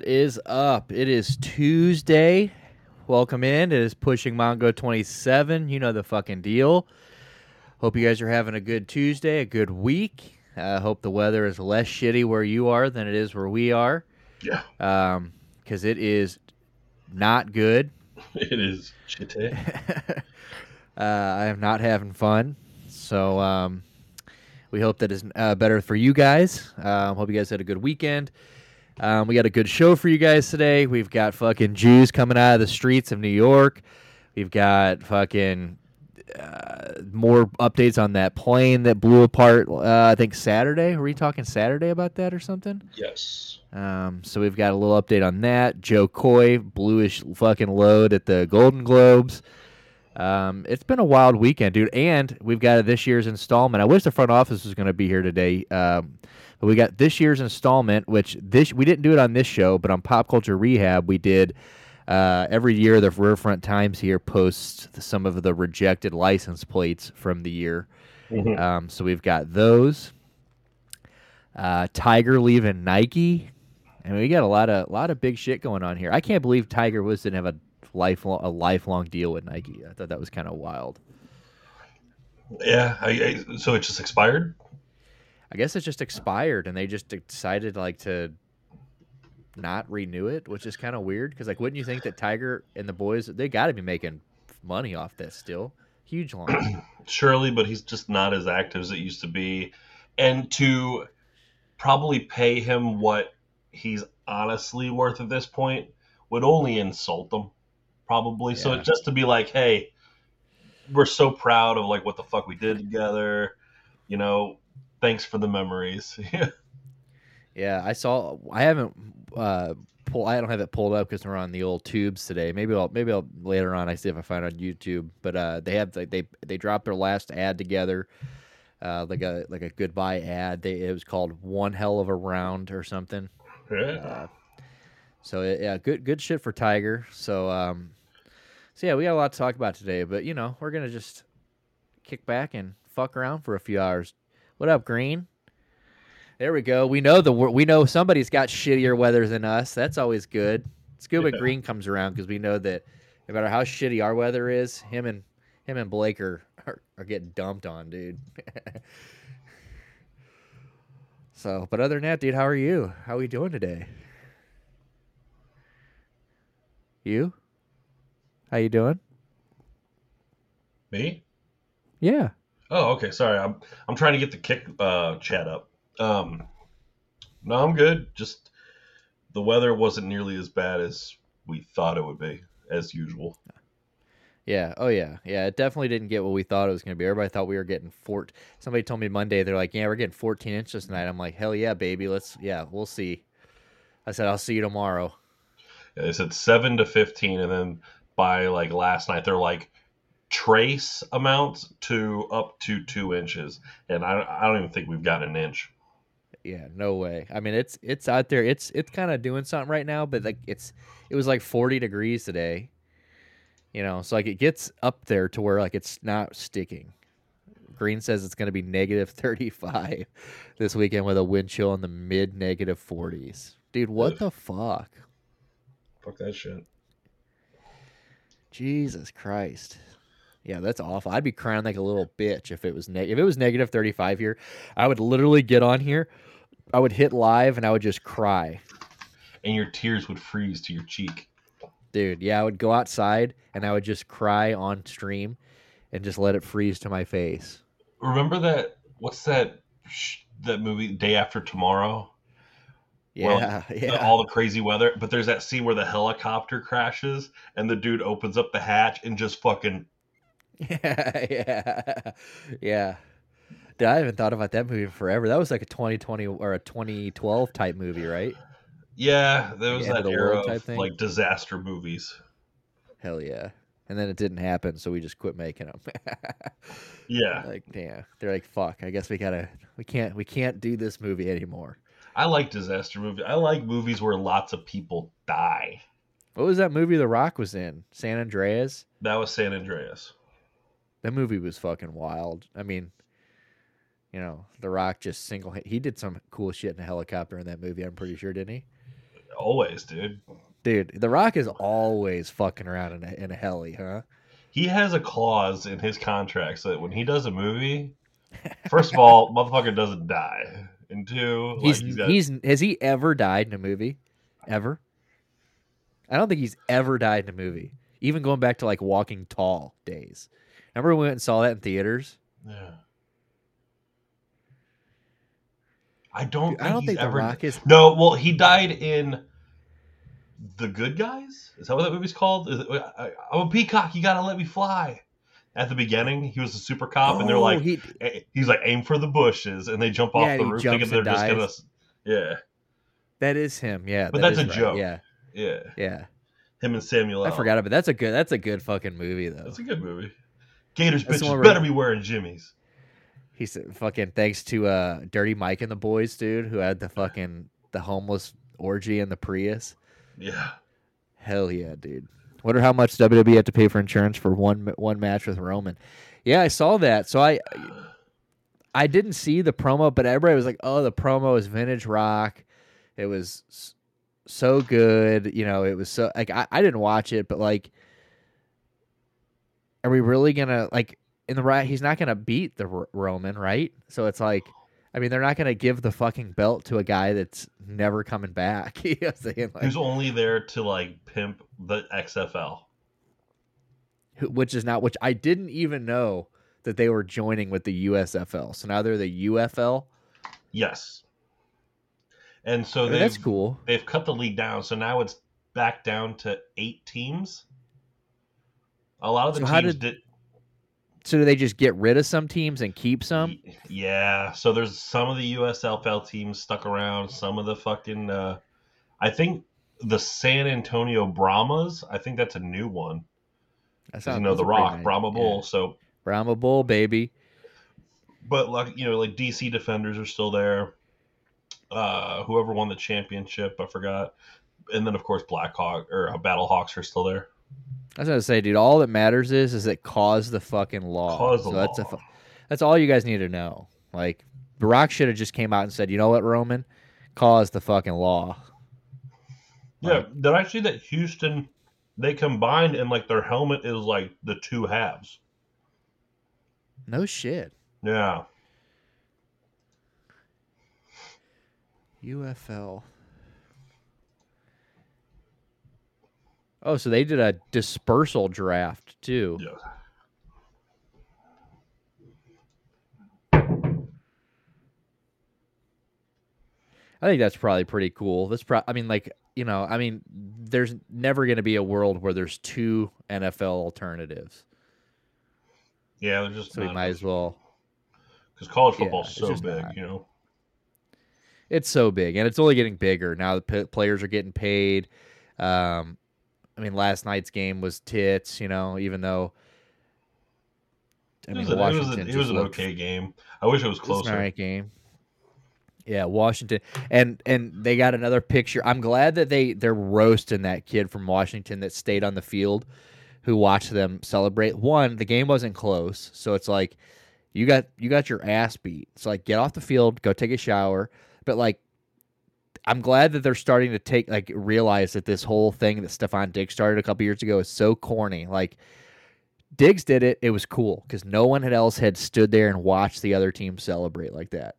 What is up? It is Tuesday. Welcome in. It is Pushing Mongo 27. You know the fucking deal. Hope you guys are having a good Tuesday, a good week. I hope the weather is less shitty where you are than it is where we are. yeah, Um, because it is not good. it is shitty. uh, I am not having fun. So um, we hope that is uh, better for you guys. Um, hope you guys had a good weekend. Um, we got a good show for you guys today. We've got fucking Jews coming out of the streets of New York. We've got fucking uh, more updates on that plane that blew apart. Uh, I think Saturday. Were we talking Saturday about that or something? Yes. Um, so we've got a little update on that. Jo Koy bluish fucking load at the Golden Globes. Um, it's been a wild weekend, dude. And we've got this year's installment. I wish the front office was going to be here today. Um, we got this year's installment, which this we didn't do it on this show, but on Pop Culture Rehab we did. Uh, every year, the Riverfront Times here posts some of the rejected license plates from the year. Mhm. Um, so we've got those. Uh, Tiger leaving Nike. I mean, we got a lot of lot of big shit going on here. I can't believe Tiger Woods didn't have a lifelong a lifelong deal with Nike. I thought that was kind of wild. Yeah. I, I, so it just expired. I guess it just expired, and they just decided like to not renew it, which is kind of weird. Because like, wouldn't you think that Tiger and the boys they got to be making money off this still? Huge long. Surely, but he's just not as active as it used to be, and to probably pay him what he's honestly worth at this point would only insult them. Probably. So Yeah. just to be like, hey, we're so proud of like what the fuck we did together. You know, thanks for the memories. Yeah, I saw. I haven't uh, pull. I don't have it pulled up because we're on the old tubes today. Maybe I'll maybe I'll later on. I see if I find it on YouTube. But uh, they have like they they dropped their last ad together, uh, like a like a goodbye ad. They it was called One Hell of a Round or something. yeah. So it- yeah, good good shit for Tiger. So um, so yeah, we got a lot to talk about today. But you know, we're gonna just kick back and fuck around for a few hours. What up, Green? There we go. We know the we know somebody's got shittier weather than us. That's always good. Scuba Yeah. Green comes around because we know that no matter how shitty our weather is, him and him and Blake are are, are getting dumped on, dude. so, but other than that, dude, how are you? How are we doing today? You? How you doing? Me? Yeah. Oh, okay. Sorry, I'm I'm trying to get the kick uh, chat up. Um, no, I'm good. Just the weather wasn't nearly as bad as we thought it would be, as usual. Yeah. Oh yeah. Yeah. It definitely didn't get what we thought it was going to be. Everybody thought we were getting four. Somebody told me Monday they're like, "Yeah, we're getting 14 inches tonight." I'm like, "Hell yeah, baby. Let's yeah, we'll see." I said, "I'll see you tomorrow." Yeah, They said seven to fifteen, and then by like last night, they're like trace amounts to up to two inches, and I I don't even think we've got an inch. Yeah. No way. I mean, it's it's out there. It's it's kind of doing something right now, but like it's it was like 40 degrees today. You know, so like it gets up there to where like it's not sticking. Green says it's going to be negative 35 this weekend with a wind chill in the mid negative 40s. Dude, what Ugh. the fuck? Fuck that shit. Jesus Christ. Yeah, that's awful. I'd be crying like a little bitch if it was neg- if it was negative 35 here. I would literally get on here, I would hit live and I would just cry. And your tears would freeze to your cheek. Dude, yeah, I would go outside and I would just cry on stream and just let it freeze to my face. Remember that? What's that? sh- That movie, Day After Tomorrow. Well, Yeah, the- yeah. all the crazy weather. But there's that scene where the helicopter crashes and the dude opens up the hatch and just fucking. Yeah, yeah. Yeah. Dude, I haven't thought about that movie forever. That was like a 2020 or a 2012 type movie, right? Yeah, there was end that era world type of thing? like disaster movies. Hell yeah. And then it didn't happen, so we just quit making them. Yeah, like, yeah. They're like, fuck, I guess we gotta we can't we can't do this movie anymore. I like disaster movies. I like movies where lots of people die. What was that movie The Rock was in? San Andreas? That was San Andreas. That movie was fucking wild. I mean, You know, The Rock just single. He did some cool shit in a helicopter in that movie. I'm pretty sure, didn't he? Always, dude. Dude, The Rock is always fucking around in a, in a heli, huh? He has a clause in his contract so that when he does a movie, first of all, motherfucker doesn't die, and two, like, He's he's got he's has he ever died in a movie? Ever? I don't think he's ever died in a movie. Even going back to like Walking Tall days. Remember when we went and saw that in theaters? yeah. I don't. Dude, think I don't think The ever. Rock is. No, well, he died in the Good Guys. Is that what that movie's called? Is it, I'm a peacock. You gotta let me fly. At the beginning, he was a super cop, and they're Oh, like, he, he's like, aim for the bushes, and they jump off Yeah, the roof thinking they're just gonna. Yeah, that is him. Yeah, But that that's a right. joke. Yeah, yeah. yeah. Him and Samuel. I L. forgot about. That's a good. That's a good fucking movie though. That's a good movie. Gators That's bitches better be wearing jimmies. He said, "Fucking thanks to uh, Dirty Mike and the boys, dude, who had the fucking the homeless orgy in the Prius. Yeah. Hell yeah, dude. Wonder how much WWE had to pay for insurance for one one match with Roman. Yeah, I saw that. So I I didn't see the promo, but everybody was like, "Oh, the promo is vintage rock. It was so good. You know, it was so like I, I didn't watch it, but like, are we really gonna like in the right? He's not gonna beat the R- Roman, right? So it's like." I mean, they're not going to give the fucking belt to a guy that's never coming back. you know saying? Like, Who's only there to like pimp the XFL? who- which is not which I didn't even know that they were joining with the USFL. So now they're the UFL. Yes. And so I mean, that's cool. they've cut the league down, so now it's back down to eight teams. A lot of the So teams did- did, So do they just get rid of some teams and keep some? Yeah, so there's some of the USFL teams stuck around. Some of the fucking, uh, I think the San Antonio Brahmas. I think that's a new one. That 'Cause, sounds- you know that's the Rock nice- Brahma yeah. Bull. So, Brahma Bull, baby. but like you know, like DC Defenders are still there. Uh, whoever won the championship, I forgot. And then of course Blackhawk or uh, Battlehawks are still there. I was gonna say, dude, all that matters is is it caused the fucking law. Cause so that's a law. fu- that's all you guys need to know. Like, Barack should have just came out and said, you know what, Roman, cause the fucking law. Yeah, did I see that Houston? They combined and like their helmet is like the two halves. No shit. Yeah. UFL. Oh, so they did a dispersal draft too. Yeah. I think that's probably pretty cool. That's pro- I mean, like you know, I mean, there's never going to be a world where there's two NFL alternatives, Yeah, they're just so we might as well. because college Yeah, football's it's so big, not. you know. It's so big, and it's only getting bigger now. The p- players are getting paid. Um, I mean, last night's game was tits. You know, even though. I It mean, was, a, it was, Washington a, it was an looked okay game. I wish it was closer. game. Yeah, Washington, and and they got another picture. I'm glad that they they're roasting that kid from Washington that stayed on the field, who watched them celebrate. One, the game wasn't close, so it's like you got you got your ass beat. It's like get off the field, go take a shower. But like, I'm glad that they're starting to take like realize that this whole thing that Stefon Diggs started a couple years ago is so corny. Like. Diggs did it. It was cool because no one had else had stood there and watched the other team celebrate like that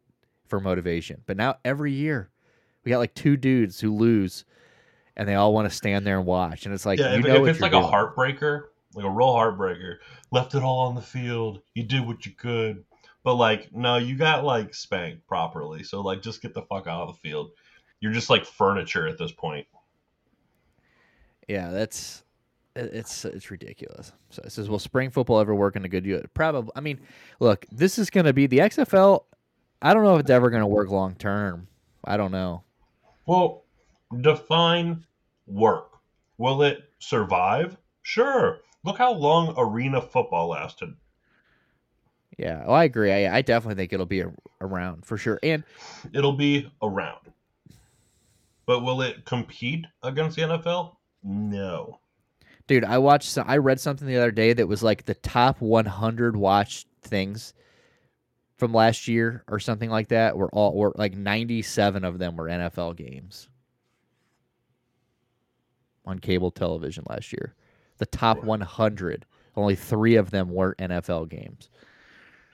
for motivation. But now every year, we got like two dudes who lose, and they all want to stand there and watch. And it's like, yeah, you if, know if it's like a heartbreaker, like a real heartbreaker, left it all on the field. You did what you could, but like, no, you got like spanked properly. So like, just get the fuck out of the field. You're just like furniture at this point. Yeah, that's it's it's ridiculous. So it says, "Will spring football ever work in a good year?" Probably. I mean, look, this is going to be the XFL. I don't know if it's ever going to work long term. I don't know. Well, define work. Will it survive? Sure. Look how long arena football lasted. Yeah, oh, I agree. I, I definitely think it'll be a, around for sure. And It'll be around. But will it compete against the NFL? No. Dude, I watched. Some, I read something the other day that was like the top 100 watched things from last year or something like that were all were like 97 of them were NFL games on cable television last year. The top 100, only 3 of them were NFL games.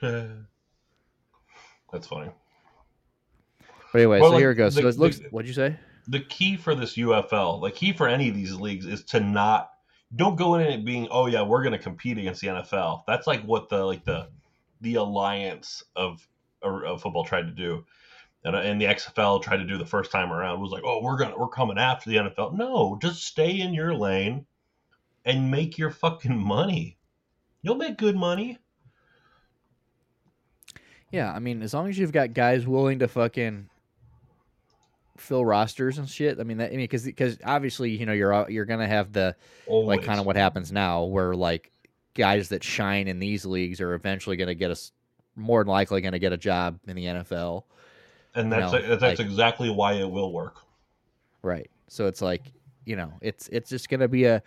That's funny. But anyway, Well, so like, here it goes. the- so it looks the- what'd you say? The key for this UFL, the key for any of these leagues, is to not don't go in it being, oh yeah, we're to compete against the NFL. That's like what the like the the alliance of, of football tried to do, and, uh, and the XFL tried to do the first time around. Was like, oh, we're gonna we're coming after the NFL. No, just stay in your lane and make your fucking money. You'll make good money. Yeah, I mean, as long as you've got guys willing to fucking fill rosters and shit. I mean, that, I mean, because because obviously, you know, you're all- you're gonna have the Always. like kind of what happens now, where like guys that shine in these leagues are eventually gonna get us more than likely gonna get a job in the NFL. and you that's know, that's like- exactly why it will work. Right. So it's like, you know, it's it's just gonna be a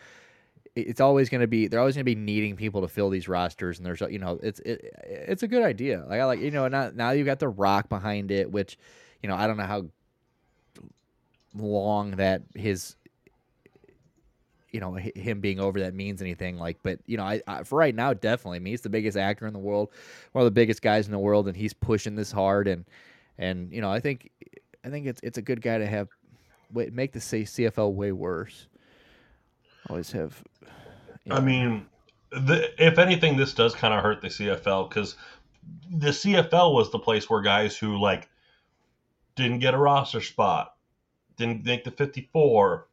it's always going to be they're always going to be needing people to fill these rosters and there's you know it's it, it's a good idea like i like you know now, now you've got the rock behind it which you know i don't know how long that his you know him being over that means anything like but you know I, I for right now definitely I mean, he's the biggest actor in the world one of the biggest guys in the world and he's pushing this hard and and you know i think i think it's it's a good guy to have make the C- cfl way worse. Always have you I mean, the, if anything, this does kind of hurt the CFL because the CFL was the place where guys who like didn't get a roster spot, didn't make the 54,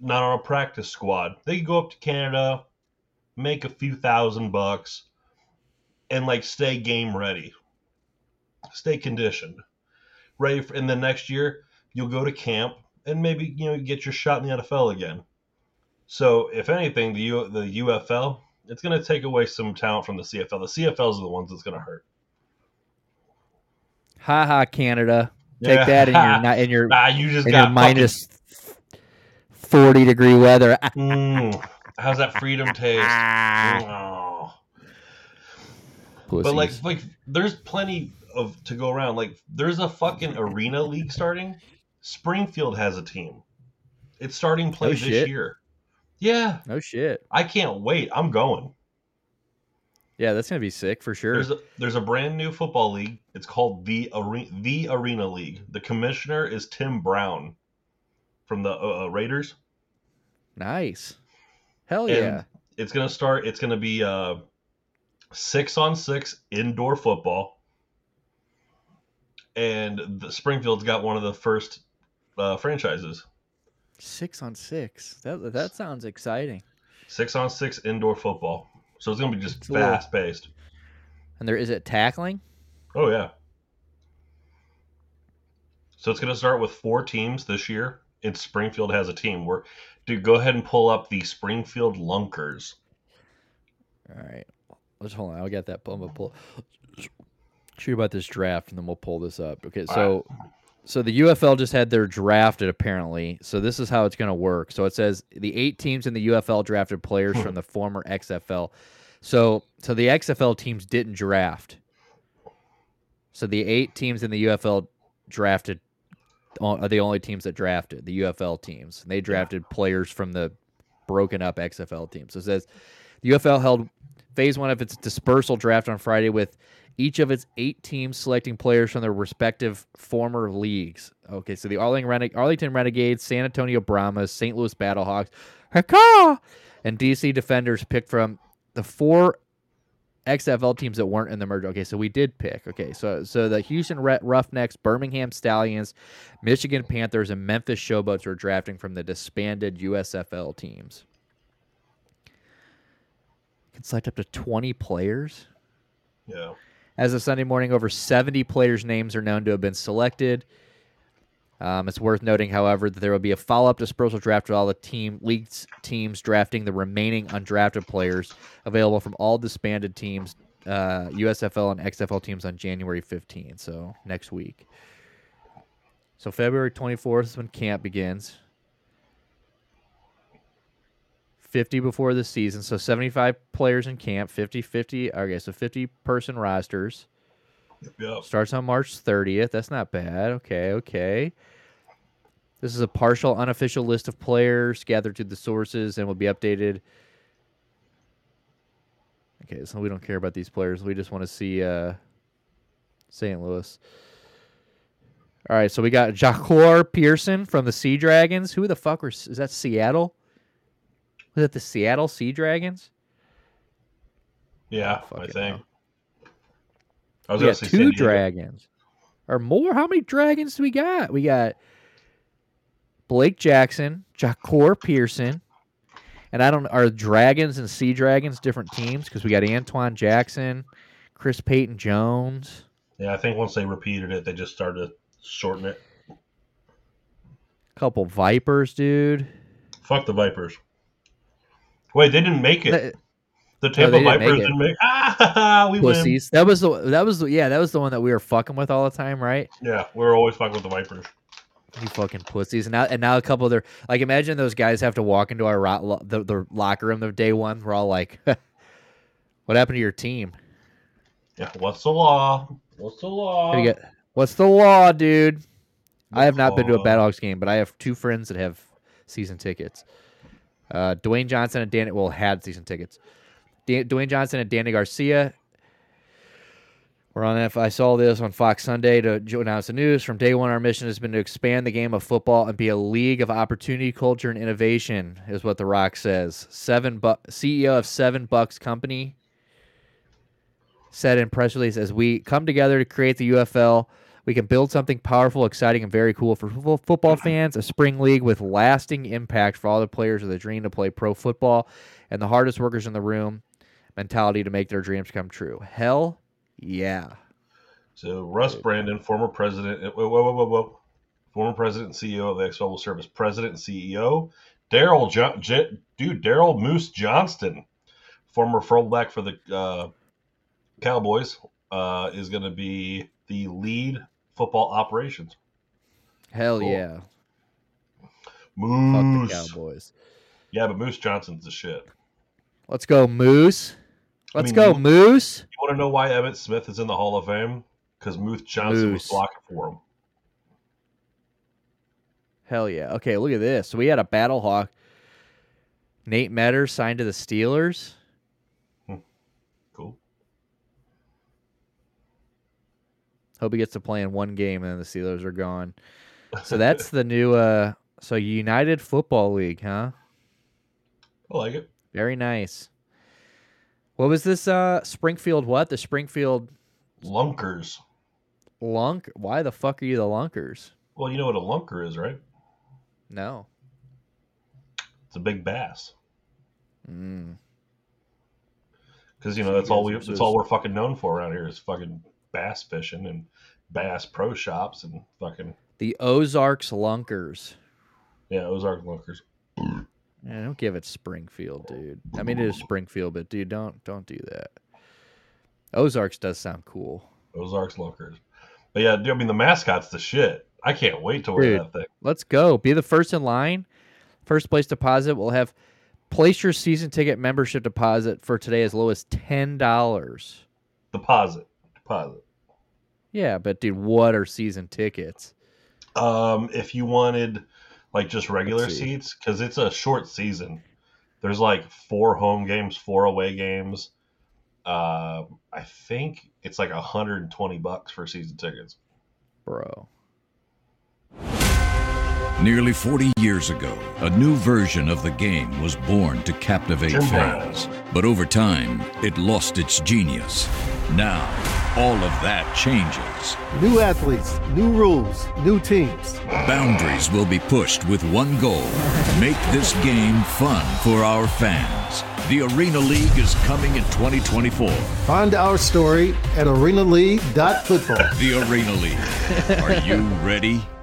not on a practice squad, they could go up to Canada, make a few thousand bucks, and like stay game ready, stay conditioned, ready. For, and then next year you'll go to camp and maybe you know get your shot in the NFL again. So, if anything, the U, the UFL it's going to take away some talent from the CFL. The CFLs are the ones that's going to hurt. ha ha canada take that in your ni- in your ah, you just got minus 40 degree weather Mm, how's that freedom taste? Oh. But like, like, there's plenty of to go around. Like, there's a fucking arena league starting. Springfield has a team. It's starting play Oh, this shit. year. Yeah, no shit I can't wait. I'm going. Yeah that's gonna be sick for sure There's a, there's a brand new football league. It's called the Arena the Arena League. The commissioner is Tim Brown from the uh, uh, Raiders. nice hell And yeah It's gonna start. It's gonna be uh, six on six indoor football, and the Springfield's got one of the first uh, franchises. six on six that that sounds exciting Six on six indoor football. So it's gonna be just It's a little- fast paced. and there is it tackling Oh yeah. So it's going to start with four teams this year. And Springfield has a team. Where, dude, go ahead and pull up the Springfield Lunkers. all right let's hold on i'll get that i'm gonna pull shoot about this draft and then we'll pull this up okay so so the UFL just had their drafted apparently. So this is how it's going to work. So it says the eight teams in the UFL drafted players from hmm. the former XFL. So so the XFL teams didn't draft. So the eight teams in the UFL drafted are the only teams that drafted the UFL teams. They drafted players from the broken up XFL teams. So it says the UFL held phase one of its dispersal draft on Friday with each of its eight teams selecting players from their respective former leagues. Okay, so the Arlington, Rene- Arlington Renegades, San Antonio Brahmas, St. Louis Battlehawks, Haka, and DC Defenders picked from the four XFL teams that weren't in the merger. Okay, so we did pick. Okay, so so the Houston Roughnecks, Birmingham Stallions, Michigan Panthers, and Memphis Showboats were drafting from the disbanded USFL teams. Can select up to twenty players. Yeah. As of Sunday morning, over 70 players' names are known to have been selected. Um, it's worth noting, however, that there will be a follow-up dispersal draft with all the team leagues teams drafting the remaining undrafted players available from all disbanded teams, uh, USFL and XFL teams on January 15. So next week. So February 24th is when camp begins. 50 before the season. So 75 players in camp, 50 50. Okay, so 50 person rosters. Yep. Starts on March 30th. That's not bad. Okay, okay. This is a partial unofficial list of players gathered through the sources and will be updated. Okay, so we don't care about these players. We just want to see uh, St. Louis. All right, so we got Jahcour Pearson from the Sea Dragons. Who the fuck is that Seattle? Was it the Seattle Sea Dragons? Yeah, I think. I was we got two dragons or more. How many dragons do we got? We got Blake Jackson, Jahcour Pearson, and I don't. Are dragons and sea dragons different teams? Because we got Antoine Jackson, Chris Payton Jones. Yeah, I think once they repeated it, they just started to shorten it. couple Vipers, dude. Fuck the Vipers. Wait, they didn't make it. Th- The No, Tampa didn't Vipers make it. didn't make. Ah, we win. Pussies. That was the. That was the. Yeah, that was the one that we were fucking with all the time, right? Yeah, we're always fucking with the Vipers. You fucking pussies. And now, and now a couple of their like, imagine those guys have to walk into our ro- lo- the, the locker room the day one. We're all like, "What happened to your team? Yeah, what's the law? What's the law? How do you get- What's the law, dude? I have not been to a? Battlehawks game, but I have two friends that have season tickets. Uh, Dwayne Johnson and Danny well had season tickets. Da- Dwayne Johnson and Dany Garcia. We're on F. I saw this on Fox Sunday to announce the news. From day one, our mission has been to expand the game of football and be a league of opportunity, culture, and innovation. Is what the Rock says. Seven bu- CEO of Seven Bucks Company said in press release as we come together to create the UFL, we can build something powerful, exciting, and very cool for football fans. A spring league with lasting impact for all the players with a dream to play pro football and the hardest workers in the room mentality to make their dreams come true. Hell yeah. So Russ Brandon, former president, uh, whoa, whoa, whoa, whoa, former president and CEO of the will serve as president and CEO. Daryl, jo- J- dude, Daryl Moose Johnston, former fullback for the uh, Cowboys, uh, is going to be the lead football operations. Hell Cool. yeah. Fuck the Moose, Cowboys. yeah, but Moose Johnston's the shit. Let's go, Moose. Let's mean, go, you- Moose. You want to know why Emmitt Smith is in the Hall of Fame? Because Moose Johnson Moose. was blocking for him. Hell yeah. Okay, look at this. So we had a Battlehawk. Nate Metter signed to the Steelers. Cool. Hope he gets to play in one game and then the Steelers are gone. So that's the new uh so United Football League, huh? I like it. Very nice. What was this uh Springfield what? The Springfield Lunkers. Lunk? Why the fuck are you the Lunkers? Well, you know what a lunker is, right? No. It's a big bass. Mm. Because you know that's all we that's all we're fucking known for around here is fucking bass fishing and bass pro shops and fucking The Ozarks Lunkers. yeah, Ozark lunkers. Yeah, don't give it Springfield, dude. I mean it is Springfield, but dude, don't don't do that. Ozarks does sound cool. Ozark's lunkers. But yeah, dude, I mean the mascot's the shit. I can't wait to wear Dude. that thing. Let's go. Be the first in line. First place deposit. We'll have place your season ticket membership deposit for today as low as ten dollars. Deposit. Deposit. Yeah, but dude, what are season tickets? Um, if you wanted like just regular seats, because it's a short season. There's like four home games, four away games. Uh, I think it's like 120 bucks for season tickets. Bro. Nearly 40 years ago, a new version of the game was born to captivate Jim fans. But over time, it lost its genius. Now, all of that changes. New athletes, new rules, new teams. Boundaries will be pushed with one goal make this game fun for our fans. The Arena League is coming in 2024. Find our story at arenaleague.football. The Arena League. Are you ready?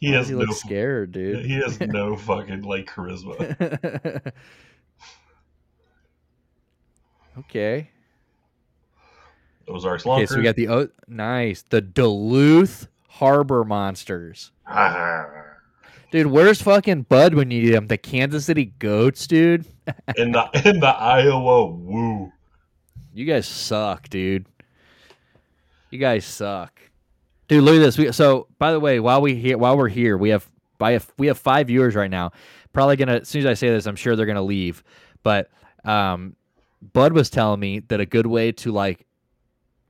He Why has he no look scared, dude. He has no fucking like charisma. okay. Ozark's Okay, lunkers. so we got the oh, nice the Duluth Harbor Monsters. Dude, where's fucking Bud when you need him? The Kansas City Goats, dude. in the in the Iowa woo. You guys suck, dude. You guys suck, dude. Look at this. We, so, by the way, while we here, while we're here, we have by we have five viewers right now. Probably gonna as soon as I say this, I'm sure they're gonna leave. But um, Bud was telling me that a good way to like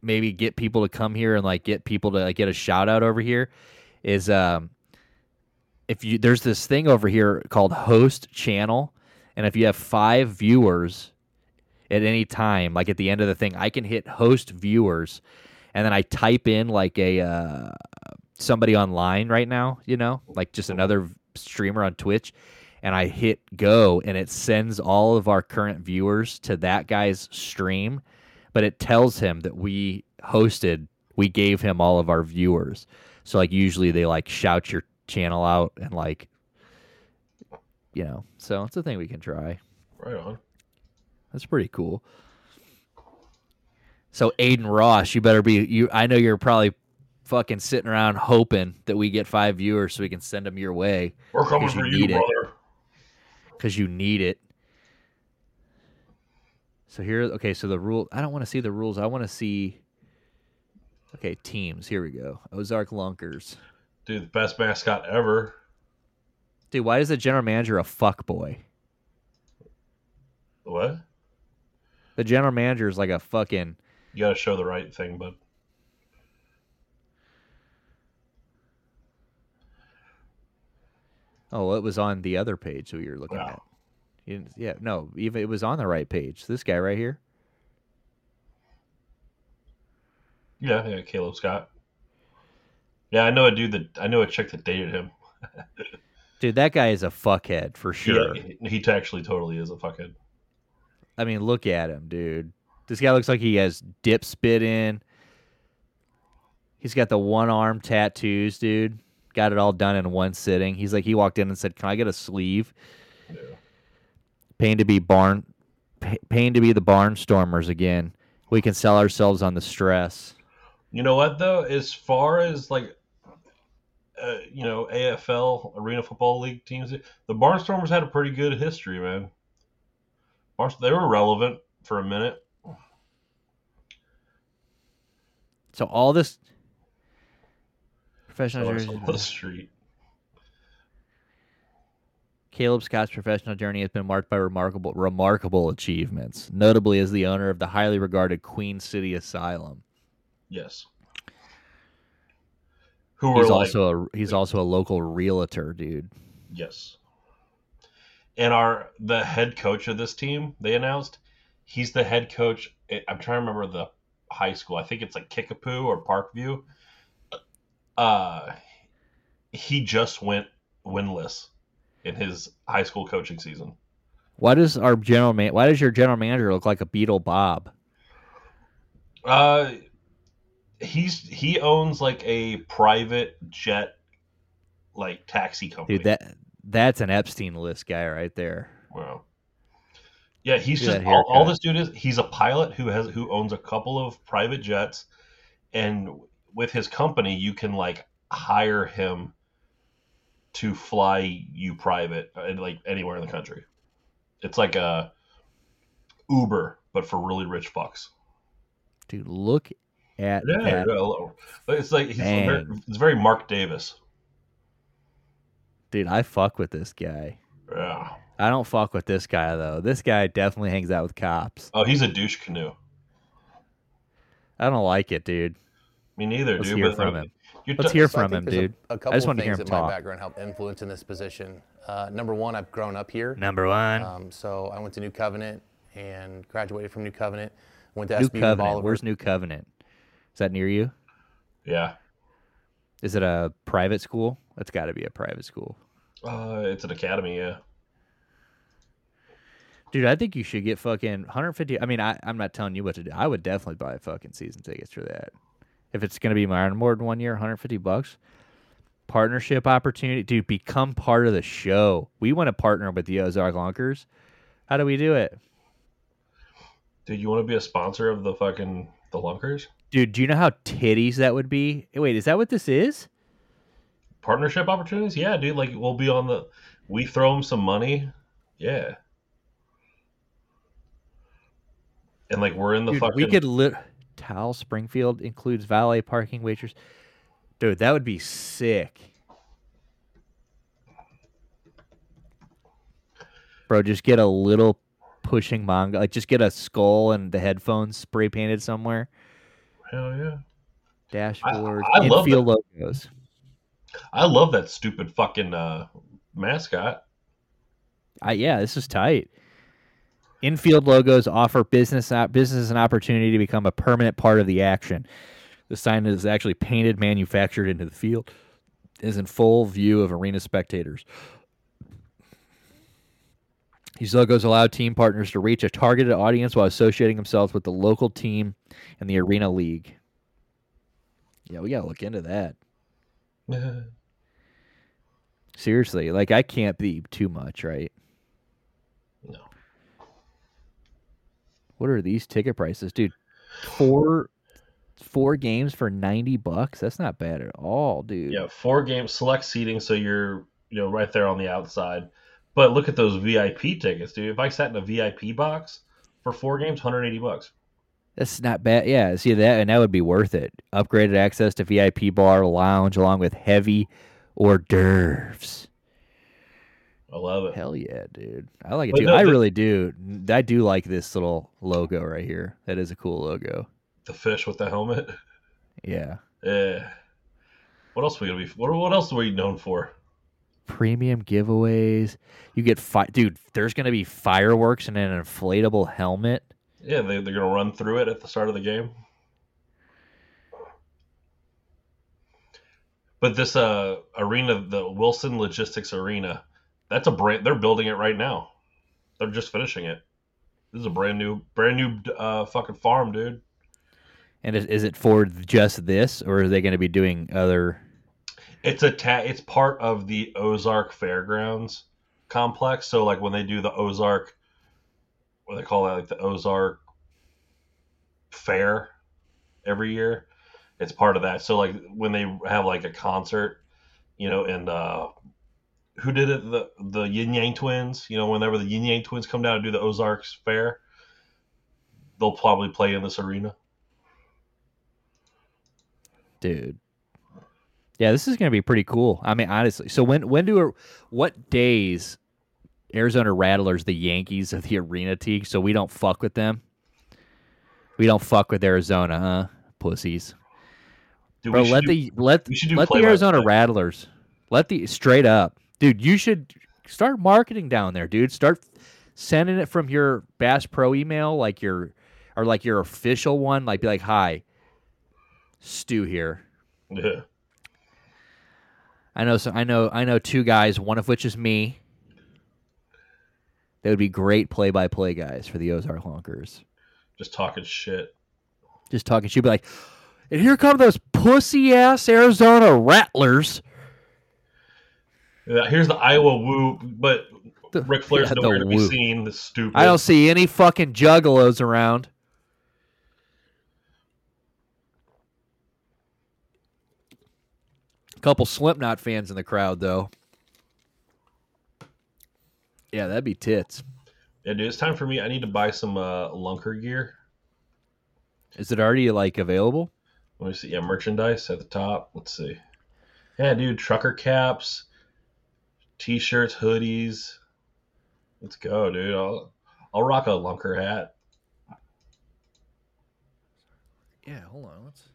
maybe get people to come here and like get people to like, get a shout out over here is um if you there's this thing over here called host channel and if you have five viewers at any time like at the end of the thing i can hit host viewers and then i type in like a uh, somebody online right now you know like just another streamer on twitch and i hit go and it sends all of our current viewers to that guy's stream but it tells him that we hosted we gave him all of our viewers so like usually they like shout your channel out and like you know so it's a thing we can try Right on. that's pretty cool so Adin Ross you better be you i know you're probably fucking sitting around hoping that we get five viewers so we can send them your way We're coming for you, brother. because you need it. So here, okay. So the rule. I don't want to see the rules. I want to see. Okay, teams. Here we go. Ozark Lunkers. Dude, the best mascot ever. Dude, why is the general manager a fuck boy? What? The general manager is like a fucking. You gotta show the right thing, bud. Oh, it was on the other page that you're looking Wow. at. Yeah, no, even it was on the right page. This guy right here. Yeah, yeah, Caleb Scott. Yeah, I know a dude that I know a chick that dated him. Dude, that guy is a fuckhead for sure. Yeah, he, he actually totally is a fuckhead. I mean, look at him, dude. This guy looks like he has dip spit in. He's got the one arm tattoos, dude. Got it all done in one sitting. He's like, he walked in and said, "Can I get a sleeve?" Yeah. Pain to be barn, pain to be the barnstormers again. We can sell ourselves on the stress. You know what though? As far as like, uh, you know, AFL Arena Football League teams, the Barnstormers had a pretty good history, man. They were relevant for a minute. So all this professional So jersey- on the street. Caleb Scott's professional journey has been marked by remarkable remarkable achievements, notably as the owner of the highly regarded Queen City Asylum. Yes. Who were He's like, also a he's also a local realtor, dude. yes. And our the head coach of this team, they announced, he's the head coach. I'm trying to remember the high school. I think it's like Kickapoo or Parkview. Uh, he just went winless in his high school coaching season. Why does our general man? Why does your general manager look like a Beetle Bob? Uh, he's he owns like a private jet, like taxi company. Dude, that that's an Epstein list guy right there. Wow. Yeah, he's Look just all, all this dude is. He's a pilot who has who owns a couple of private jets, and with his company, you can like hire him to fly you private, uh, like anywhere in the country. It's like a Uber, but for really rich fucks. Dude, look at Yeah, that. yeah, it's like he's very, it's very Mark Davis. Dude, I fuck with this guy. Yeah. I don't fuck with this guy though. This guy definitely hangs out with cops. Oh, he's a douche canoe. I don't like it, dude. Me neither, Let's dude. hear but, from uh, him. You're Let's t- hear So from him, there's a- dude. A, I couple just want to hear things him that my talk. background helped influence in this position. Uh, number one, I've grown up here. Number one, Um, so I went to New Covenant and graduated from New Covenant. Went to New SB Covenant. Bolivar. Where's New Covenant? Is that near you? Yeah. Is it a private school? That's got to be a private school. Uh, it's an academy, yeah. Dude, I think you should get fucking 150. I mean, I, I'm not telling you what to do. I would definitely buy fucking season tickets for that. If it's going to be my more than one year, 150 bucks. Partnership opportunity. Dude, become part of the show. We want to partner with the Ozark Lunkers. How do we do it? Dude, you want to be a sponsor of the fucking the Lunkers? Dude, do you know how titties that would be? Wait, is that what this is? Partnership opportunities? Yeah, dude. Like we'll be on the. We throw them some money. Yeah. And like we're in the Dude, fucking. we could li- Hotel Springfield includes valet parking waitress. Dude, that would be sick. Bro, just get a little Pushing Mongo. Like, just get a skull and the headphones spray painted somewhere. Hell yeah. Dashboard, I love infield logos. I love that stupid fucking uh, mascot. I, yeah, this is tight. Infield logos offer business op- business an opportunity to become a permanent part of the action. The sign is actually painted, manufactured into the field, is in full view of arena spectators. These logos allow team partners to reach a targeted audience while associating themselves with the local team and the arena league. Yeah, we gotta look into that. Seriously, like I can't be too much, right? What are these ticket prices, dude? Four four games for 90 bucks? That's not bad at all, dude. Yeah, four games, select seating, so you're you know right there on the outside. But look at those VIP tickets, dude. If I sat in a VIP box for four games, 180 bucks. That's not bad. Yeah, see that and that would be worth it. Upgraded access to VIP bar lounge along with heavy hors d'oeuvres. I love it. Hell yeah, dude. I like it But too. no, I the- really do. I do like this little logo right here. That is a cool logo. The fish with the helmet. Yeah. Yeah. What else were we gonna be? What, what else are we known for? Premium giveaways. You get fi- dude, there's going to be fireworks and an inflatable helmet. Yeah, they, they're gonna run through it at the start of the game. But this uh arena, the Wilson Logistics Arena, that's a brand. They're building it right now. They're just finishing it. This is a brand new, brand new uh, fucking farm, dude. And is, is it for just this or are they going to be doing other It's a ta- It's part of the Ozark Fairgrounds complex. So like when they do the Ozark, what do they call that, like the Ozark Fair every year, it's part of that. So like when they have like a concert, you know, and uh, who did it? The the Ying Yang Twins. You know, whenever the Ying Yang Twins come down to do the Ozarks Fair, they'll probably play in this arena. dude. Yeah, this is going to be pretty cool. I mean, honestly. So when when do what days Arizona Rattlers the Yankees of the arena team so we don't fuck with them? We don't fuck with Arizona, huh? Pussies. Dude, Bro, let do- the let we should do let the. Arizona Rattlers. Let the straight up. Dude, you should start marketing down there, dude. Start sending it from your Bass Pro email like your or like your official one, like be like, "Hi, Stu here." yeah. I know so I know I know two guys, one of which is me. They would be great play by play guys for the Ozark Honkers. just talking shit. Just talking shit, be like, and here come those pussy ass Arizona Rattlers. Yeah, Here's the Iowa Woo, but The- Ric Flair's yeah, nowhere to be seen. The stupid. I don't see any fucking juggalos around. A Couple Slipknot fans in the crowd though. Yeah, that'd be tits. Yeah, dude, it's time for me. I need to buy some uh, lunker gear. Is it already like available? Let me see. Yeah, merchandise at the top. Let's see. Yeah, dude, trucker caps, t-shirts, hoodies. Let's go, dude. I'll I'll rock a lunker hat. Yeah, hold on. Let's.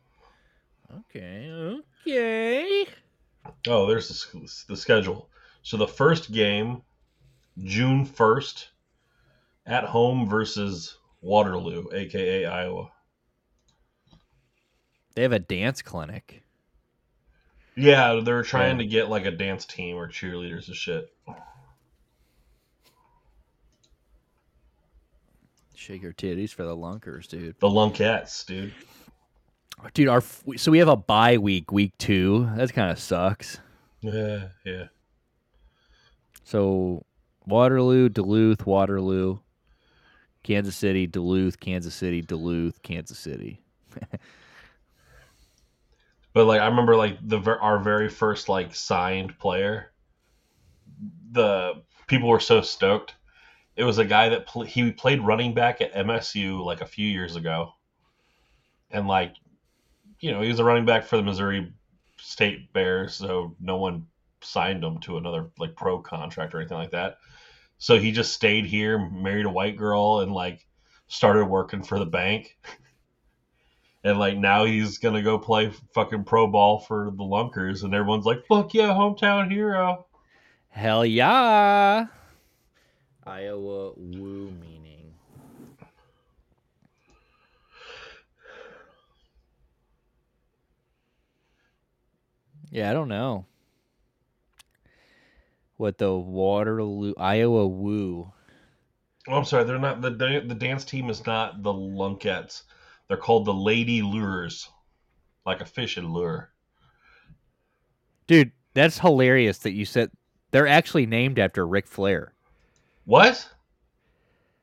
Okay, okay. Oh, there's the, the schedule. So the first game, June first, at home versus Waterloo, aka Iowa. They have a dance clinic. Yeah, they're trying Yeah. to get like a dance team or cheerleaders and shit. Shake your titties for the lunkers, dude. The Lunkettes, dude. Dude, our so we have a bye week, week two. That kind of sucks. Yeah, yeah. So Waterloo, Duluth, Waterloo, Kansas City, Duluth, Kansas City, Duluth, Kansas City. But like I remember like the our very first like signed player, the people were so stoked. It was a guy that pl- he played running back at MSU like a few years ago, and like, you know, he was a running back for the Missouri State Bears, so no one signed him to another like pro contract or anything like that. So he just stayed here, married a white girl, and like started working for the bank. and like now he's gonna go play fucking pro ball for the Lunkers, and everyone's like, "Fuck yeah, hometown hero!" Hell yeah. Iowa woo meaning. Yeah, I don't know. What the Waterloo Iowa woo. Oh, I'm sorry, they're not the the dance team is not the Lunkettes. They're called the Lady Lures, like a fishing lure. Dude, that's hilarious that you said they're actually named after Ric Flair. What?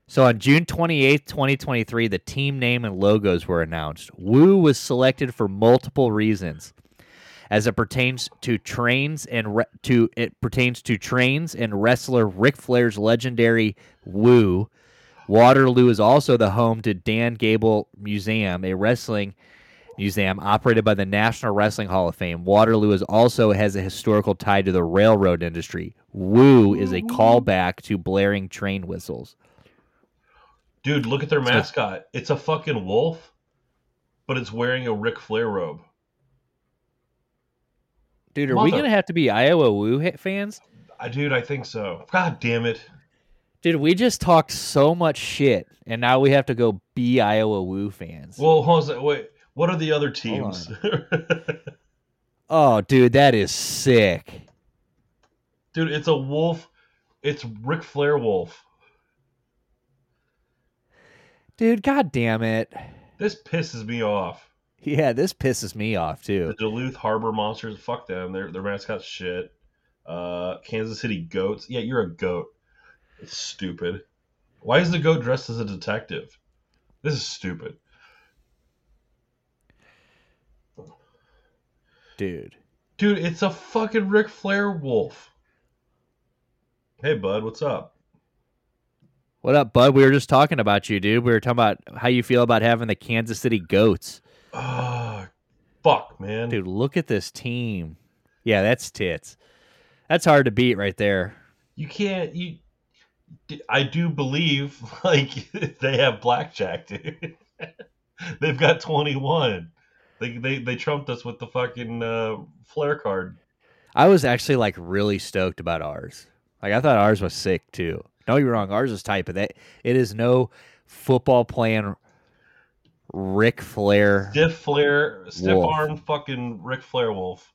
So on June 28th, 2023, the team name and logos were announced. Woo was selected for multiple reasons. As it pertains to trains and re- to it pertains to trains and wrestler Ric Flair's legendary Woo. Waterloo is also the home to Dan Gable Museum, a wrestling museum operated by the National Wrestling Hall of Fame. Waterloo is also has a historical tie to the railroad industry. Woo is a callback to blaring train whistles. Dude, look at their mascot. It's a fucking wolf, but it's wearing a Ric Flair robe. Dude, are we gonna have to be Iowa Woo hit fans? I, dude, I think so. God damn it. Dude, we just talked so much shit, and now we have to go be Iowa Woo fans. Well, hold on wait. What are the other teams? oh, dude, that is sick. dude, it's a wolf. It's Ric Flair wolf. Dude, god damn it. This pisses me off. Yeah, this pisses me off The too. Duluth Harbor Monsters, fuck them. Their their mascot's shit. Uh, Kansas City Goats. Yeah, you're a goat. It's stupid. Why is the goat dressed as a detective? This is stupid. Dude. Dude, it's a fucking Ric Flair wolf. Hey, bud, what's up? What up, bud? We were just talking about you, dude. We were talking about how you feel about having the Kansas City Goats. Ah, fuck, man. Dude, look at this team. Yeah, that's tits. That's hard to beat right there. You can't. You. I do believe like they have blackjack, dude. They've got twenty one. They, they they trumped us with the fucking uh, Flair card. I was actually like really stoked about ours. Like I thought ours was sick too. Don't get me wrong, ours is tight, but that it is no football playing Ric Flair. Stiff Flair, stiff arm, fucking Ric Flair wolf.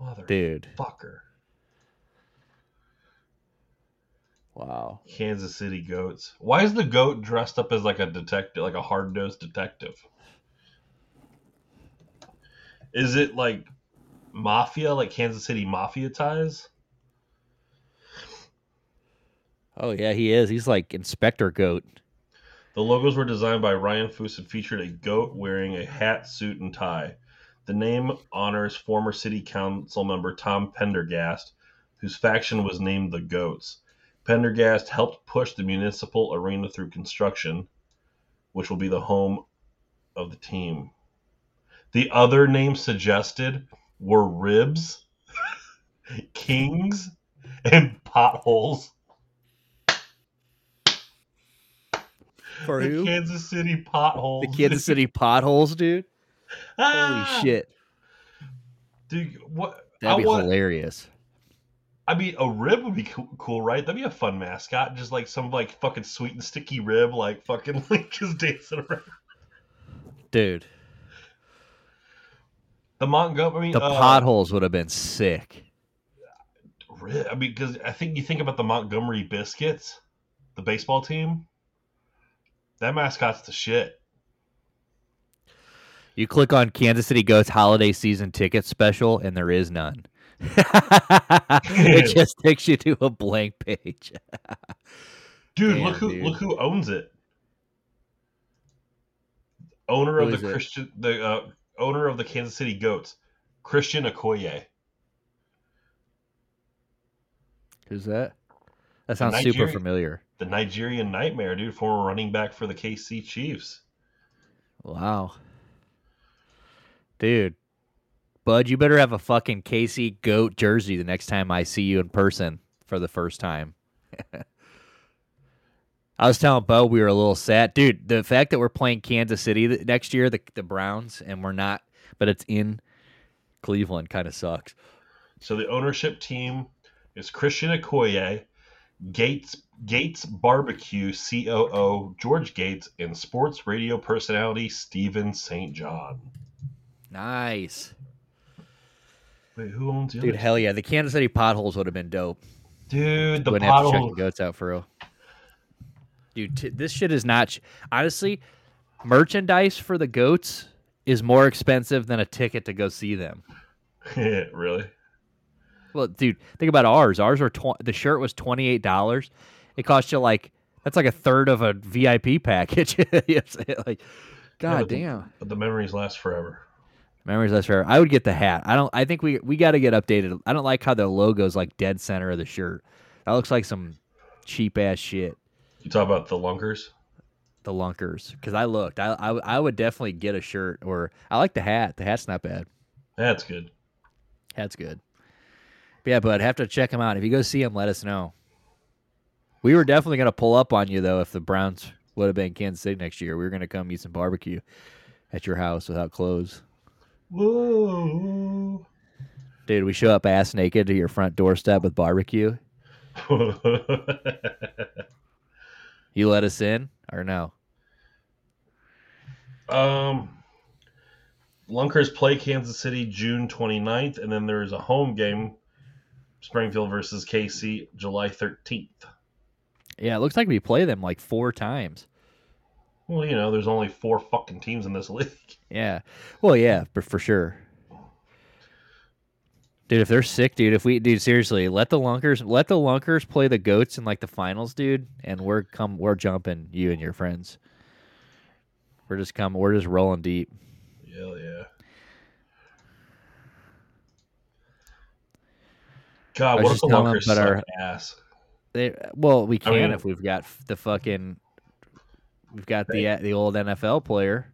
Mother Dude. fucker. Wow. Kansas City goats. Why is the goat dressed up as like a detective, like a hard nosed detective? Is it like mafia, like Kansas City mafia ties? Oh yeah, he is. He's like Inspector Goat. The logos were designed by Ryan Foose and featured a goat wearing a hat, suit, and tie. The name honors former city council member Tom Pendergast, whose faction was named the Goats. Pendergast helped push the municipal arena through construction, which will be the home of the team. The other names suggested were Ribs, Kings, and Potholes. For The who? Kansas City Potholes. The Kansas City potholes, dude. Holy Ah! shit. Dude, what? That'd I be want. hilarious. I mean, a rib would be cool, cool, right? That'd be a fun mascot. Just like some like fucking sweet and sticky rib, like fucking like just dancing around. Dude. The Montgomery. The uh, potholes would have been sick. Rib, I mean, because I think you think about the Montgomery Biscuits, the baseball team. That mascot's the shit. You click on Kansas City Goats holiday season ticket special, and there is none. It just takes you to a blank page. Dude, Damn, look who dude. look who owns it. Owner Who of is the it? Christian, the uh, owner of the Kansas City Goats, Christian Okoye. Who's that? That sounds super Nigerian- familiar. the Nigerian Nightmare, dude, former running back for the KC Chiefs. Wow. Dude. Bud, you better have a fucking Casey goat jersey the next time I see you in person for the first time. I was telling Bo we were a little sad, dude. The fact that we're playing Kansas City next year, the the Browns, and we're not, but it's in Cleveland, kind of sucks. So the ownership team is Christian Okoye, Gates Gates Barbecue COO George Gates, and sports radio personality Steven St. John. Nice, Wait, who owns the dude. Hell yeah, the Kansas City potholes would have been dope. Dude, the Wouldn't have to check the goats out for real. Dude, t- this shit is not. Ch- Honestly, merchandise for the goats is more expensive than a ticket to go see them. really? Well, dude, think about ours. Ours are tw- the shirt was twenty eight dollars. It cost you like that's like a third of a VIP package. Like, god but the- damn. But the memories last forever. Memories less fair. I would get the hat. I don't. I think we we got to get updated. I don't like how the logo's like dead center of the shirt. That looks like some cheap ass shit. You talk about the lunkers? The lunkers, because I looked. I, I I would definitely get a shirt or I like the hat. The hat's not bad. That's good. Hat's good. But yeah, but have to check him out. If you go see him, let us know. We were definitely gonna pull up on you though if the Browns would have been Kansas City next year. We were gonna come eat some barbecue at your house without clothes. Whoa. Dude, we show up ass naked to your front doorstep with barbecue. You let us in or no? um, Lunkers play Kansas City June 29th, and then there's a home game, Springfield versus KC, July 13th. Yeah, it looks like we play them like four times. Well, you know, there's only four fucking teams in this league. Yeah. Well, yeah, for, for sure. Dude, if they're sick, dude, if we dude, seriously, let the lunkers let the lunkers play the goats in like the finals, dude, and we're come we're jumping you and your friends. We're just coming we're just rolling deep. Hell yeah. God, I what if the Lunkers suck our- ass? They well, we I can mean- if we've got the fucking we've got the uh, the old NFL player.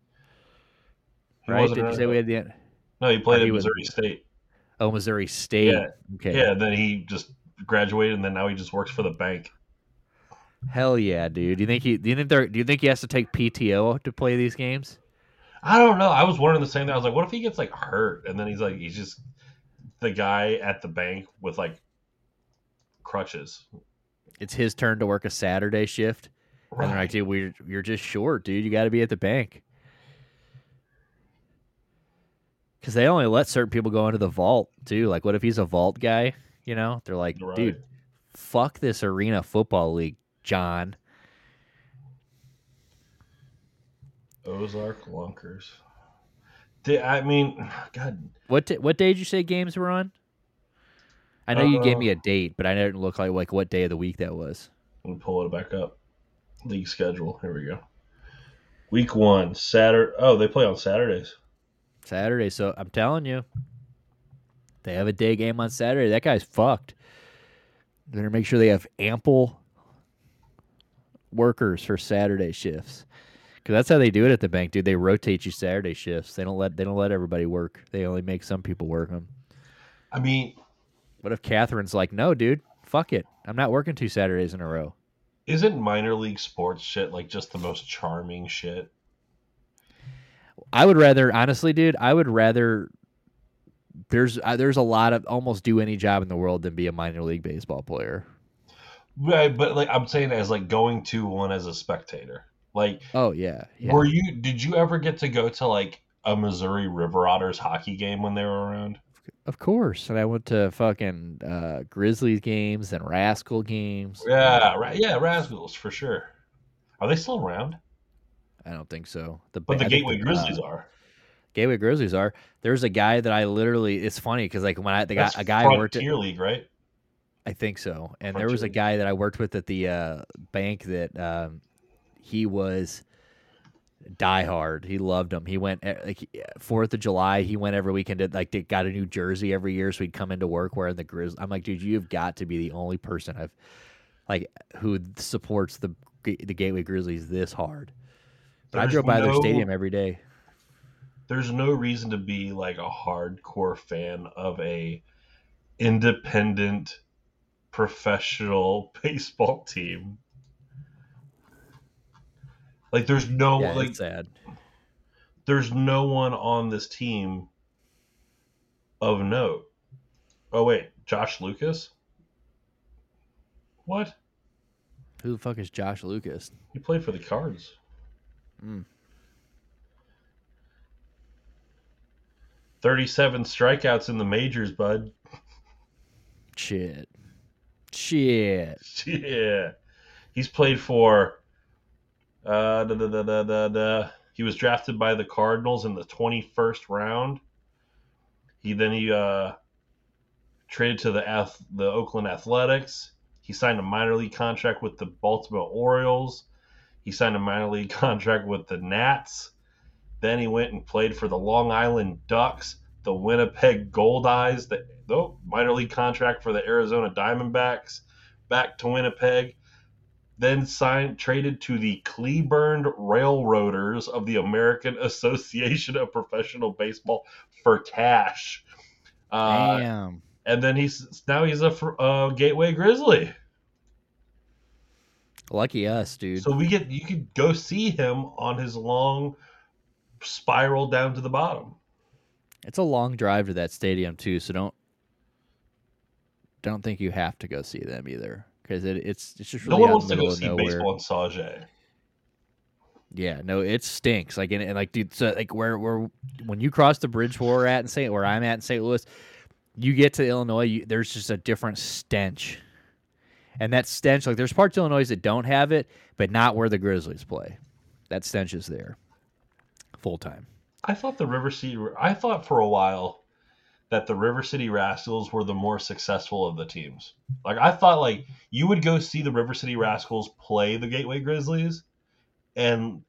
He Right? Did you say we had the No, he played at was- Missouri State. Oh, Missouri State. Yeah. Okay. Yeah, then he just graduated, and then now he just works for the bank. Hell yeah, dude. Do you think he do you think they're do you think he has to take PTO to play these games? I don't know. I was wondering the same thing. I was like, what if he gets like hurt, and then he's like, he's just the guy at the bank with like crutches. It's his turn to work a Saturday shift. And they're like, dude, we're, you're just short, dude. You got to be at the bank. Because they only let certain people go into the vault, too. Like, what if he's a vault guy? You know? They're like, Right. dude, fuck this arena football league, John. Ozark Lunkers. Did, I mean, God, What t- what day did you say games were on? I know you gave Uh, me a date, but I didn't look like like what day of the week that was. let me pull it back up. League schedule. Here we go. Week one, Saturday. Oh, they play on Saturdays. Saturday. So I'm telling you, they have a day game on Saturday. That guy's fucked. They're gonna make sure they have ample workers for Saturday shifts. Cause that's how they do it at the bank, dude. They rotate you Saturday shifts. They don't let they don't let everybody work. They only make some people work them. I mean, What if Catherine's like, no, dude, fuck it. I'm not working two Saturdays in a row. Isn't minor league sports shit like just the most charming shit? I would rather, honestly, dude. I would rather. There's uh, there's a lot of almost do any job in the world than be a minor league baseball player. Right, but like I'm saying, as like going to one as a spectator. Like, Oh yeah, yeah. were you? Did you ever get to go to like a Missouri River Otters hockey game when they were around? Of course. And I went to fucking uh, Grizzlies games and Rascal games. Yeah, right. Yeah, Rascals for sure. Are they still around? I don't think so. The But the I Gateway the, Grizzlies uh, are. Gateway Grizzlies are. There's a guy that I literally. It's funny because like when I the guy That's a guy I worked at. Frontier League, right? I think so. And there was a guy that I worked with at the uh, bank that um, he was diehard. He loved them. He went eh, like Fourth of July. He went every weekend. Did, like they got a new jersey every year, so he'd come into work wearing the Grizz. I'm like, dude, you've got to be the only person I've like who supports the the Gateway Grizzlies this hard. But I drove by their stadium every day. There's no reason to be like a hardcore fan of a independent professional baseball team. Like there's no yeah, like sad. there's no one on this team of note. Oh wait, Josh Lucas? What? Who the fuck is Josh Lucas? He played for the Cards. Mm. 37 strikeouts in the majors, bud. Shit. Shit. Yeah. He's played for uh da, da, da, he was drafted by the Cardinals in the 21st round. He then he uh traded to the the Oakland Athletics. He signed a minor league contract with the Baltimore Orioles. He signed a minor league contract with the Nats. Then he went and played for the Long Island Ducks, the Winnipeg Goldeyes, the oh, minor league contract for the Arizona Diamondbacks, back to Winnipeg. Then signed traded to the Cleburne Railroaders of the American Association of Professional Baseball for cash. Uh, Damn. and then he's now he's a uh, Gateway Grizzly. Lucky us, dude. So we get you could go see him on his long spiral down to the bottom. It's a long drive to that stadium too, so don't don't think you have to go see them either because it, it's it's just No one wants to go see nowhere. baseball in Sauget. Yeah, no, it stinks. Like and, and like dude, so like where where when you cross the bridge where we're at in St. where I'm at in St. Louis, you get to Illinois, you, there's just a different stench. And that stench, like there's parts of Illinois that don't have it, but not where the Grizzlies play. That stench is there, full time. I thought the River City. I thought for a while that the River City Rascals were the more successful of the teams. Like I thought, like you would go see the River City Rascals play the Gateway Grizzlies, and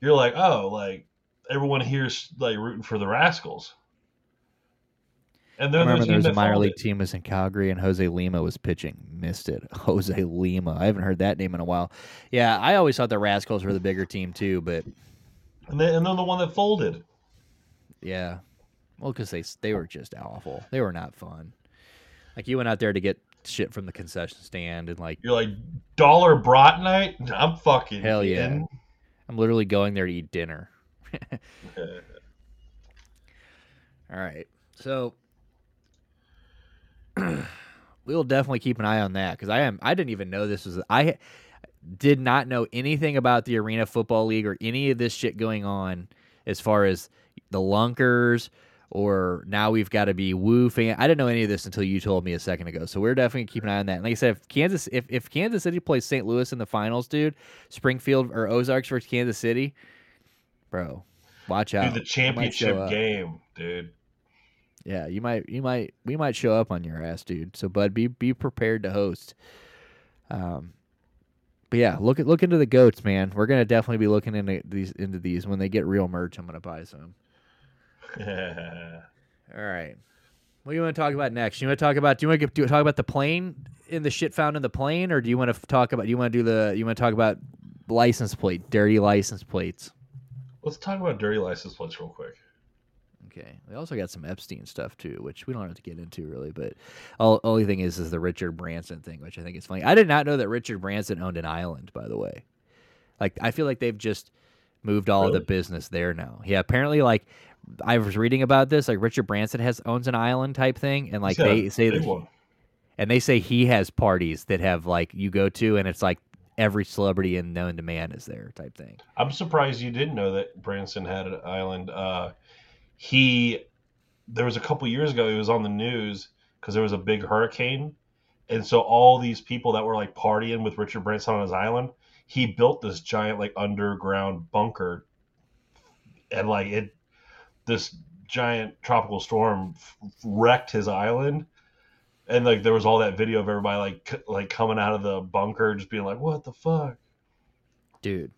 you're like, oh, like everyone here's like rooting for the Rascals. And I then remember the there was a minor league team was in Calgary and Jose Lima was pitching. Missed it. Jose Lima. I haven't heard that name in a while. Yeah, I always thought the Rascals were the bigger team too, but and then and then the one that folded. yeah, well, because they they were oh. just awful. They were not fun. Like you went out there to get shit from the concession stand and like You're like dollar brat night. I'm fucking hell yeah, in. I'm literally going there to eat dinner. All right, so we will definitely keep an eye on that because I am I didn't even know this was I did not know anything about the Arena Football League or any of this shit going on as far as the lunkers or now we've got to be woo fan. I didn't know any of this until you told me a second ago. So we're definitely keeping an eye on that. And like I said, if Kansas if, if Kansas City plays St. Louis in the finals, dude, Springfield or Ozarks versus Kansas City, bro, watch out. Dude, the You might show championship game, dude. Yeah, you might, you might, we might show up on your ass, dude. So, bud, be be prepared to host. Um, but yeah, look at look into the goats, man. We're gonna definitely be looking into these into these when they get real merch. I'm gonna buy some. All right. What do you want to talk about next? You want to talk about? Do you want to do, talk about the plane in the shit found in the plane, or do you want to talk about? Do you want to do the? You want to talk about license plate, dirty license plates? Let's talk about dirty license plates real quick. Okay. We also got some Epstein stuff too, which we don't have to get into really. But all only thing is, is the Richard Branson thing, which I think is funny. I did not know that Richard Branson owned an island. By the way, like I feel like they've just moved all of the business there now. Yeah, apparently, like I was reading about this, like Richard Branson has owns an island type thing, and like they say that, one. and they say he has parties that have like you go to, and it's like every celebrity in known to man is there type thing. I'm surprised you didn't know that Branson had an island. Uh, he, there was a couple years ago, he was on the news because there was a big hurricane, and so all these people that were like partying with Richard Branson on his island, he built this giant like underground bunker, and like it, this giant tropical storm f- wrecked his island. And like there was all that video of everybody like c- like coming out of the bunker, just being like, "What the fuck?" dude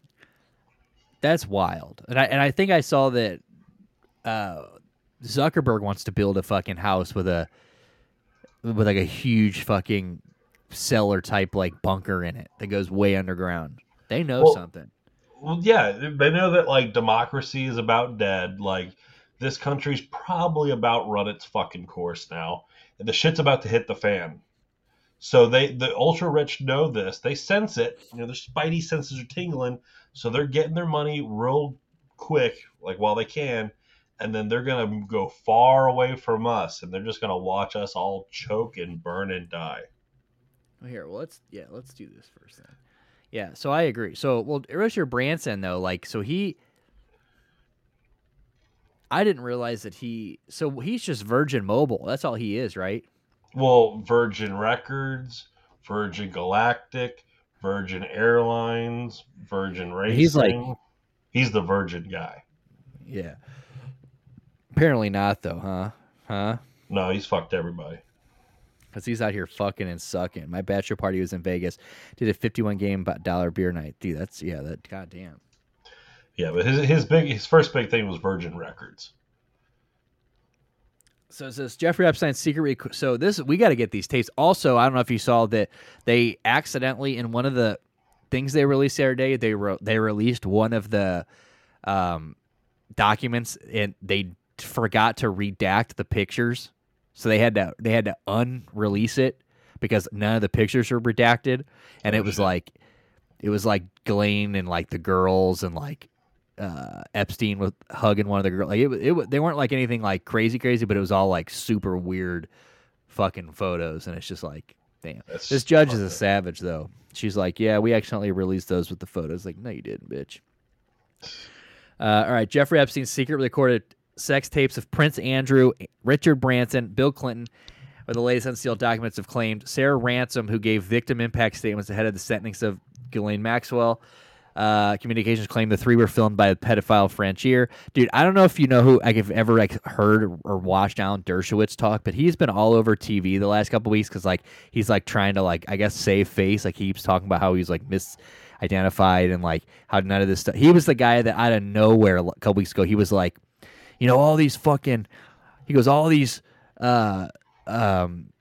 that's wild and i and i think i saw that uh zuckerberg wants to build a fucking house with a with like a huge fucking cellar type like bunker in it that goes way underground they know Well, something Well, yeah, they know that like democracy is about dead. Like this country's probably about run its fucking course now, and the shit's about to hit the fan. So they, the ultra rich, know this. They sense it. You know, their spidey senses are tingling, so they're getting their money real quick, like while they can, and then they're gonna go far away from us, and they're just gonna watch us all choke and burn and die. Well, here, well, let's yeah, let's do this first then. Yeah, so I agree. So, well, Richard Branson though, like, so he, I didn't realize that he, so he's just Virgin Mobile. That's all he is, right? Well, Virgin Records, Virgin Galactic, Virgin Airlines, Virgin Racing. He's like- he's the Virgin guy. Yeah. Apparently not though, huh? Huh? No, he's fucked everybody. Because he's out here fucking and sucking. My bachelor party was in Vegas. Did a 51 game dollar beer night. Dude, that's, yeah, that, goddamn. Yeah, but his his big his first big thing was Virgin Records. So it says Jeffrey Epstein's secret. Rec- so this we got to get these tapes. Also, I don't know if you saw that they accidentally in one of the things they released the other day, they wrote they released one of the um, documents and they forgot to redact the pictures, so they had to they had to unrelease it because none of the pictures were redacted, and it was like it was like Ghislaine and like the girls and like uh, Epstein was hugging one of the girls. Like it, it, they weren't like anything like crazy, crazy, but it was all like super weird, fucking photos. And it's just like, damn. That's this judge is a savage, though. She's like, yeah, we accidentally released those with the photos. Like, no, you didn't, bitch. Uh, all right, Jeffrey Epstein secretly recorded sex tapes of Prince Andrew, Richard Branson, Bill Clinton, where the latest unsealed documents have claimed Sarah Ransom, who gave victim impact statements ahead of the sentencing of Ghislaine Maxwell. Uh, communications claim the three were filmed by a pedophile Franchier. Dude, I don't know if you know who like have ever like heard or watched Alan Dershowitz talk, but he's been all over TV the last couple weeks because like he's like trying to like I guess save face. Like he keeps talking about how he's like misidentified and like how none of this stuff. He was the guy that out of nowhere a couple weeks ago he was like, you know, all these fucking. He goes all these. uh um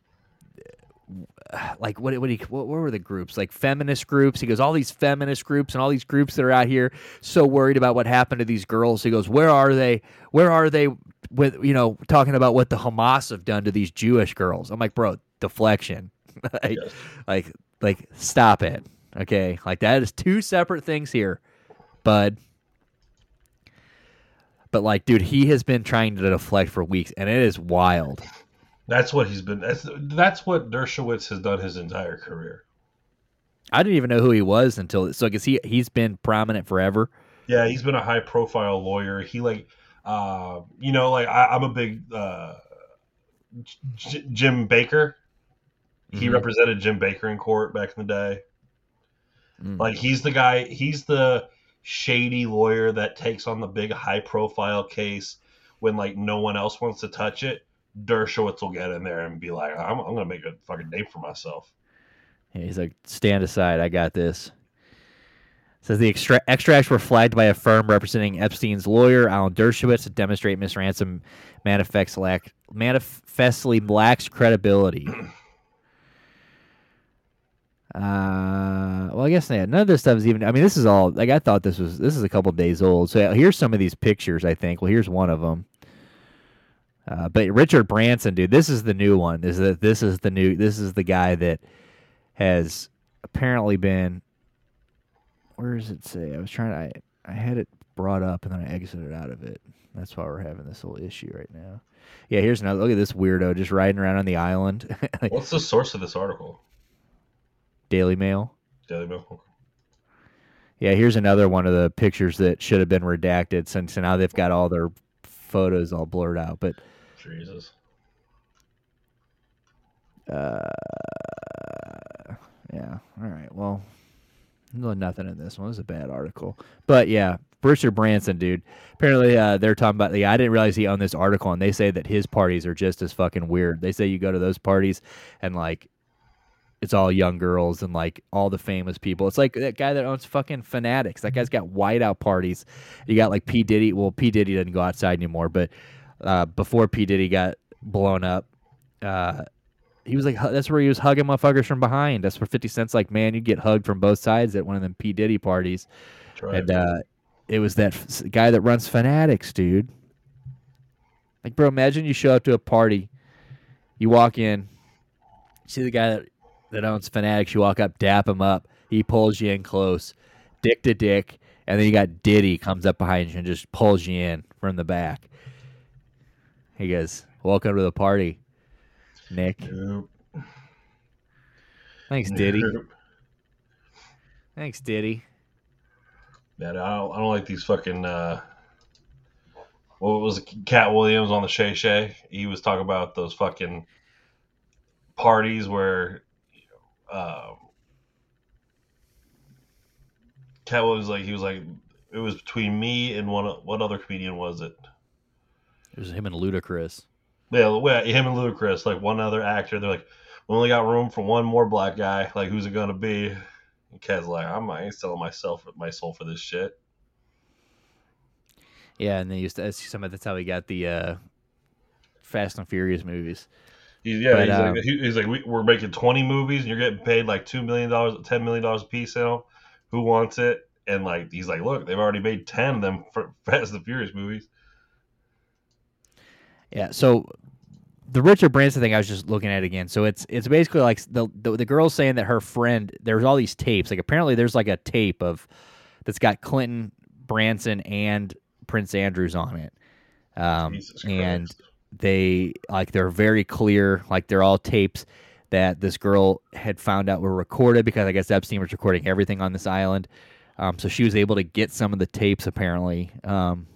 like what what, he, what what were the groups? Like feminist groups? He goes all these feminist groups and all these groups that are out here so worried about what happened to these girls. He goes where are they where are they with you know talking about what the Hamas have done to these Jewish girls? I'm like bro deflection. Like, Yes. like like stop it. Okay? Like that is two separate things here bud. But like dude he has been trying to deflect for weeks and it is wild That's what he's been. That's that's what Dershowitz has done his entire career. I didn't even know who he was until so because he he's been prominent forever. Yeah, he's been a high profile lawyer. He like, uh, you know, like I, I'm a big uh, J- Jim Bakker. He Mhm. represented Jim Bakker in court back in the day. Mm. Like he's the guy. He's the shady lawyer that takes on the big high profile case when like no one else wants to touch it. Dershowitz will get in there and be like, "I'm, I'm gonna make a fucking name for myself." Yeah, he's like, stand aside, I got this. Says the extra- extracts were flagged by a firm representing Epstein's lawyer, Alan Dershowitz, to demonstrate Miss Ransom manifests lack, manifestly lacks credibility. Uh, well, I guess yeah, none of this stuff is even. I mean, this is all like I thought this was. This is a couple days old. So here's some of these pictures. I think. Well, here's one of them. Uh, but Richard Branson, dude, this is the new one. This is this is the new. This is the guy that has apparently been. Where does it say? I was trying to. I, I had it brought up and then I exited out of it. That's why we're having this little issue right now. Yeah, here's another. Look at this weirdo just riding around on the island. Like, What's the source of this article? Daily Mail. Daily Mail. Yeah, here's another one of the pictures that should have been redacted since now they've got all their photos all blurred out. But Jesus. uh, yeah, all right. Well, no, nothing in this one. It was a bad article. But yeah, Richard Branson, dude. Apparently, uh, they're talking about. Yeah, I didn't realize he owned this article, and they say that his parties are just as fucking weird. They say you go to those parties, and like, it's all young girls and like all the famous people. It's like that guy that owns fucking Fanatics. That guy's got whiteout parties. You got like P Diddy. Well, P Diddy doesn't go outside anymore, but uh, before P Diddy got blown up, uh, he was like, that's where he was hugging motherfuckers from behind. That's where Fifty Cent's like, man, you get hugged from both sides at one of them P Diddy parties, right. and uh, it was that f- guy that runs Fanatics, dude. Like, bro, imagine you show up to a party, you walk in, see the guy that, that owns Fanatics, you walk up, dap him up, he pulls you in close, dick to dick, and then you got Diddy comes up behind you and just pulls you in from the back. He goes, "Welcome to the party, Nick." Nope. Thanks, Diddy. Nope. Thanks, Diddy. Man, I don't, I don't like these fucking. Uh, what was it, Katt Williams on the Shay Shay? He was talking about those fucking parties where um, Katt Williams was like he was like it was between me and one what other comedian was it? It was him and Ludacris. Yeah, well, him and Ludacris, like one other actor. They're like, we only got room for one more black guy. Like, who's it gonna be? And Katt's like, I'm I ain't selling myself my soul for this shit. Yeah, and they used to some of that's how he got the uh, Fast and Furious movies. He, yeah, But, he's um, like, he, he's like, we, we're making 20 movies and you're getting paid like $2 million, $10 million a piece them. Who wants it? And like, he's like, look, they've already made 10 of them for Fast and Furious movies. Yeah, so the Richard Branson thing I was just looking at again. So it's it's basically like the the, the girl saying that her friend there's all these tapes. Like apparently there's like a tape of that's got Clinton, Branson, and Prince Andrews on it. Um, and they like they're very clear. Like they're all tapes that this girl had found out were recorded because I guess Epstein was recording everything on this island. Um, so she was able to get some of the tapes apparently. Um,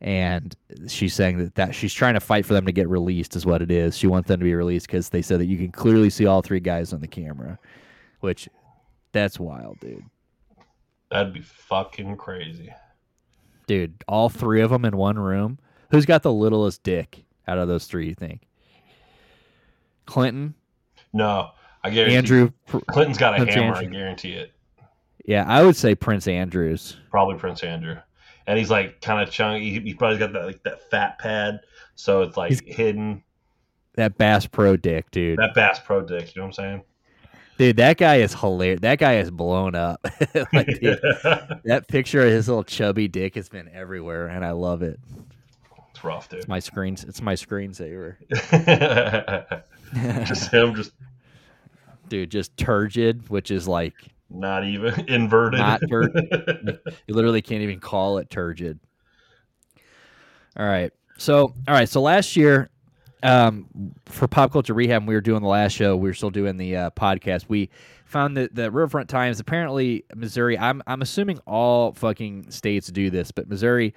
and she's saying that, that she's trying to fight for them to get released is what it is she wants them to be released because they said that you can clearly see all three guys on the camera which that's wild dude That'd be fucking crazy. dude all three of them in one room who's got the littlest dick out of those three you think clinton No, I guarantee andrew Clinton's got a Prince hammer. I guarantee it. yeah i would say prince andrews Probably Prince Andrew. And he's like kind of chunky. He, he probably got that like that fat pad, so it's like He's- hidden. that bass pro dick dude That Bass Pro Dick. You know what I'm saying? dude that guy is hilarious that guy is blown up like, dude, that picture of his little chubby dick has been everywhere and i love it it's rough, dude. It's my screen. It's my screensaver, just him, just dude. Just turgid, which is like not even inverted. Not tur- you literally can't even call it turgid. All right, so all right, so last year, um, for pop culture rehab, we were doing the last show. We were still doing the uh, podcast. We found that the Riverfront Times, apparently Missouri. I'm I'm assuming all fucking states do this, but Missouri.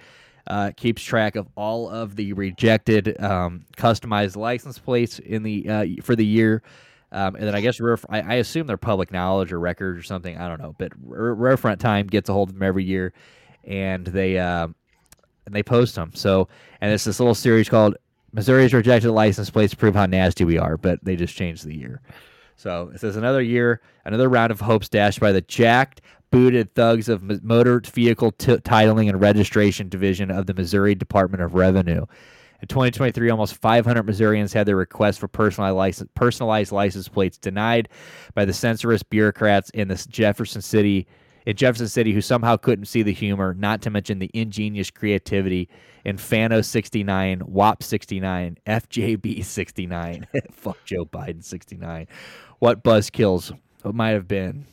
Uh, keeps track of all of the rejected um, customized license plates in the uh, for the year, um, and then I guess I, I assume they're public knowledge or records or something. I don't know, but R- Riverfront Time gets a hold of them every year, and they uh, and they post them. So, and it's this little series called "Missouri's Rejected License Plates Prove How Nasty We Are," but they just changed the year. So it says another year, another round of hopes dashed by the jacked, booted thugs of Motor Vehicle T- Titling and Registration Division of the Missouri Department of Revenue. In 2023, almost 500 Missourians had their request for personalized license, personalized license plates denied by the censorious bureaucrats in the Jefferson City in Jefferson City who somehow couldn't see the humor, not to mention the ingenious creativity in Fano 69, WAP 69, FJB 69, fuck Joe Biden 69. What buzzkills it might have been.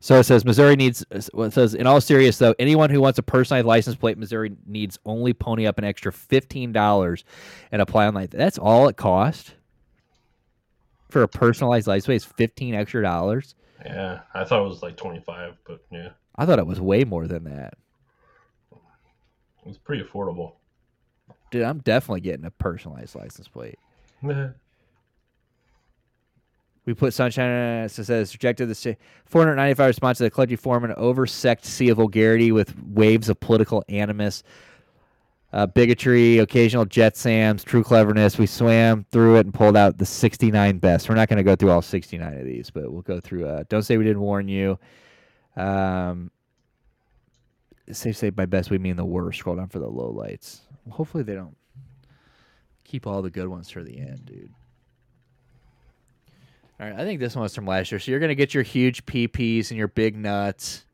So it says Missouri needs. Well, it says in all serious though, anyone who wants a personalized license plate, Missouri needs only pony up an extra fifteen dollars and apply online. That's all it cost for a personalized license plate. Is fifteen extra dollars. yeah, I thought it was like 25, but yeah, I thought it was way more than that. it's pretty affordable. Dude, I'm definitely getting a personalized license plate. We put sunshine on it. So says rejected the sta- 495 response to the Clergy form an oversect sea of vulgarity with waves of political animus, uh, bigotry, occasional jet sams, true cleverness. We swam through it and pulled out the 69 best. We're not going to go through all 69 of these, but we'll go through. Uh, Don't say we didn't warn you. Um, safe say by best we mean the worst. Scroll down for the low lights. Hopefully they don't keep all the good ones for the end, dude. All right, I think this one's from last year. So you're gonna get your huge PPs and your big nuts,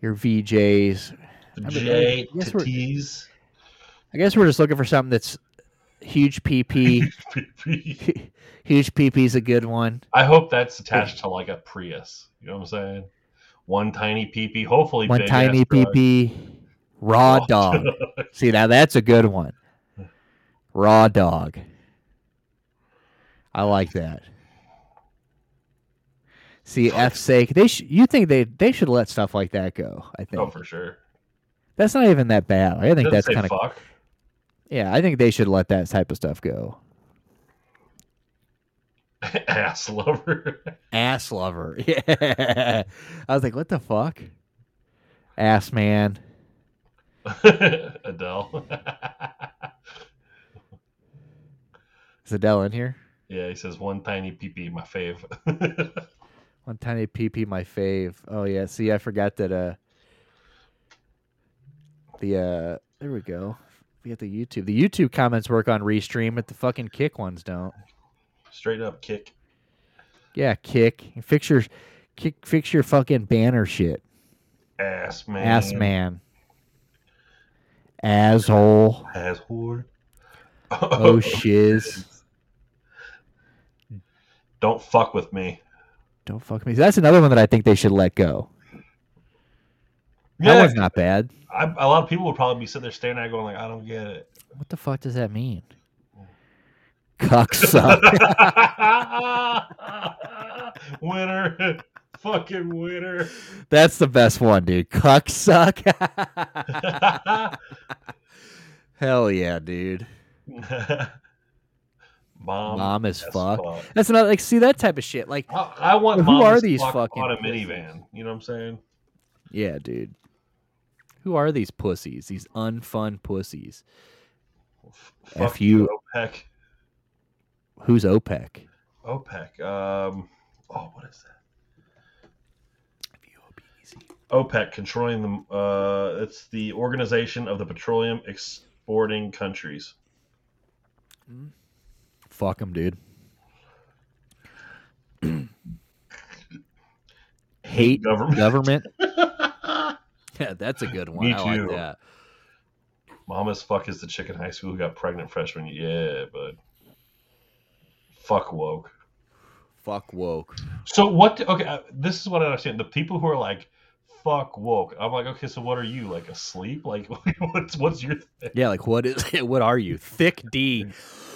your VJs. The J I guess we're- I guess we're just looking for something that's huge PP. huge PP is a good one. I hope that's attached to like a Prius. You know what I'm saying? One tiny PP, hopefully One tiny. PP. Raw Raw dog. See now that's a good one. Raw dog. I like that. See, F sake, they sh- you think they they should let stuff like that go? I oh, think Oh, for sure. that's not even that bad. I think that's kind of yeah. I think they should let that type of stuff go. Ass lover. Ass lover, yeah. I was like, what the fuck? Ass man. Adele. Is Adele in here? yeah, he says one tiny PP, my fave. One tiny PP, my fave. Oh yeah. See, I forgot that. Uh, the uh, there we go. We got the YouTube. The YouTube comments work on restream, but the fucking kick ones don't. Straight up kick. Yeah, kick. Fix your, kick. Fix your fucking banner shit. Ass man. Ass man. Asshole. Ass whore. Oh shiz. Don't fuck with me. Don't fuck me. That's another one that I think they should let go. That Yeah, one's not bad. I, a lot of people would probably be sitting there staring at it going like, I don't get it. What the fuck does that mean? Cucksuck. winner. Fucking winner. That's the best one, dude. Cucksuck. Hell yeah, dude. Mom. Mom as as fuck. That's another like see that type of shit. Like I, I want Who mom are these fuck fucking on a minivan. You know what I'm saying? yeah, dude. Who are these pussies? These unfun pussies. Fuck F you. OPEC. Who's OPEC? OPEC. Um. Oh, what is that? OPEC controlling the. Uh, it's the Organization of the Petroleum Exporting Countries. Fuck them, dude. Hate Government. government. yeah, that's a good one. Me I like too. that. Mom as fuck is the chick in high school who got pregnant freshman. Yeah, but fuck woke. Fuck woke. So what? Okay, uh, this is what I understand. The people who are like, "Fuck woke," I'm like, okay, so what are you like asleep? Like, what's what's your thing? Yeah, like what is what are you? Thick D.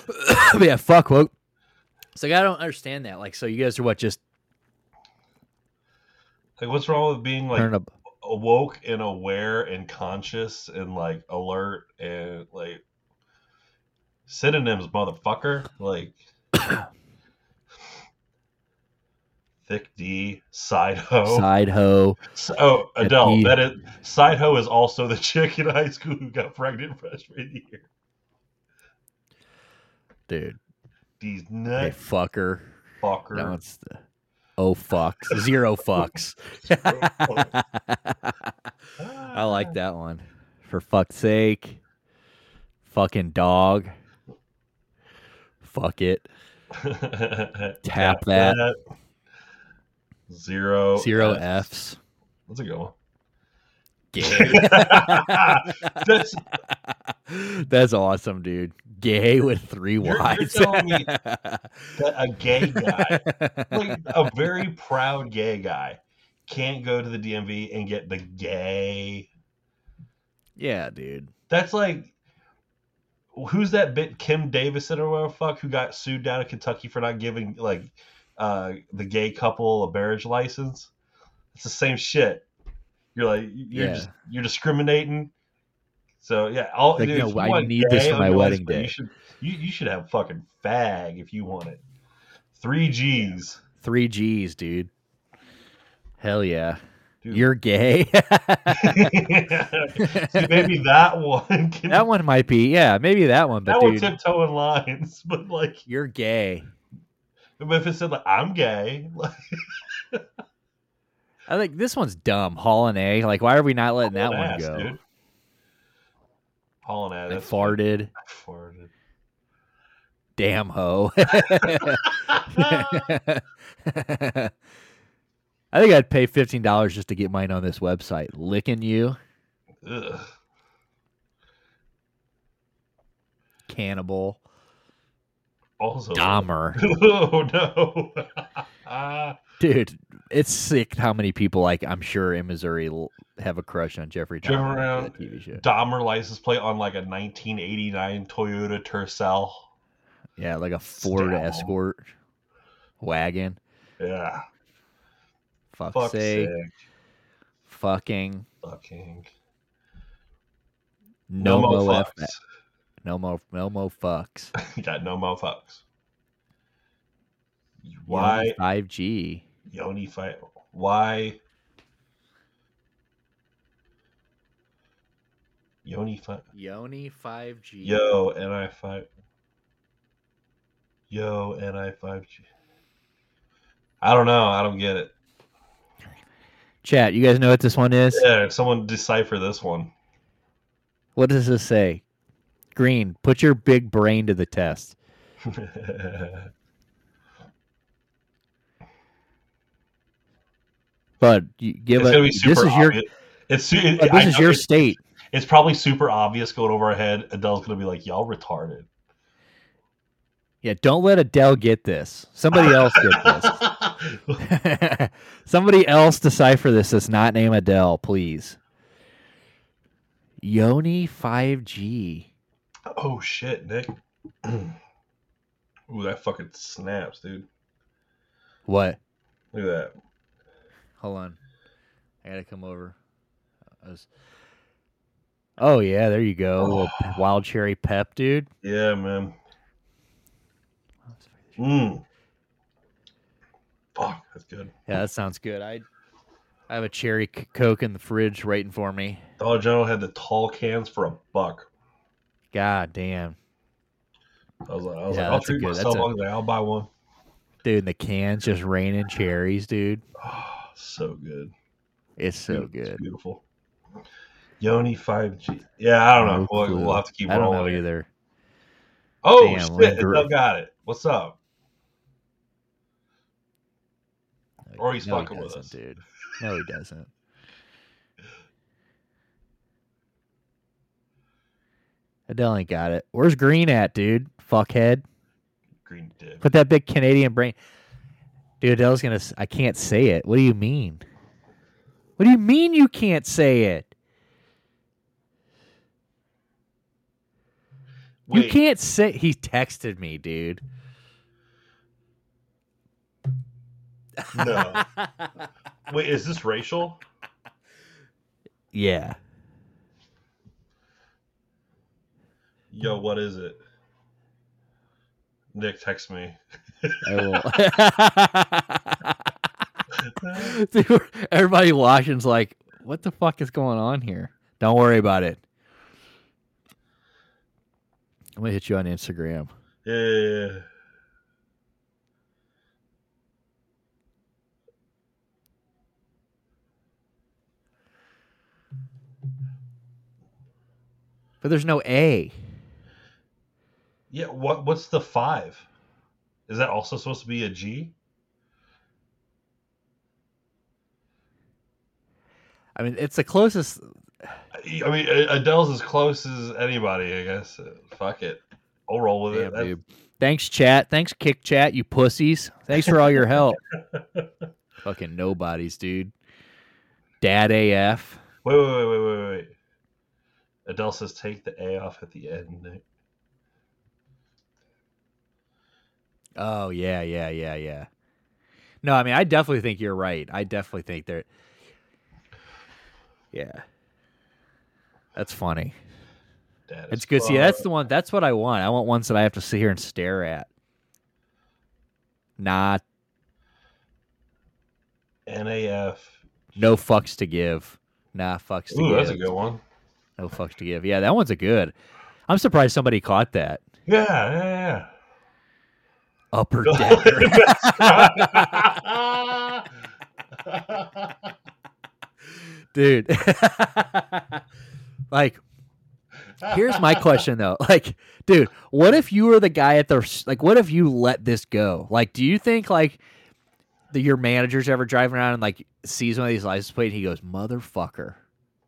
yeah, fuck woke. So like, I don't understand that. Like, so you guys are what just Like, what's wrong with being like turn up? awoke and aware and conscious and like alert and like synonyms, motherfucker? Like. Thick D, side hoe. Side hoe. Oh, Adele. That is side hoe is also the chick in high school who got pregnant freshman year. Dude. These Hey, fucker. fucker. No, it's the oh fucks. Zero fucks. I like that one. For fuck's sake. Fucking dog. Fuck it. Tap, that. Zero. Zero Fs. Fs. That's a good one. Gay. That's That's awesome, dude. Gay with 3 You're- you're Ys. telling me that a gay guy, like a very proud gay guy, can't go to the DMV and get the gay. yeah, dude. That's like, who's that bit Kim Davison or whatever the fuck who got sued down in Kentucky for not giving like uh, the gay couple a marriage license? It's the same shit. You're like you're Yeah. just you're discriminating. So yeah, all Like, dude, no, you I need this for my wedding day. You should you, you should have fucking fag if you want it. Three G's. Three G's, dude. Hell yeah. Dude. You're gay. See, maybe that one can that one might be, yeah, maybe that one, but that one tiptoeing lines, but like you're gay. But if it said like I'm gay, like I think this one's dumb. Hall and A. Like, why are we not letting that one ass, go? dude. Hauling ass. I that's farted. farted. Damn hoe. I think I'd pay fifteen dollars just to get mine on this website. Licking you, Ugh. cannibal, Also, Dahmer. oh no. Dude, it's sick how many people like I'm sure in Missouri have a crush on Jeffrey Dahmer after around TV show. Dahmer license plate on like a 1989 Toyota Tercel. Yeah, like a Ford. Escort wagon. Yeah. Fuck's Fuck's sake. sake. Fucking Fucking. no, mo mo F-. no mo no mo fucks. You got no mo fucks. Why five G? Yoni fight? Why Yoni fight? Yoni five G. Yo, NI five. Yo, NI five G. I don't know. I don't get it. Chat, you guys know what this one is? Yeah, someone decipher this one. What does this say? Green, put your big brain to the test. But you give it's it. gonna be This super is your. It's su- it, but I this is your it's- state. It's probably super obvious going over our head. Adele's gonna be like, "Y'all retarded." Yeah, don't let Adele get this. Somebody else get this. Somebody else decipher this that's not name Adele, please. Yoni 5G. Oh shit, Nick. Ooh, that fucking snaps, dude. What? Look at that. Hold on. I gotta come over. Was- Oh yeah, there you go. Oh. Little wild cherry pep, dude. Yeah, man. Mmm. Fuck, that's good. Yeah, that sounds good. I I have a cherry coke in the fridge waiting for me. Dollar General had the tall cans for a buck. God damn, I was like, I was Yeah, like, I'll treat good- myself. a- I like, I'll buy one. dude! And the cans just raining cherries, dude. Oh, so good. It's so It's good. beautiful. Yoni five G. Yeah, I don't know. No We'll, clue. we'll have to keep I don't rolling. know either. Oh Damn, shit! Adele got it. What's up? Or he's no, fucking with us. dude. No, he doesn't. Adele ain't got it. Where's Green at, dude? Fuckhead. Green dick. Put that big Canadian brain. Dude, Adele's gonna. I can't say it. What do you mean? What do you mean you can't say it? You can't say. He texted me, dude. no. Wait, is this racial? Yeah. Yo, what is it? Nick, text me. I will. Dude, everybody watching's like, what the fuck is going on here? Don't worry about it. I'm gonna hit you on Instagram. Yeah, yeah, yeah. But there's no A. Yeah, what what's the five? Is that also supposed to be a G? I mean, it's the closest. I mean, Adele's as close as anybody, I guess. Uh, Fuck it. I'll roll with Damn, it. Thanks, chat. Thanks, Kick Chat, you pussies. Thanks for all your help. Fucking nobodies, dude. Dad AF. Wait, wait, wait, wait, wait, wait. Adele says take the A off at the end. Nick. Oh yeah, yeah, yeah, yeah. No, I mean, I definitely think you're right. I definitely think they're. Yeah, that's funny. Dad It's good. See, that's the one. That's what I want. I want ones that I have to sit here and stare at. Not NAF. no fucks to give. Nah, fucks to Ooh, give. that's a good one. No fucks to give. Yeah, that one's a good. I'm surprised somebody caught that. Yeah, yeah, yeah, Upper decker. dude. like, Here's my question though. Like, dude, what if you were the guy at the like what if you let this go? Like, do you think like the, your manager's ever driving around and like sees one of these license plates he goes, "Motherfucker."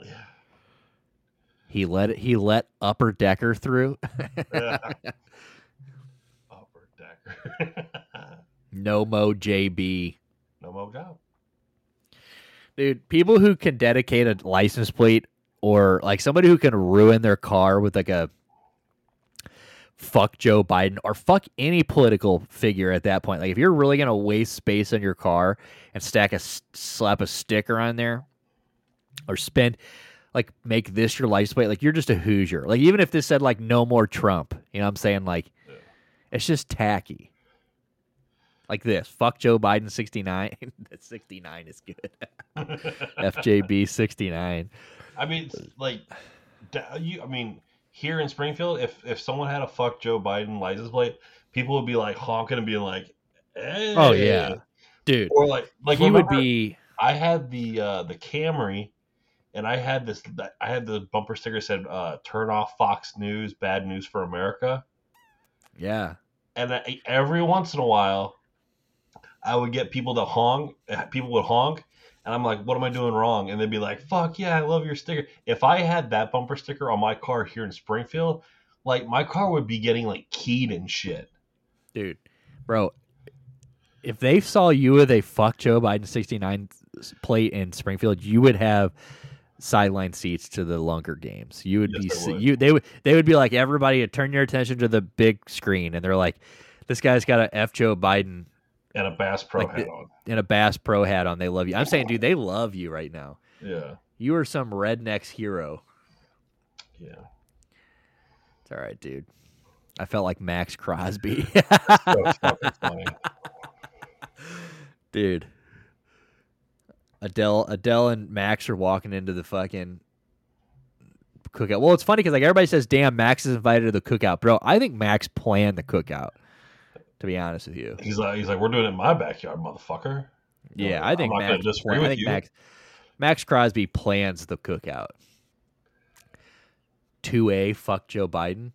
Yeah. He let it he let upper decker through. Decker. no mo JB. no more go. Dude, people who can dedicate a license plate or like somebody who can ruin their car with like a fuck Joe Biden or fuck any political figure at that point. Like if you're really going to waste space on your car and stack a slap a sticker on there or spend like make this your license plate, like you're just a Hoosier. Like even if this said like no more Trump, you know what I'm saying? Like. It's just tacky. Like this, fuck Joe Biden 69. that 69 is good. FJB 69. I mean, like, you. I mean, here in Springfield, if if someone had a fuck Joe Biden license plate, people would be like honking and being like, hey. Oh yeah. Dude, Or like, like he would be I had the uh, the Camry, and I had this. I had the bumper sticker said uh, "Turn off Fox News, bad news for America." Yeah. And I, every once in a while, I would get people to honk. People would honk, and I'm like, "What am I doing wrong?" And they'd be like, "Fuck yeah, I love your sticker." If I had that bumper sticker on my car here in Springfield, like my car would be getting like keyed and shit. Dude, bro, if they saw you with a fuck Joe Biden 69 plate in Springfield, you would have sideline seats to the Lunker games. You would Yes, be would. you they would they would be like everybody turn your attention to the big screen and they're like this guy's got a F Joe Biden And a Bass Pro Like hat the- on. and a Bass Pro hat on. They love you. I'm saying, dude, they love you right now. Yeah, You are some redneck's hero. yeah. It's all right, dude. I felt like Maxx Crosby. So fucking funny. dude. Adele, Adele, and Max are walking into the fucking cookout. Well, it's funny because like everybody says, "Damn, Max is invited to the cookout, bro." I think Max planned the cookout. To be honest with you, He's like, he's like, we're doing it in my backyard, motherfucker. yeah, I'm I think Max. I think you. Max. Maxx Crosby plans the cookout. Two A, fuck Joe Biden.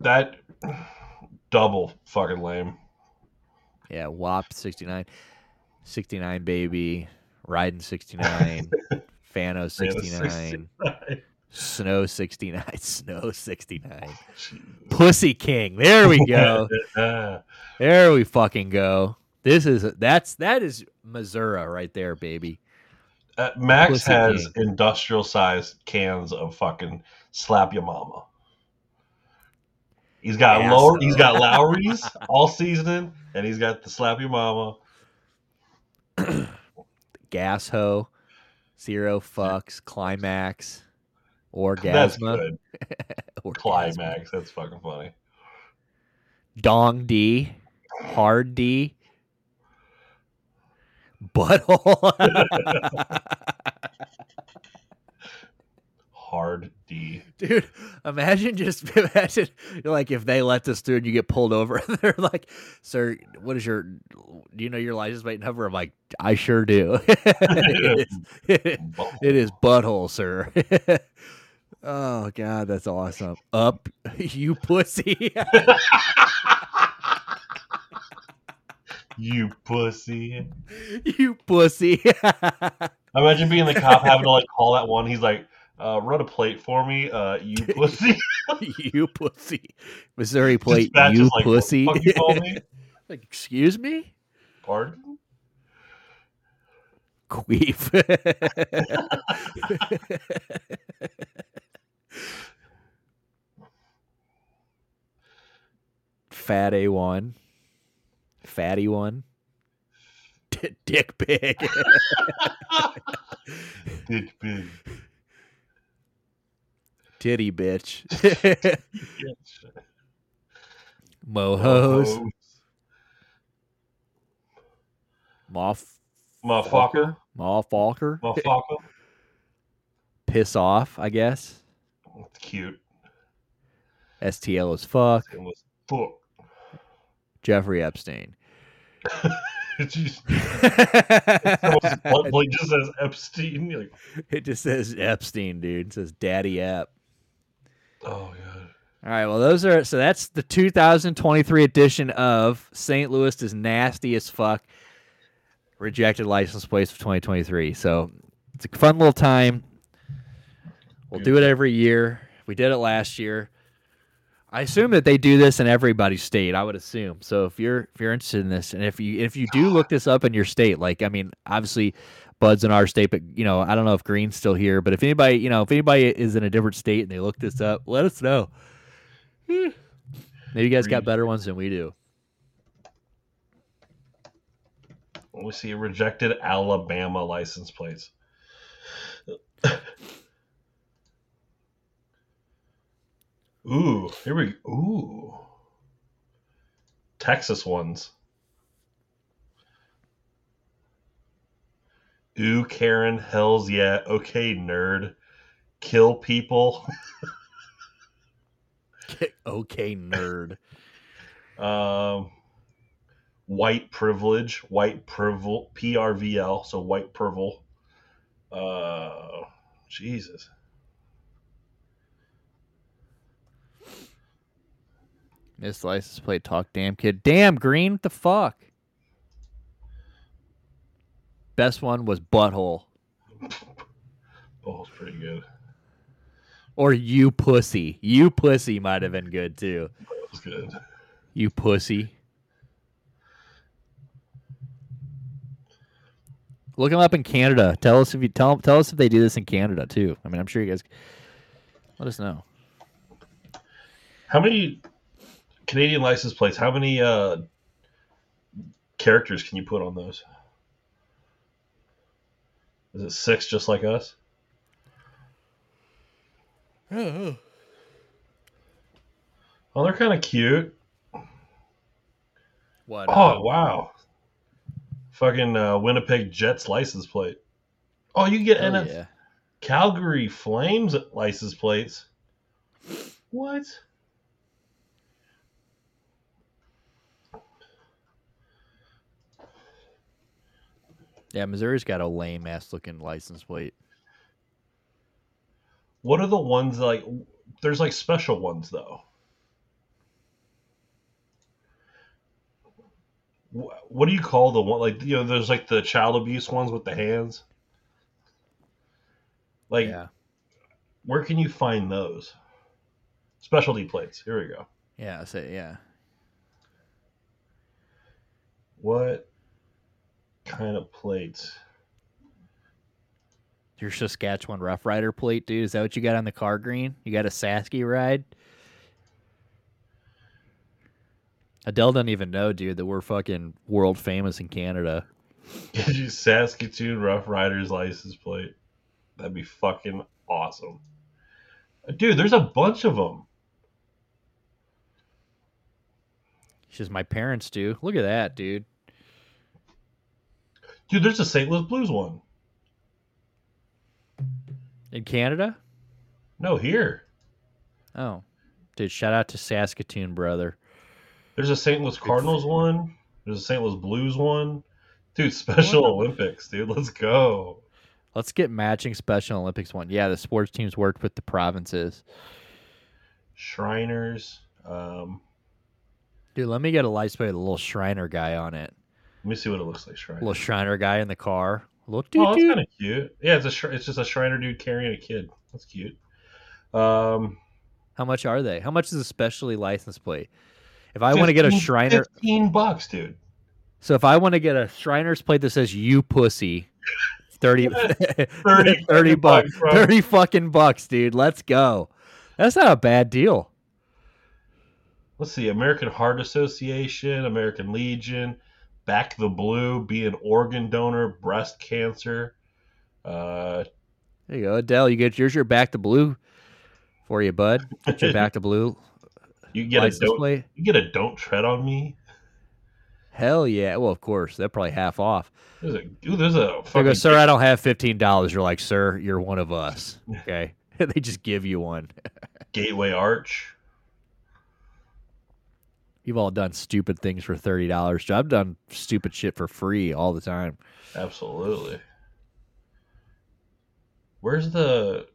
That double fucking lame. Yeah, WAP 69. 69 baby. Riding 69. Fano 69. Snow 69. Snow 69. Pussy King. There we go. There we fucking go. This is that's that is Missouri right there, baby. uh, Max Pussy has King. industrial sized cans of fucking slap your mama. He's got lower, he's got Lawry's all seasoning, and he's got the slap your mama. Gas hoe, zero fucks, climax, orgasma, good. Climax. That's fucking funny. Dong D, hard D, butthole. Hard D. Dude, imagine just imagine like if they let this through and you get pulled over and they're like, "Sir, what is your? Do you know your license plate number?" I'm like, "I sure do. it, is, it is butthole, sir." oh God, that's awesome. Up, you pussy. You pussy. you pussy. Imagine being the cop having to like call that one. He's like, uh, run a plate for me. Uh, you pussy. you pussy. Missouri plate. Dispatch You like, pussy. you me? like, excuse me. Pardon? Queef. Fat A1. Fatty one. D- dick pig. Dick big. Titty bitch. Yes. Mohos. Moff. Motherfucker. Motherfucker. Motherfucker. Piss off, I guess. It's cute. STL as fuck. It was fuck. Jeffrey Epstein. It just, someone's blood plate just says Epstein. Like, it just says Epstein, dude. It says Daddy Ep. Oh god. All right, well, those are so that's the 2023 edition of St. Louis is nasty as fuck. Rejected license plates of 2023. So it's a fun little time. We'll do it every year. We did it last year. I assume that they do this in everybody's state. I would assume. So if you're if you're interested in this, and if you if you do look this up in your state, like I mean, obviously, Bud's in our state, but you know, I don't know if Green's still here. But if anybody, you know, if anybody is in a different state and they look this up, let us know. Maybe you guys got better ones than we do. We see a rejected Alabama license plates. Ooh, here we go. ooh. Texas ones. Ooh, Karen, hells yeah. Okay, nerd. Kill people. okay, nerd. Um, white privilege, white privilege, PRVL, so white privilege. Uh, Jesus. Miss license plate talk damn kid. Damn green, what the fuck? Best one was butthole. It's pretty good. Or you pussy. You pussy might have been good too. That was good. You pussy. Look them up in Canada. Tell us if you tell tell us if they do this in Canada too. I mean, I'm sure you guys let us know. How many Canadian license plates? How many uh, characters can you put on those? Is it six, just like us? Oh, they're kind of cute. What? Oh wow! Fucking uh, Winnipeg Jets license plate. Oh, you can get Hell NF yeah. Calgary Flames license plates. What? Yeah, Missouri's got a lame ass looking license plate. What are the ones like? There's like special ones though. What do you call the one like you know? There's like the child abuse ones with the hands. Like, yeah. where can you find those? Specialty plates. Here we go. Yeah, I say yeah. What kind of plates? Your Saskatchewan Rough Rider plate, dude. Is that what you got on the car green? You got a Sasky ride? Adele doesn't even know, dude, that we're fucking world famous in Canada. Get you Saskatoon Rough Riders license plate. That'd be fucking awesome. Uh, dude, there's a bunch of them. Just my parents do. Look at that, dude. Dude, there's a St. Louis Blues one. In Canada? No, here. Oh. Dude, shout out to Saskatoon, brother. There's a St. Louis Cardinals one. There's a St. Louis Blues one. Dude, Special Olympics, dude. Let's go. Let's get matching Special Olympics one. Yeah, the sports teams worked with the provinces. Shriners. Um, Dude, let me get a license plate with a little Shriner guy on it. Let me see what it looks like. Shriner. little Shriner guy in the car. Look, oh, that's dude. kind of cute. Yeah, it's a it's just a Shriner dude carrying a kid. That's cute. Um, How much are they? How much is a specially licensed plate? If I want to get a 15 Shriner, fifteen bucks, dude. so if I want to get a Shriner's plate that says "You pussy," 30, 30, 30 30 bucks, bucks, thirty fucking bucks, dude. Let's go. That's not a bad deal. Let's see. American Heart Association, American Legion, Back the Blue, be an organ donor, breast cancer. Uh, There you go, Adele. You get yours. Your back to blue for you, bud. Get your back to blue you get a don't. plate. You get a don't tread on me. Hell yeah. Well, of course. They're probably half off. There's a dude, there's a They go, sir, I don't have fifteen dollars. You're like, sir, you're one of us. Okay. they just give you one. Gateway Arch. You've all done stupid things for thirty dollars. I've done stupid shit for free all the time. Absolutely. Where's the?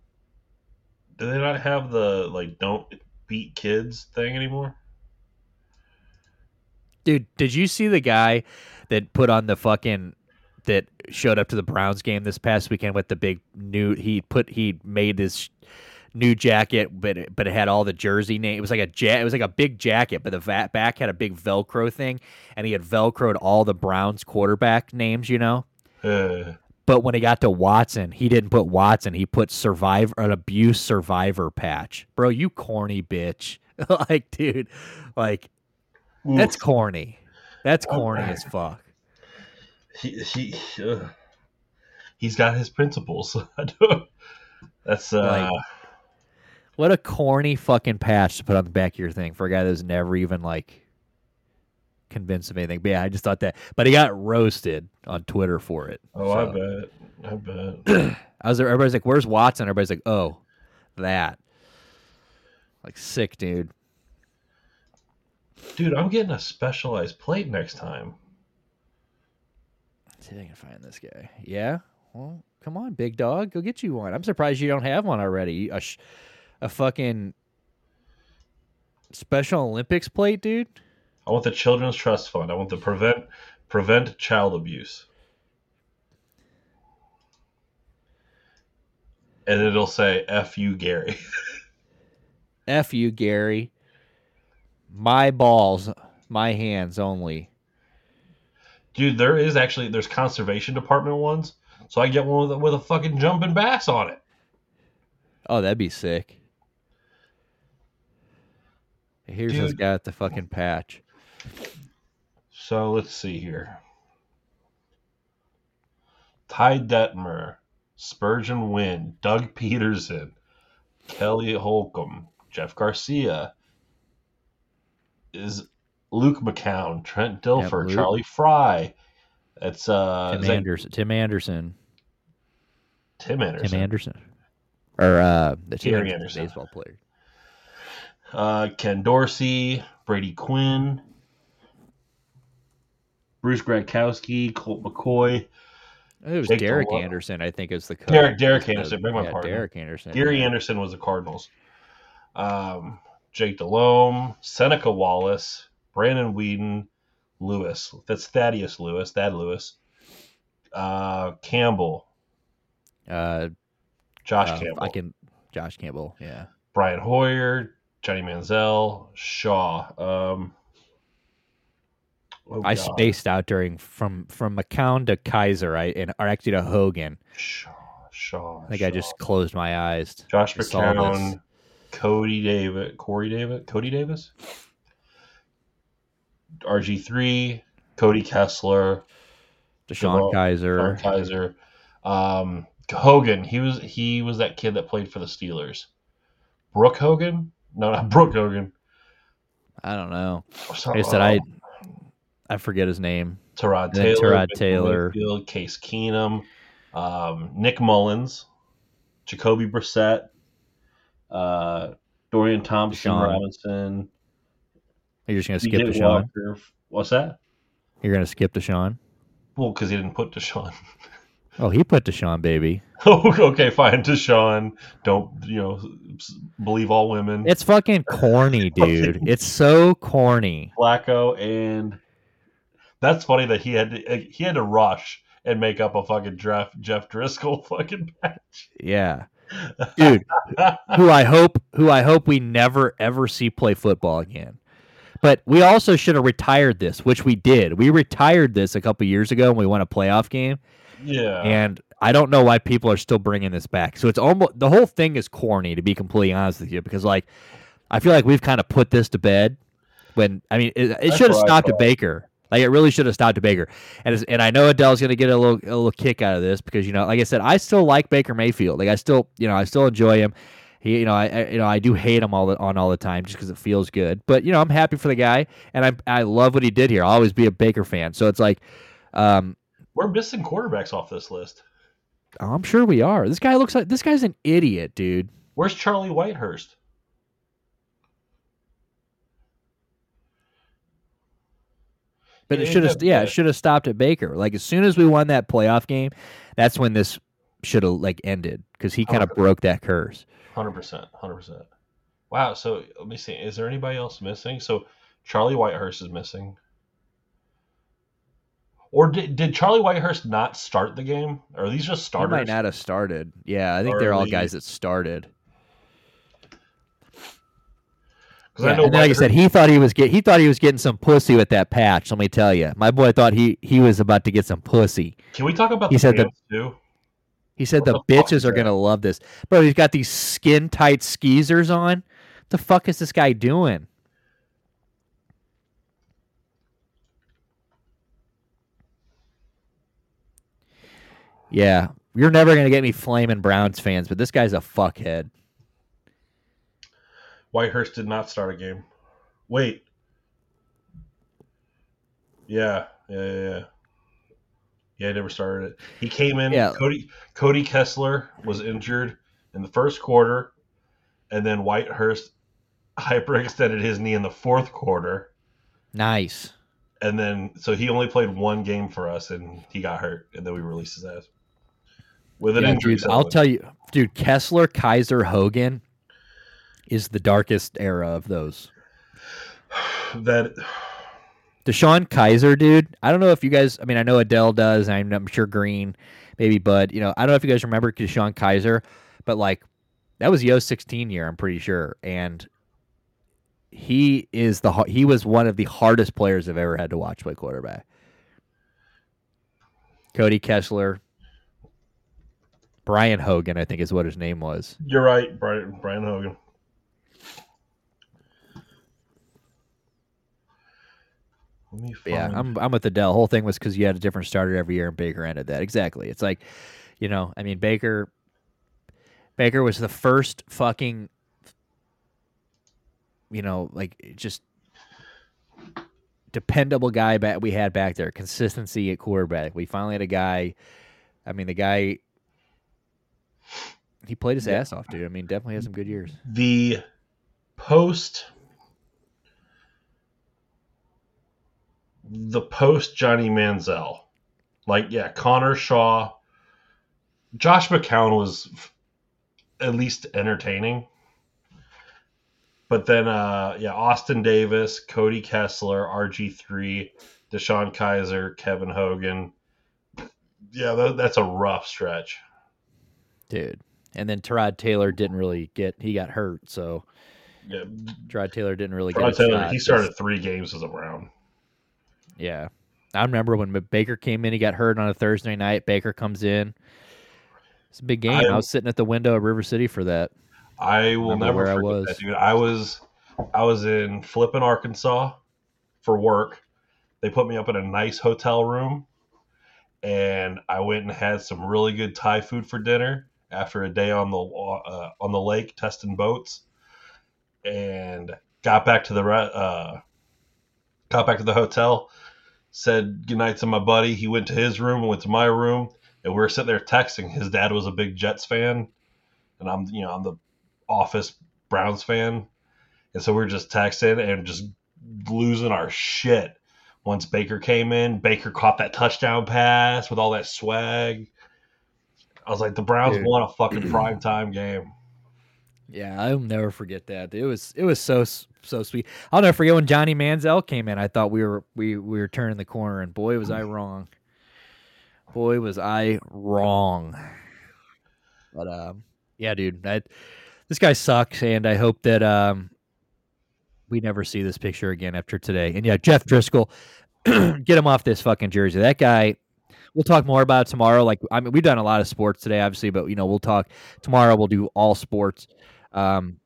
Do they not have the like don't beat kids thing anymore? Dude, did you see the guy that put on the fucking that showed up to the Browns game this past weekend with the big new he put he made this new jacket but it, but it had all the jersey name it was like a ja- it was like a big jacket but the va- back had a big velcro thing and he had velcroed all the Browns quarterback names, you know? Uh, But when he got to Watson, he didn't put Watson. He put survivor an abuse survivor patch. Bro, you corny bitch. like, dude, like that's corny. That's corny as fuck. he he uh, he's got his principles. That's uh, Like- What a corny fucking patch to put on the back of your thing for a guy that's never even like convinced of anything. But yeah, I just thought that. But he got roasted on Twitter for it. oh, I bet, I bet. I was there. Everybody's like, "Where's Watson?" Everybody's like, "Oh, that." Like sick, dude. Dude, I'm getting a specialized plate next time. see if I can find this guy. Yeah. Well, come on, big dog, go get you one. I'm surprised you don't have one already. A, uh, sh- a fucking Special Olympics plate, dude. I want the Children's Trust Fund. I want the prevent prevent child abuse. And it'll say "F you, Gary." F you, Gary. My balls, my hands only. Dude, there is actually there's conservation department ones, so I get one with a, with a fucking jumping bass on it. Oh, that'd be sick. Here's this guy at the fucking patch. So let's see here. Ty Detmer, Spurgeon Wynn, Doug Pederson, Kelly Holcomb, Jeff Garcia, is Luke McCown, Trent Dilfer. Charlie Frye. It's uh Tim is that Anderson. Tim Anderson. Tim Anderson. Tim Anderson. Or uh, the Tim Anderson, Anderson. baseball player. Uh, Ken Dorsey, Brady Quinn, Bruce Gradkowski, Colt McCoy, It was Jake Derek DeLong. Anderson, I think, is the coach. Derek- Derek The- Anderson, beg my yeah, pardon. Derek Anderson. Gary yeah. Anderson was the Cardinals. Um, Jake Delhomme, Seneca Wallace, Brandon Weeden, Lewis. That's Thaddeus Lewis, Thad Lewis. Uh, Campbell, Uh, Josh uh, Campbell, I can. Josh Campbell. Yeah. Brian Hoyer, Johnny Manziel, Shaw. Um, oh I God. spaced out during from from McCown to Kizer. I and or actually to Hogan. Shaw, Shaw. I think I just closed my eyes. Josh I saw this. McCown, Cody David, Corey David, Cody Davis, RG3, Cody Kessler, Deshaun Devon- Kizer. Sean Kizer, um, Hogan. He was he was that kid that played for the Steelers. Brooke Hogan? No, not Brooke Hogan. I don't know. Like I said, I I forget his name. Tyrod Taylor, Baker Taylor. Mayfield, Case Keenum, um, Nick Mullens, Jacoby Brissett, uh, Dorian Thompson Deshaun. Robinson, You're just gonna skip DJ Deshaun. Walker. What's that? You're gonna skip Deshaun. Well, because he didn't put Deshaun. Oh, he put Deshaun, baby. Oh, okay, fine. Deshaun. Don't you know? Believe all women. It's fucking corny, dude. It's so corny. Flacco and that's funny that he had to, eh, he had to rush and make up a fucking draft Jeff Driscoll fucking patch. Yeah, dude. who I hope who I hope we never ever see play football again. But we also should have retired this, which we did. We retired this a couple years ago and we won a playoff game. yeah. And I don't know why people are still bringing this back. So it's almost the whole thing is corny to be completely honest with you because like I feel like we've kind of put this to bed when I mean it, it should have stopped at. Baker. Like it really should have stopped at Baker. And it's, and I know Adele's going to get a little a little kick out of this because you know like I said I still like Baker Mayfield. Like I still you know I still enjoy him. He, you know, I, I you know, I do hate him all the, on all the time just because it feels good. But you know, I'm happy for the guy, and I I love what he did here. I'll always be a Baker fan. So it's like, um, We're missing quarterbacks off this list. I'm sure we are. This guy looks like this guy's an idiot, dude. Where's Charlie Whitehurst? But it should have, yeah, yeah. it should have stopped at Baker. Like as soon as we won that playoff game, that's when this should have like ended because he kind of broke that curse. Hundred percent, hundred percent. Wow. So let me see. Is there anybody else missing? So Charlie Whitehurst is missing. Or did, did Charlie Whitehurst not start the game? Or are these just He starters? might not have started. Yeah, I think they're all guys that started. Yeah, I know and like I said, he thought he was get he thought he was getting some pussy with that patch. Let me tell you, my boy thought he he was about to get some pussy. Can we talk about he the said pants too? He said What the, the bitches are that? gonna love this, bro. He's got these skin tight skeezers on. What the fuck is this guy doing? Yeah, you're never gonna get me flaming Browns fans, but this guy's a fuckhead. Whitehurst did not start a game. Wait. Yeah, yeah, yeah, yeah. Yeah, he never started it. He came in. Yeah. Cody Cody Kessler was injured in the first quarter, and then Whitehurst hyperextended his knee in the fourth quarter, Nice. and then so he only played one game for us, and he got hurt, and then we released his ass with an Yeah, injury. dude, I'll tell you, dude, Kessler, Kizer, Hogan is the darkest era of those. that. Deshaun Kizer, dude. I don't know if you guys. I mean, I know Adele does. I'm, I'm sure Green, maybe Bud. You know, I don't know if you guys remember Deshaun Kizer, but like that was the 016 year. I'm pretty sure, and he is the he was one of the hardest players I've ever had to watch play quarterback. Cody Kessler, Brian Hogan, I think is what his name was. You're right, Brian Brian Hogan. Let me Yeah, I'm I'm with Adele. Whole thing was because you had a different starter every year, and Baker ended that exactly. It's like, you know, I mean, Baker. Baker was the first fucking, you know, like just dependable guy back we had back there. Consistency at quarterback. We finally had a guy. I mean, the guy. He played his Yeah. ass off, dude. I mean, definitely had some good years. the post the post Johnny Manziel. Like yeah, Connor Shaw, Josh McCown was f- at least entertaining. But then uh yeah, Austin Davis, Cody Kessler, RG3, Deshaun Kizer, Kevin Hogan. Yeah, tha- that's a rough stretch. Dude. And then Tyrod Taylor didn't really get. He got hurt, so Yeah, Tyrod Taylor didn't really Rod get. Taylor, shot. he started three games as a Brown. Yeah. I remember when Baker came in, he got hurt on a Thursday night. Baker comes in. It's a big game. I, I- was sitting at the window at River City for that. I will Remember never where I forget was. that, dude. I was I was in Flippin, Arkansas for work. They put me up in a nice hotel room, and I went and had some really good Thai food for dinner after a day on the uh, on the lake testing boats, and got back to the uh, got back to the hotel. Said goodnight to my buddy. He went to his room, and went to my room, and we were sitting there texting. His dad was a big Jets fan, and I'm you know I'm the office Browns fan, and so we are just texting and just losing our shit. Once Baker came in, Baker caught that touchdown pass with all that swag. I was like, the Browns Dude. won a fucking prime time game. Yeah, I'll never forget that. It was it was so so sweet. I'll never forget when Johnny Manziel came in. I thought we were we we were turning the corner, and boy was I wrong. Boy was I wrong. But um, yeah, dude, I, this guy sucks, and I hope that um, we never see this picture again after today. And yeah, Jeff Driscoll, get him off this fucking jersey. That guy. We'll talk more about it tomorrow. Like I mean, we've done a lot of sports today, obviously, but you know, we'll talk tomorrow. We'll do all sports. Um,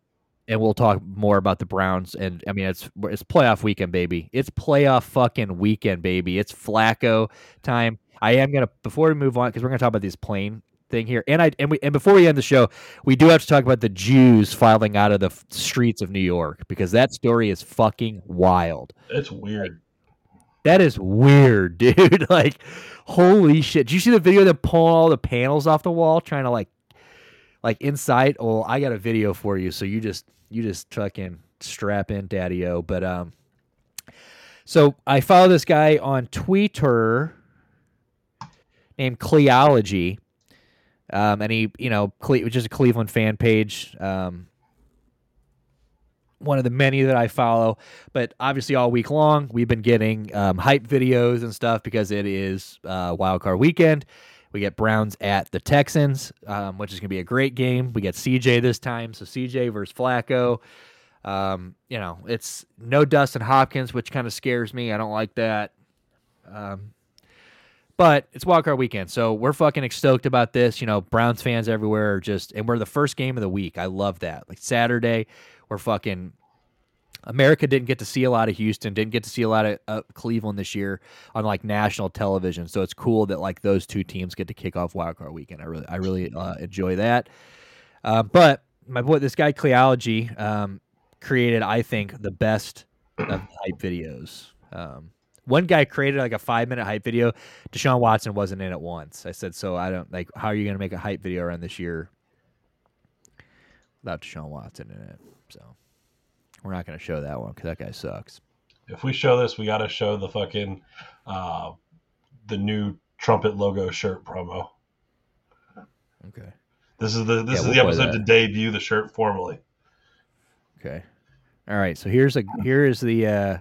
and we'll talk more about the Browns. And I mean, it's it's playoff weekend, baby. It's playoff fucking weekend, baby. It's Flacco time. I am gonna before we move on because we're gonna talk about this plane thing here. And I and we and before we end the show, we do have to talk about the Jews filing out of the f- streets of New York because that story is fucking wild. It's weird. That is weird, dude. like, holy shit! Did you see the video of them pulling all the panels off the wall, trying to like, like inside? Oh, I got a video for you, so you just you just fucking strap in, daddy o. But um, So I follow this guy on Twitter named Cleology. Um, and he, you know, Cle- which is a Cleveland fan page. Um, one of the many that I follow. But obviously, all week long, we've been getting um, hype videos and stuff because it is uh, Wild Card Weekend. We get Browns at the Texans, um, which is going to be a great game. We get CJ this time, so CJ versus Flacco. Um, you know, it's no Dustin Hopkins, which kind of scares me. I don't like that. Um, but it's Wild Card Weekend, so we're fucking stoked about this. You know, Browns fans everywhere are just, and we're the first game of the week. I love that. Like Saturday, we're fucking America didn't get to see a lot of Houston, didn't get to see a lot of uh, Cleveland this year on like national television. So it's cool that like those two teams get to kick off Wild Card Weekend. I really, I really uh, enjoy that. Uh, but my boy, this guy Cleology um, created, I think, the best of hype videos. Um, one guy created like a five minute hype video. Deshaun Watson wasn't in it once. I said, so I don't like. How are you going to make a hype video around this year without Deshaun Watson in it? So we're not going to show that one because that guy sucks. If we show this, we got to show the fucking uh, the new trumpet logo shirt promo. Okay. This is the this Yeah, is we'll the episode to debut the shirt formally. Okay. All right. So here's a here is the. uh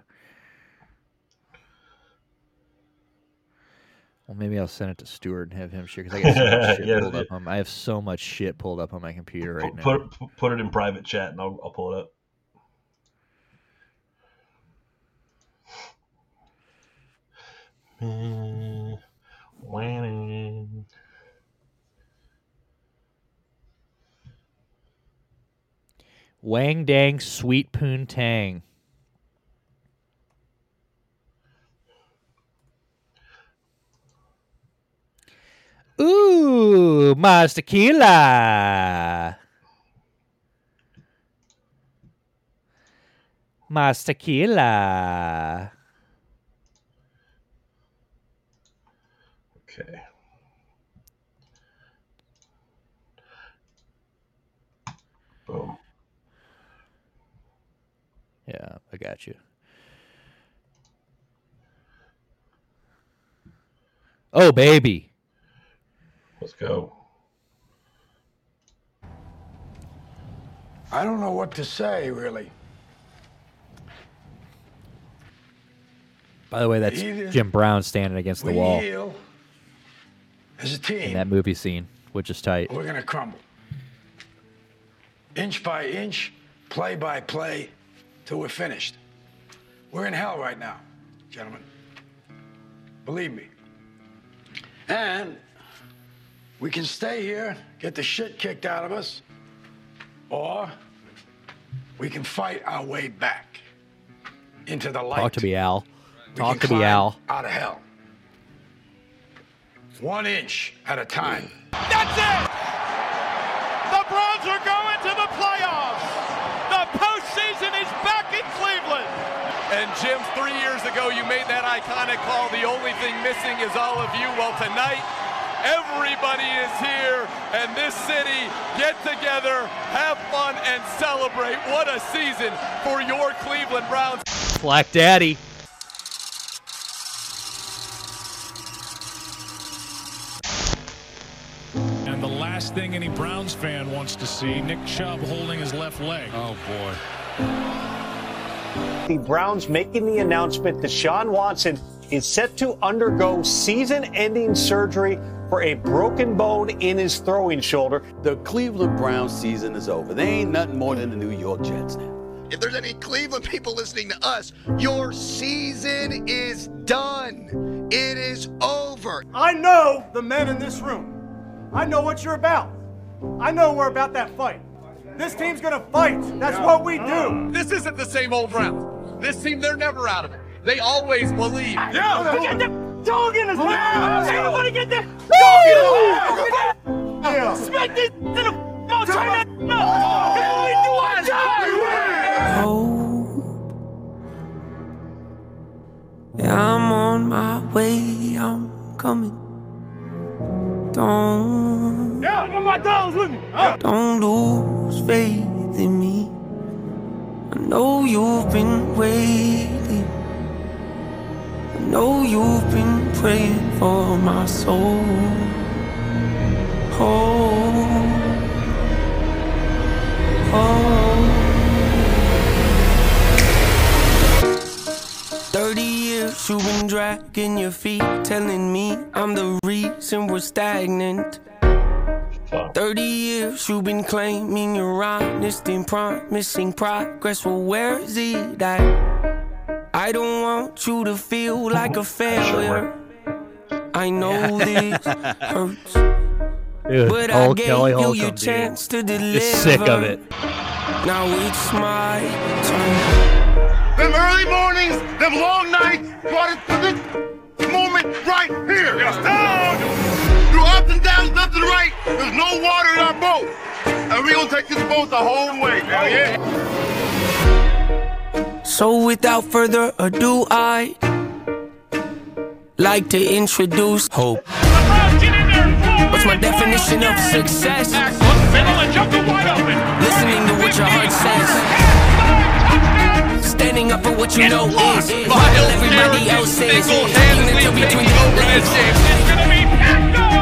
Well, maybe I'll send it to Stuart and have him share because I got so much shit Yeah, pulled up on. I have so much shit pulled up on my computer right now. Put put put it in private chat and I'll, I'll pull it up. Winning. Wang Dang Sweet Poon Tang. Ooh, mas tequila. Mas tequila. Okay. Boom. Yeah, I got you. Oh, baby. Let's go. I don't know what to say, really. By the way, that's Either Jim Brown standing against the wall as a in team, that movie scene, which is tight. we're going to crumble. Inch by inch, play by play, till we're finished. We're in hell right now, gentlemen. Believe me. And we can stay here, get the shit kicked out of us, or we can fight our way back into the light. Talk to me, Al. We Talk to me, Al. Out of hell. One inch at a time. That's it! The Browns are going to the playoffs! The postseason is back in Cleveland! And Jim, three years ago, you made that iconic call. The only thing missing is all of you. Well, tonight, everybody is here, and this city get together, have fun, and celebrate. What a season for your Cleveland Browns. Black Daddy. And the last thing any Browns fan wants to see, Nick Chubb holding his left leg. Oh, boy. The Browns making the announcement that Sean Watson is set to undergo season ending surgery for a broken bone in his throwing shoulder. The Cleveland Browns season is over. They ain't nothing more than the New York Jets now. If there's any Cleveland people listening to us, your season is done. It is over. I know the men in this room. I know what you're about. I know we're about that fight. This team's gonna fight. That's what we do. This isn't the same old Browns. This team, they're never out of it. They always believe. Yeah, get the dog in his mouth. Everybody get the dog in his mouth. Yeah. Smack this to the no, turn that up. Everybody do our Yeah, I'm on my way, I'm coming. Don't, Yeah, I got my dogs with me. Huh? don't lose faith in me. I know you've been waiting. Know you've been praying for my soul. Oh, oh. Thirty years you've been dragging your feet, telling me I'm the reason we're stagnant. 30 years you've been claiming you're honest and promising progress. Well, where is it at? I don't want you to feel like a failure. I know this hurts. Dude, But I old gave Kelly you your chance to deliver. Just sick of it. Now it's my turn. Them early mornings, them long nights brought us to this moment right here. Yes, down. Through ups and downs, left and right, there's no water in our boat. And we're gonna take this boat the whole way. Hell yeah. So without further ado, I like to introduce hope. What's my definition of success? Listening to what your heart says. Standing up for what you know is while everybody else is the tail between.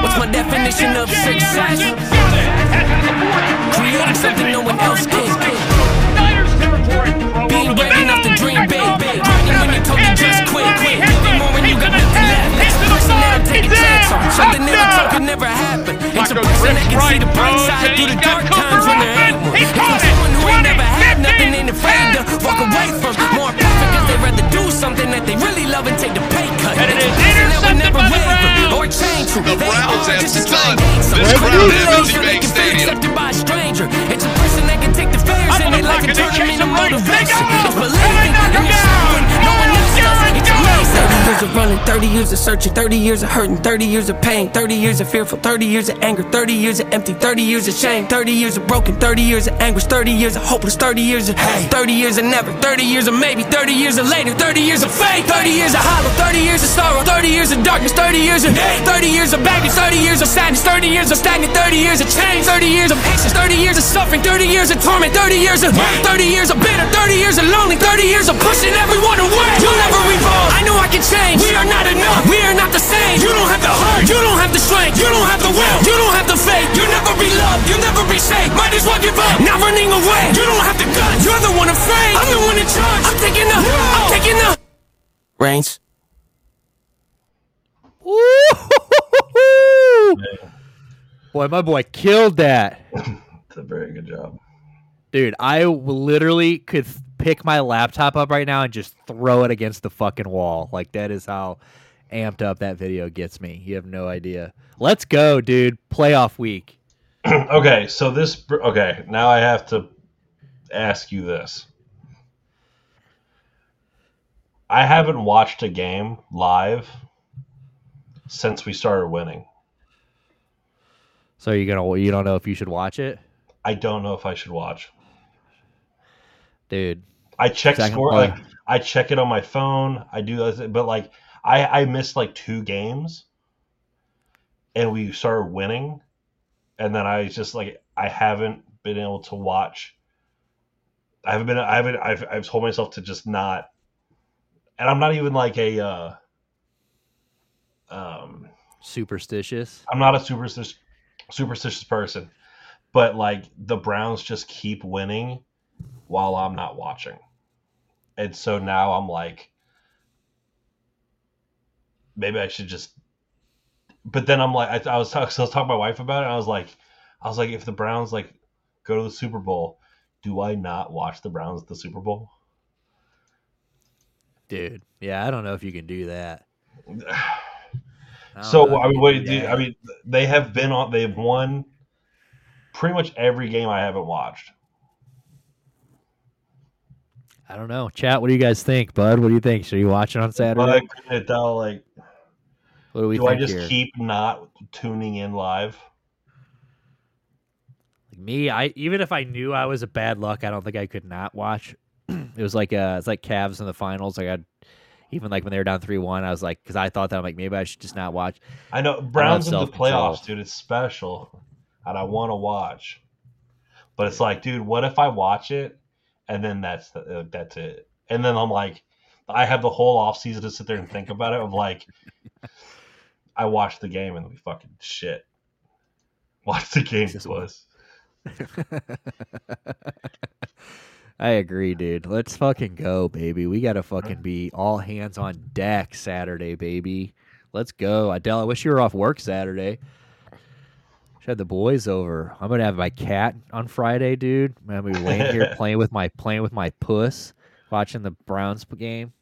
What's my definition of success? Creating something no one else can. Taking on. Something that I thought could never happen. It's a person that can see the bright side through the dark times when there ain't one. It's from someone who ain't never had nothing, ain't afraid to walk away from. More perfect cause they rather do something that they really love and take the pay cut. And it It's a is person that will never intercepted by the waver Browns. or change who The they Browns are have just to the try and done. gain some This credibility crowd at so Empty they Bank can feel Stadium. accepted by a stranger. It's a person that can take the fears Up and on they the like block, to and they turn them chase into them right. They motivation. got It's him. believing And they knock in him yourself 30 years of running, 30 years of searching, 30 years of hurting, 30 years of pain, 30 years of fearful, 30 years of anger, 30 years of empty, 30 years of shame, 30 years of broken, 30 years of anguish, 30 years of hopeless, 30 years of hey, 30 years of never, 30 years of maybe, 30 years of later, 30 years of faith, 30 years of hollow, 30 years of sorrow, 30 years of darkness, 30 years of hate, 30 years of baggage, 30 years of sadness, 30 years of stagnant, 30 years of change, 30 years of patience, 30 years of suffering, 30 years of torment, 30 years of 30 years of bitter, 30 years of lonely, 30 years of pushing everyone away. You'll never evolve. I know I can change. We are not enough. We are not the same. You don't have the heart. You don't have the strength. You don't have the will. You don't have the faith. You'll never be loved. You'll never be safe. Might as well give up. Not running away. You don't have the guts. You're the one afraid. I'm the one in charge. I'm taking the. I'm taking the. Reigns. Boy, my boy killed that. It's a very good job. Dude, i literally could th- pick my laptop up right now and just throw it against the fucking wall. Like that is how amped up that video gets me. You have no idea. Let's go, dude. Playoff week. okay, so this. Okay, now I have to ask you this. I haven't watched a game live since we started winning. So you gonna you don't know if you should watch it, I don't know if I should watch. dude? I check Second score like I check it on my phone. I do that, but like I I missed like two games, and we started winning, and then I just like I haven't been able to watch. I haven't been. I haven't. I've I've told myself to just not, and I'm not even like a. uh um, Superstitious. I'm not a superstitious superstitious person, but like the Browns just keep winning while I'm not watching. And so now I'm like maybe I should just but then I'm like I, I was talking so I was talking to my wife about it and I was like I was like if the Browns like go to the Super Bowl, do I not watch the Browns at the Super Bowl? Dude, yeah, I don't know if you can do that. I So I mean, what do do. I mean, they have been on. They've won pretty much every game I haven't watched. I don't know. Chat, what do you guys think, Bud? What do you think? Should you watch it on But Saturday? I couldn't tell, like, What do we do I just here? keep not tuning in live? Like me, I even if I knew I was a bad luck, I don't think I could not watch. it was like uh, it's like Cavs in the finals. Like I, even like when they were down three one, I was like, because I thought that I'm like maybe I should just not watch. I know I Browns in the self-control. playoffs, dude. It's special, and I want to watch. But it's like, dude, what if I watch it and then that's the, uh, that's it? And then I'm like, I have the whole off season to sit there and think about it. Of like, I watched the game and we fucking shit. Watch the game was. I agree, dude. Let's fucking go, baby. We gotta fucking be all hands on deck Saturday, baby. Let's go. Adele, I wish you were off work Saturday. Should have the boys over. I'm gonna have my cat on Friday, dude. I'm gonna be laying here playing with my playing with my puss, watching the Browns game.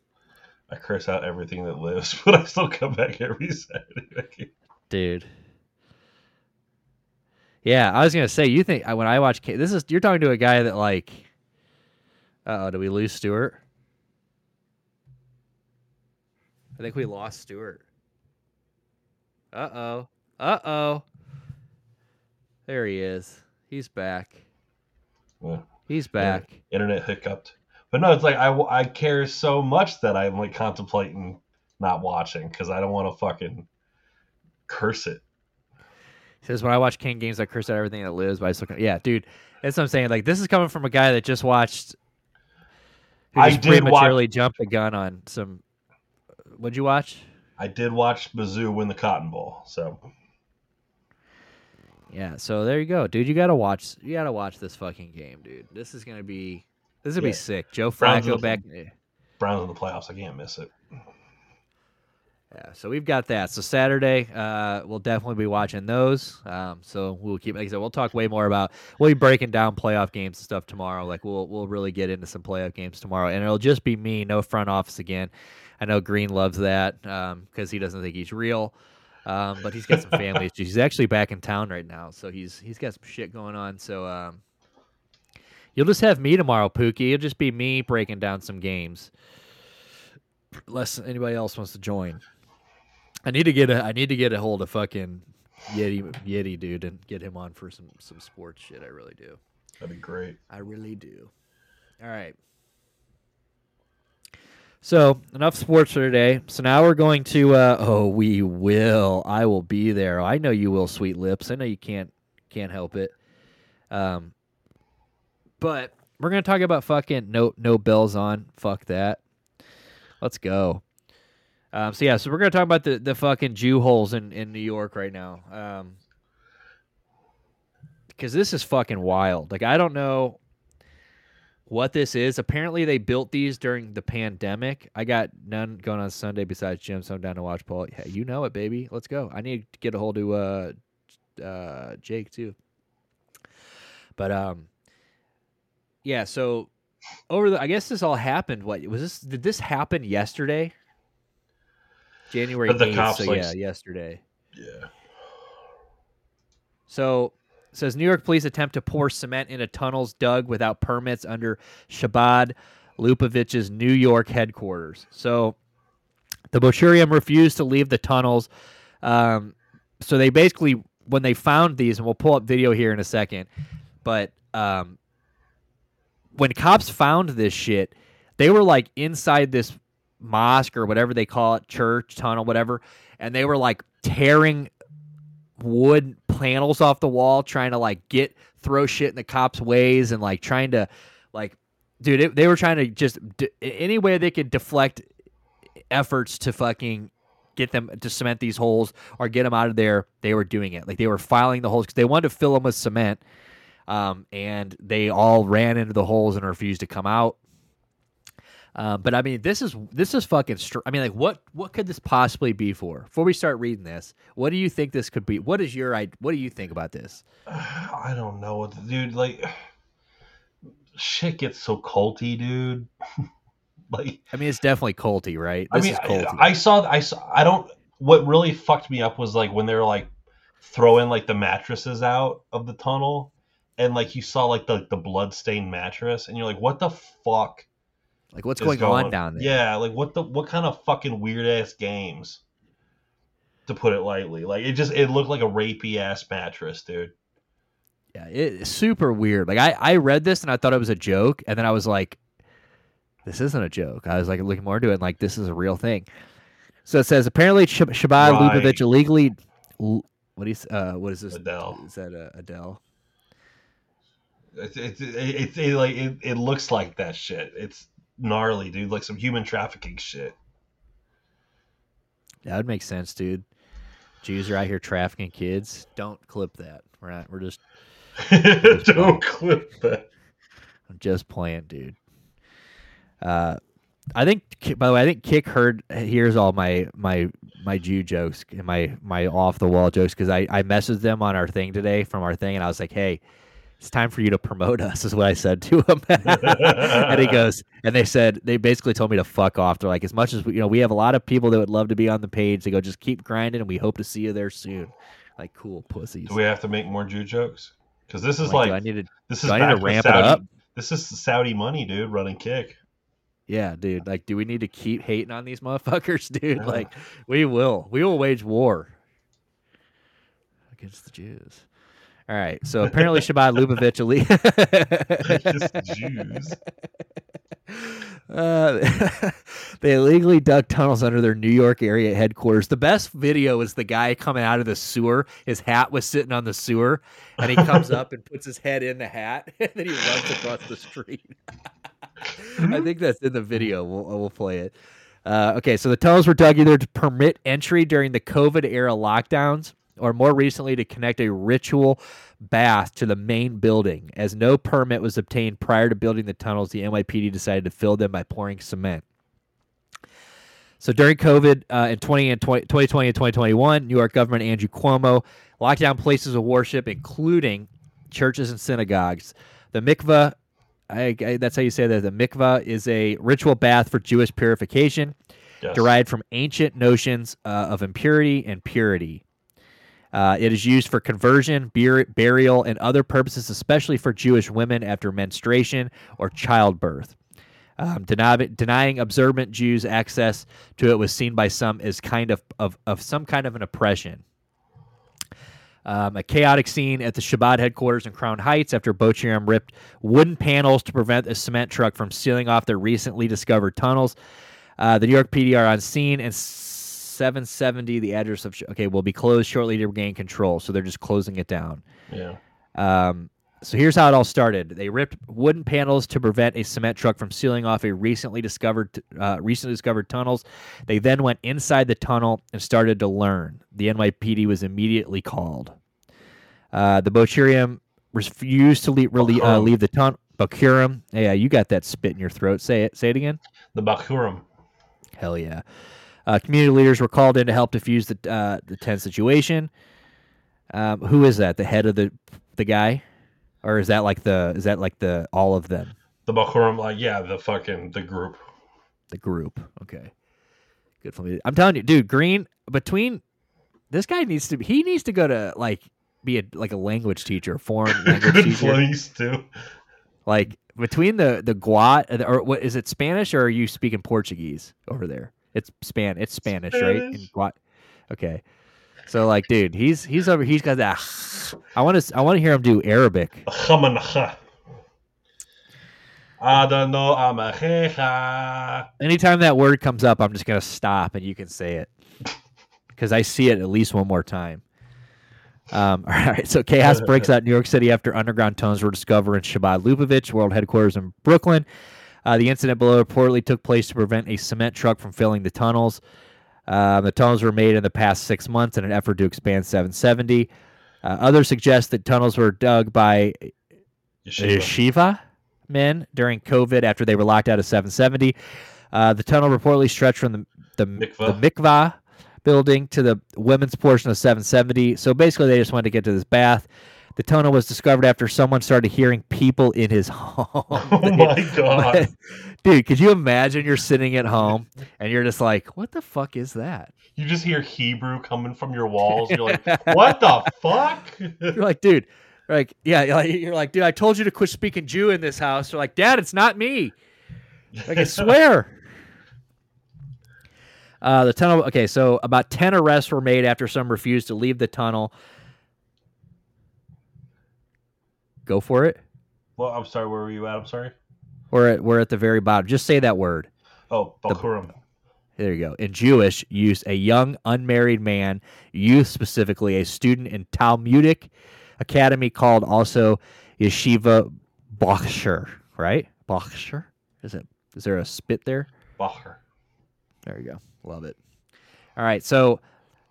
I curse out everything that lives, but I still come back every Saturday. Dude. Yeah, I was gonna say you think when I watch this is you're talking to a guy that like. Uh oh, do we lose Stewart? I think we lost Stewart. Uh oh. Uh oh. There he is. He's back. Yeah. He's back. Internet hiccuped. But no, it's like I, I care so much that I'm like contemplating not watching because I don't want to fucking curse it. He says when I watch King games, I curse out everything that lives. But I still, yeah, dude, that's what I'm saying. Like this is coming from a guy that just watched. Who I just did prematurely watch- jumped the gun on some. What'd you watch? I did watch Mizzou win the Cotton Bowl, so Yeah, so there you go, dude. You gotta watch. You gotta watch this fucking game, dude. This is gonna be. This is gonna Yeah. be sick. Joe Browns Flacco the- back. Browns in the playoffs. I can't miss it. Yeah, so we've got that. So Saturday, uh, we'll definitely be watching those. Um, so we'll keep, like I said, we'll talk way more about. We'll be breaking down playoff games and stuff tomorrow. Like we'll we'll really get into some playoff games tomorrow, and it'll just be me, no front office again. I know Green loves that because he doesn't think he's real, um, but he's got some family issues. He's actually back in town right now, so he's he's got some shit going on. So um, you'll just have me tomorrow, Pookie. It'll just be me breaking down some games, unless anybody else wants to join. I need to get a I need to get a hold of fucking Yeti Yeti dude and get him on for some some sports shit. I really do. That'd be great. I really do. All right. So enough sports for today. So now we're going to. Uh, oh, we will. I will be there. I know you will, sweet lips. I know you can't can't help it. Um, but we're gonna talk about fucking no no bells on. Fuck that. Let's go. Um, so yeah, so we're gonna talk about the, the fucking Jew holes in, in New York right now. Um, because this is fucking wild. Like I don't know what this is. Apparently they built these during the pandemic. I got none going on Sunday besides Jim, so I'm down to watch Paul. Yeah, you know it, baby. Let's go. I need to get a hold of uh, uh, Jake too. But um, yeah. So over the, I guess this all happened. What was this? Did this happen yesterday? January But the 8th, cops, so like, yeah, yesterday. Yeah. So says New York police attempt to pour cement into tunnels dug without permits under Chabad Lubavitch's New York headquarters. So the Bochurium refused to leave the tunnels. Um, so they basically, when they found these, and we'll pull up video here in a second, but um, when cops found this shit, they were like inside this mosque or whatever they call it, church, tunnel, whatever, and they were like tearing wood panels off the wall, trying to like get throw shit in the cops' ways and like trying to like, dude, it, they were trying to just d- any way they could deflect efforts to fucking get them to cement these holes or get them out of there. They were doing it like they were filing the holes because they wanted to fill them with cement. Um, and they all ran into the holes and refused to come out. Um, but I mean, this is this is fucking. Str- I mean, like, what what could this possibly be for? Before we start reading this, what do you think this could be? What is your i- What do you think about this? I don't know, dude. Like, shit gets so culty, dude. like, I mean, it's definitely culty, right? I mean, is culty. I, I saw, I saw, I don't. What really fucked me up was like when they were like throwing like the mattresses out of the tunnel, and like you saw like the the blood stained mattress, and you're like, what the fuck? Like, what's is going, on down there? Yeah, like what the what kind of fucking weird ass games? To put it lightly, like it just it looked like a rapey ass mattress, dude. Yeah, it's super weird. Like I, I read this and I thought it was a joke, and then I was like, "This isn't a joke." I was like looking more into it, and like this is a real thing. So it says apparently Sh- Shabbat Right. Lubavitch illegally. What is uh what is this? Adele. Is that uh, Adele? It's it's it, it, it, like it, it looks like that shit. It's gnarly, dude. Like some human trafficking shit. That would make sense, dude. Jews are out here trafficking kids. Don't clip that. We're not. We're just. we're just Don't clip that. I'm just playing, dude. Uh, I think. By the way, I think Kick heard hears all my my my Jew jokes and my my off the wall jokes because I I messaged them on our thing today from our thing and I was like, hey. It's time for you to promote us, is what I said to him. and he goes, and they said they basically told me to fuck off. They're like, as much as we, you know, we have a lot of people that would love to be on the page. They go, just keep grinding, and we hope to see you there soon. Like, cool pussies. Do we have to make more Jew jokes? Because this is Like, like I need to- this is I need to ramp it Saudi, up? This is Saudi money, dude. Running kick. Yeah, dude. Like, do we need to keep hating on these motherfuckers, dude? Yeah. Like, we will. We will wage war against the Jews. All right. So apparently, Shabbat Lubavitch Against Jews. Uh, they illegally dug tunnels under their New York area headquarters. The best video is the guy coming out of the sewer. His hat was sitting on the sewer, and he comes up and puts his head in the hat, and then he runs across the street. I think that's in the video. We'll we'll play it. Uh, okay, so the tunnels were dug either to permit entry during the COVID era lockdowns, or more recently to connect a ritual bath to the main building. As no permit was obtained prior to building the tunnels, the NYPD decided to fill them by pouring cement. So during COVID uh, in 20 and 20, 2020 and 2021, New York government Andrew Cuomo locked down places of worship, including churches and synagogues. The mikvah, I, I, that's how you say that. The mikvah is a ritual bath for Jewish purification, Yes. derived from ancient notions uh, of impurity and purity. Uh, it is used for conversion, bur- burial, and other purposes, especially for Jewish women after menstruation or childbirth. Um, deny, denying observant Jews access to it was seen by some as kind of, of, of some kind of an oppression. Um, a chaotic scene at the Shabbat headquarters in Crown Heights after Bochiram ripped wooden panels to prevent a cement truck from sealing off their recently discovered tunnels. Uh, the New York PD are on scene, and 770, the address of okay, will be closed shortly to regain control. So they're just closing it down. Yeah. Um, so here's how it all started. They ripped wooden panels to prevent a cement truck from sealing off a recently discovered uh, recently discovered tunnels. They then went inside the tunnel and started to learn. The NYPD was immediately called. Uh, the Bochurium refused to leave, really, uh, leave the tunnel. Bakurum. Yeah, you got that spit in your throat. Say it. Say it again. The Bakurum. Hell yeah. Uh, community leaders were called in to help defuse the uh, the tense situation. Um, who is that? The head of the the guy, or is that like the is that like the all of them? The Bakurum, like yeah, the fucking the group. The group. Okay. Good for me. I'm telling you, dude. Green between this guy needs to he needs to go to like be a like a language teacher, foreign language Good teacher. place too. Like between the the Guat or what is it Spanish or are you speaking Portuguese over there? It's span it's Spanish, right? Spanish. Guat. Okay. So like, dude, he's he's over. He's got that. I want to I want to hear him do Arabic. I don't know. I'm a hecha. Anytime that word comes up, I'm just gonna stop and you can say it because I see it at least one more time. Um, all right, so chaos breaks out in New York City after underground tunnels were discovered in Shabbat Lubavitch, world headquarters in Brooklyn. Uh, the incident below reportedly took place to prevent a cement truck from filling the tunnels. Um, the tunnels were made in the past six months in an effort to expand 770. Uh, others suggest that tunnels were dug by Yeshiva. yeshiva men during COVID after they were locked out of 770. Uh, the tunnel reportedly stretched from the the Mikvah. the mikvah building to the women's portion of 770. So basically, they just wanted to get to this bath. The tunnel was discovered after someone started hearing people in his home. Oh my god. Dude, could you imagine you're sitting at home and you're just like, what the fuck is that? You just hear Hebrew coming from your walls. You're like, what the fuck? You're like, dude, like, yeah, you're like, you're like, dude, I told you to quit speaking Jew in this house. They're like, Dad, it's not me. Like, I swear. Uh, the tunnel. Okay, so about ten arrests were made after some refused to leave the tunnel. Go for it. Well, I'm sorry. Where were you at? I'm sorry. We're at, we're at the very bottom. Just say that word. Oh, Bakurum. There you go. In Jewish use, a young unmarried man, youth specifically, a student in Talmudic academy called also Yeshiva Bochsher, right? Bochsher? Is it Is there a spit there? Bacher. There you go. Love it. All right, so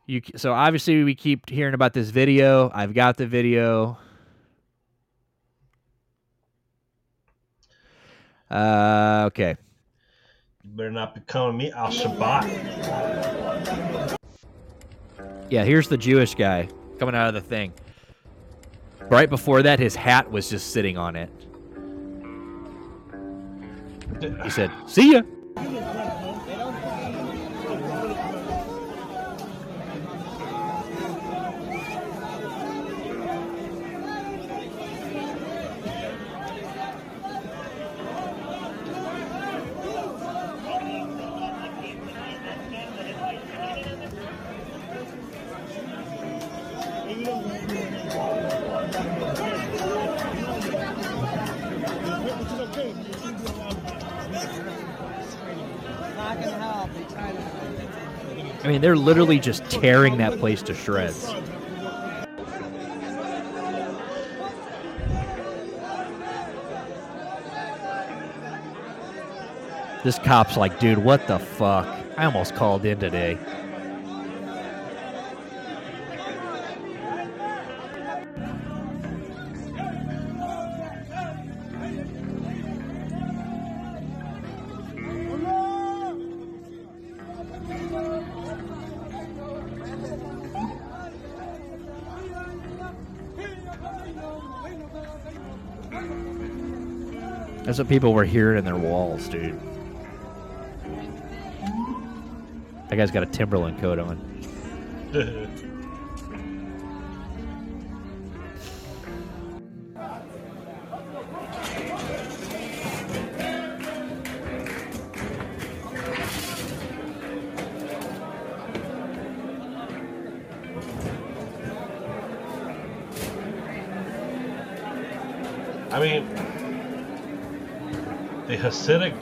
you so obviously we keep hearing about this video. I've got the video. Uh, okay. You better not be calling me Al Shabbat. Yeah, here's the Jewish guy coming out of the thing. Right before that, his hat was just sitting on it. He said, "See ya." They're literally just tearing that place to shreds. This cop's like, dude, what the fuck? I almost called in today. That's what people were hearing in their walls, dude. That guy's got a Timberland coat on.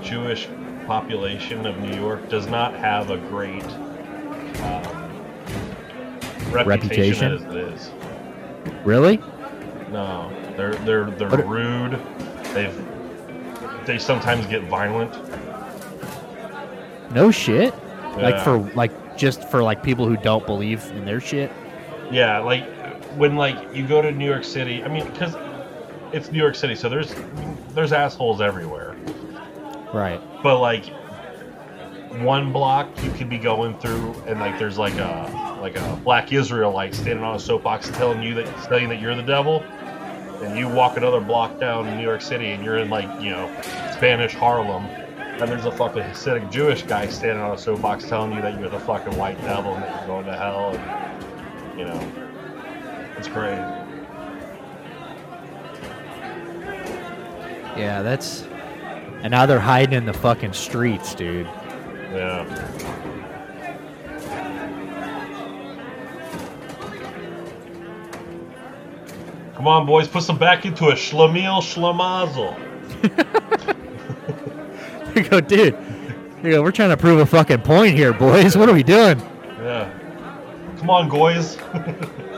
Jewish population of New York does not have a great uh, reputation, Reputation? as it is. Really? No, they're they're they're What- rude. They've they sometimes get violent. No shit. Like for like just for like people who don't believe in their shit. Yeah, like when like you go to New York City. I mean, because it's New York City, so there's there's assholes everywhere. Right. But like one block you could be going through, and like there's like a like a black Israelite standing on a soapbox telling you that telling that you're the devil, and you walk another block down in New York City, and you're in like you know Spanish Harlem. And there's a fucking Hasidic Jewish guy standing on a soapbox telling you that you're the fucking white devil and that you're going to hell. And, you know, it's crazy. Yeah, that's. And now they're hiding in the fucking streets, dude. Yeah. Come on, boys, put some back into a Schlemiel Schlemazel. You go, dude. You go, we're trying to prove a fucking point here, boys. What are we doing? Yeah. Come on, boys.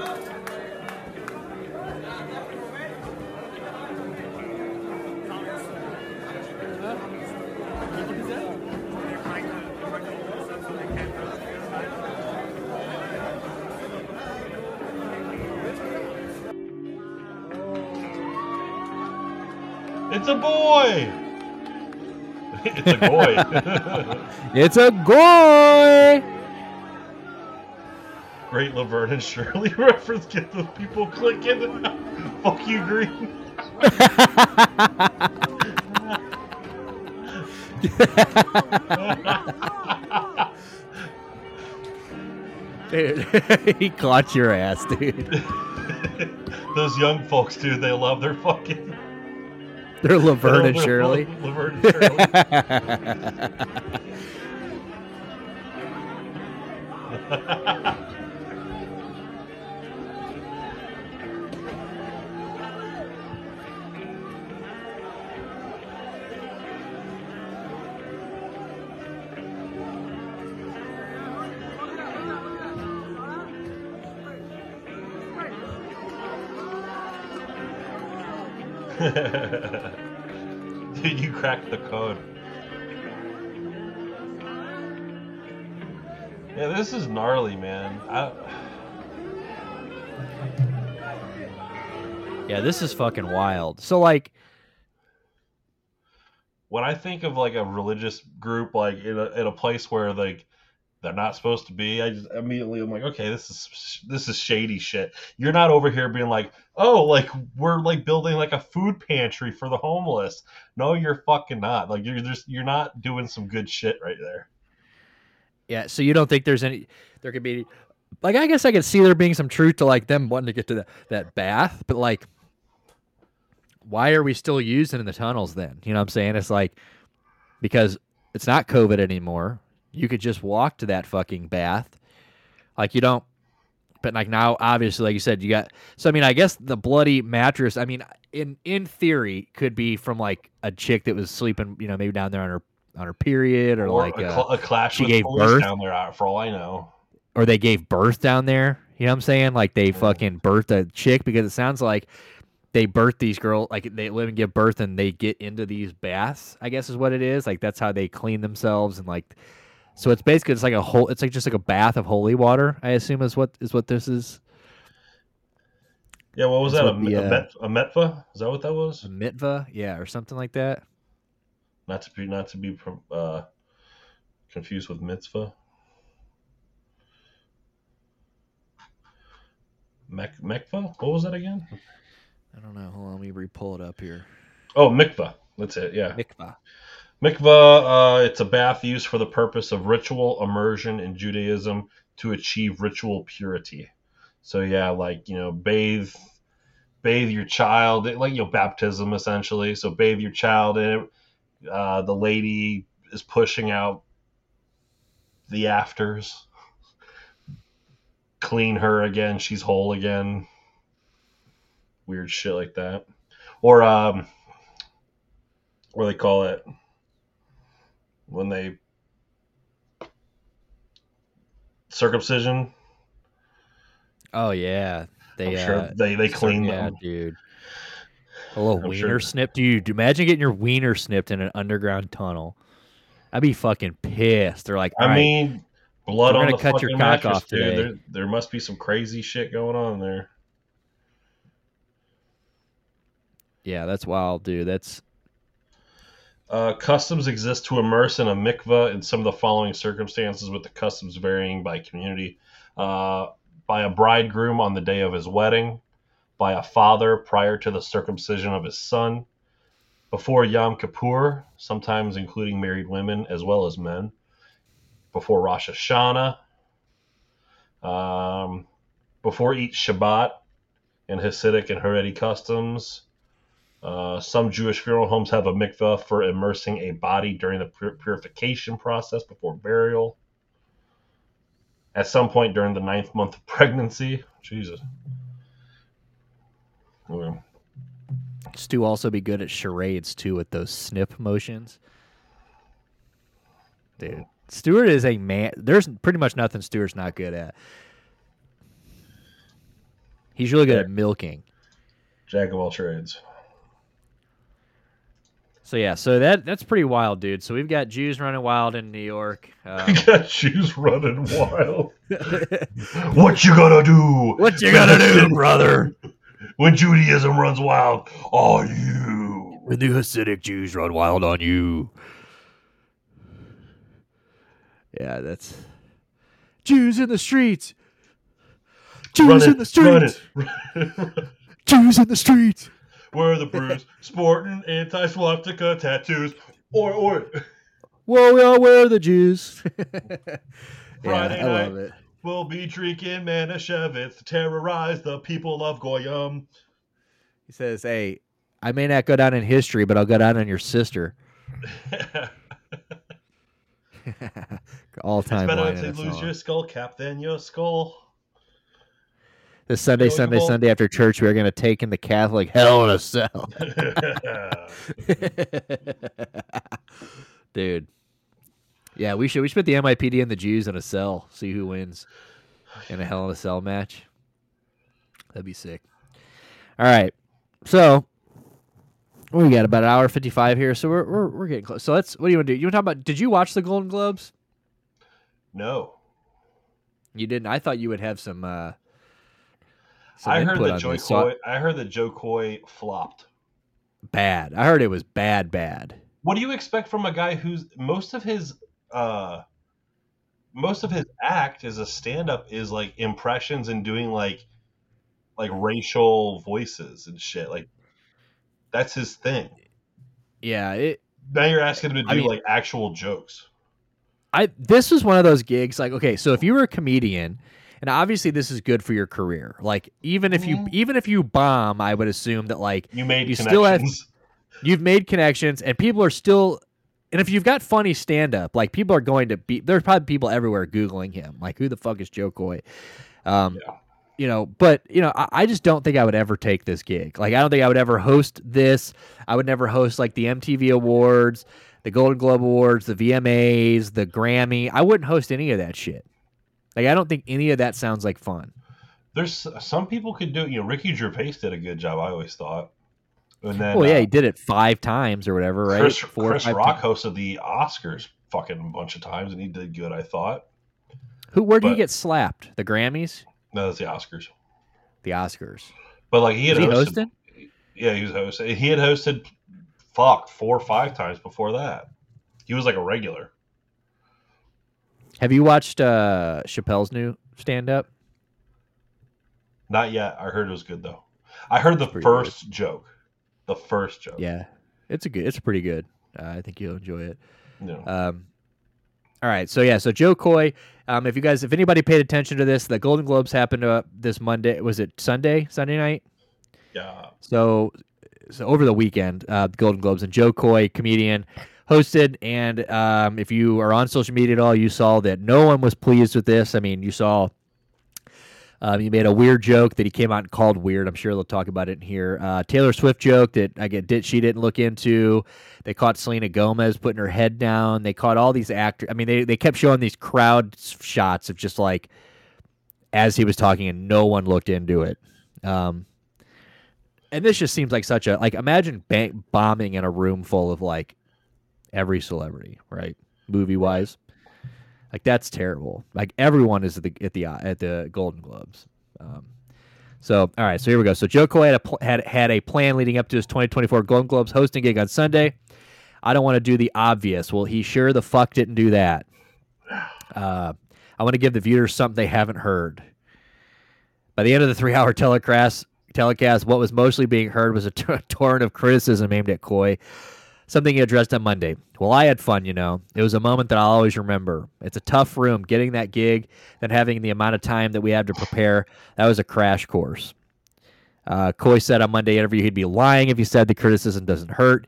boy. it's a boy. It's a goy. Great Laverne and Shirley reference. Get those people clicking. Fuck you, Green. Dude, he caught your ass, dude. Those young folks, dude, they love their fucking. They're Laverne and Shirley. Laverne and Shirley. cracked the code. Yeah, this is gnarly, man. I... Yeah, this is fucking wild. So like when I think of like a religious group like in a, in a place where like they're not supposed to be, I just immediately I'm like, okay, this is this is shady shit. You're not over here being like, oh, like we're like building like a food pantry for the homeless. No, you're fucking not. Like you're just you're not doing some good shit right there. yeah. So you don't think there's any? There could be, like, I guess I could see there being some truth to like them wanting to get to that that bath, but like, why are we still using the tunnels then? You know what I'm saying? It's like because it's not COVID anymore. You could just walk to that fucking bath. Like you don't but like now obviously like you said you got so I mean I guess the bloody mattress I mean in in theory could be from like a chick that was sleeping, you know, maybe down there on her on her period or, Or like a, uh, cl- a clash she gave birth down there, uh, for all I know. or they gave birth down there. You know what I'm saying? Like they fucking birthed a chick because it sounds like they birth these girls like they live and give birth and they get into these baths. I guess is what it is. Like that's how they clean themselves and like. So it's basically it's like a whole. It's like just like a bath of holy water. I assume is what is what this is. Yeah, what was That's that? A, what the, a, uh, met, a metva? Is that what that was? A mitva, yeah, or something like that. Not to be not to be uh, confused with mitzvah. Mek, mekva? What was that again? I don't know. Hold on, let me re-pull it up here. Oh, mikvah. That's it. Yeah. Mikvah. Mikvah, uh, it's a bath used for the purpose of ritual immersion in Judaism to achieve ritual purity. So yeah, like you know, bathe, bathe your child, like you know, baptism essentially. So bathe your child in it. Uh, the lady is pushing out the afters. Clean her again. She's whole again. Weird shit like that. Or um, what do they call it? When they circumcision. Oh yeah, they I'm sure uh, they- they clean yeah, them. dude. A little I'm wiener sure- snip, dude. Imagine getting your wiener snipped in an underground tunnel. I'd be fucking pissed. They're like, I "All right, mean, blood on gonna the cut fucking your cock mattress, off dude. today." There, there must be some crazy shit going on there. yeah, that's wild, dude. That's Uh, customs exist to immerse in a mikvah in some of the following circumstances, with the customs varying by community. Uh, by a bridegroom on the day of his wedding, by a father prior to the circumcision of his son, before Yom Kippur, sometimes including married women as well as men, before Rosh Hashanah, um, before each Shabbat in Hasidic and Haredi customs. Uh, some Jewish funeral homes have a mikveh for immersing a body during the pur- purification process before burial. At some point during the ninth month of pregnancy. Jesus. Okay. Stu also be good at charades too with those snip motions. Dude, Stewart is a man. There's pretty much nothing Stewart's not good at. He's really good at milking. Jack of all trades. So yeah, so that that's pretty wild, dude. So we've got Jews running wild in New York. Um, got Jews running wild. what you gonna do? What you gonna do, brother? When Judaism runs wild, are you? when the Hasidic Jews run wild on you. Yeah, that's Jews in the streets. Jews Running, in the streets. Jews in the streets. Where the Bruce sporting anti-swastika tattoos, or or Whoa, we all wear the Jews. yeah, Friday I night love it. we'll be drinking Manischewitz to terrorize the people of Goyam. He says, "Hey, I may not go down in history, but I'll go down on your sister." All It's time better line to lose song. your skull cap than your skull. This Sunday, Sunday. Sunday after church, we are going to take in the Catholic hell in a cell. Dude. Yeah, we should we should put the MIPD and the Jews in a cell, see who wins in a hell in a cell match. That'd be sick. All right. So we got about an hour fifty five here, so we're, we're we're getting close. So let's what do you want to do? You want to talk about did you watch the Golden Globes? no. You didn't. I thought you would have some. Uh, I heard that Jo Koy. I heard that Jo Koy flopped. bad. I heard it was bad, bad. What do you expect from a guy who's most of his uh most of his act as a stand-up is like impressions and doing like like racial voices and shit. Like that's his thing. Yeah, it. Now you're asking him to do I mean- like actual jokes. I this was one of those gigs like okay, so if you were a comedian and obviously this is good for your career. Like even if you even if you bomb, I would assume that like You made you still have you've made connections and people are still and if you've got funny stand up, like people are going to be there's probably people everywhere googling him. Like who the fuck is Jo Koy? Um you know, but you know, I, I just don't think I would ever take this gig. Like I don't think I would ever host this. I would never host like the MTV Awards, the Golden Globe Awards, the VMAs, the Grammy. I wouldn't host any of that shit. Like I don't think any of that sounds like fun. There's some people could do it. You know, Ricky Gervais did a good job. I always thought. And then well, yeah, uh, he did it five times or whatever, right? Chris, Four Chris Rock times. hosted the Oscars fucking a bunch of times, and he did good. I thought. Who? Where did he get slapped? The Grammys, No, that's the Oscars. the Oscars. But like he had Was he hosted, hosting? Yeah, he was hosting. He had hosted, fuck, four or five times before that. He was like a regular. Have you watched uh, Chappelle's new stand up? Not yet. I heard it was good though. I heard the first joke. The first joke. Yeah, it's a good. It's pretty good. Uh, I think you'll enjoy it. Yeah. Um, all right, so yeah, so Jo Koy. Um, if you guys, if anybody paid attention to this, the Golden Globes happened uh, this Monday. Was it Sunday? Sunday night? Yeah. So, so over the weekend, uh, the Golden Globes and Jo Koy, comedian, hosted. And um, if you are on social media at all, you saw that no one was pleased with this. I mean, you saw um, he made a weird joke that he came out and called weird. I'm sure they'll talk about it in here. Uh, Taylor Swift joke that I get did she didn't look into. They caught Selena Gomez putting her head down. They caught all these actors. I mean, they they kept showing these crowd shots of just like as he was talking, and no one looked into it. Um, and this just seems like such a like imagine bank bombing in a room full of like every celebrity, right? Movie wise, like that's terrible. Like everyone is at the at the at the Golden Globes. Um, so all right, so here we go. So Jo Koy had a pl- had had a plan leading up to his 2024 Golden Globes hosting gig on Sunday. I don't want to do the obvious. Well, he sure the fuck didn't do that. Uh, I want to give the viewers something they haven't heard. By the end of the three-hour telecast, telecast, what was mostly being heard was a t- torrent of criticism aimed at Koy. Something he addressed on Monday. Well, I had fun, you know. It was a moment that I'll always remember. It's a tough room. Getting that gig, then having the amount of time that we had to prepare, that was a crash course. Uh, Koy said on Monday interview he'd be lying if he said the criticism doesn't hurt.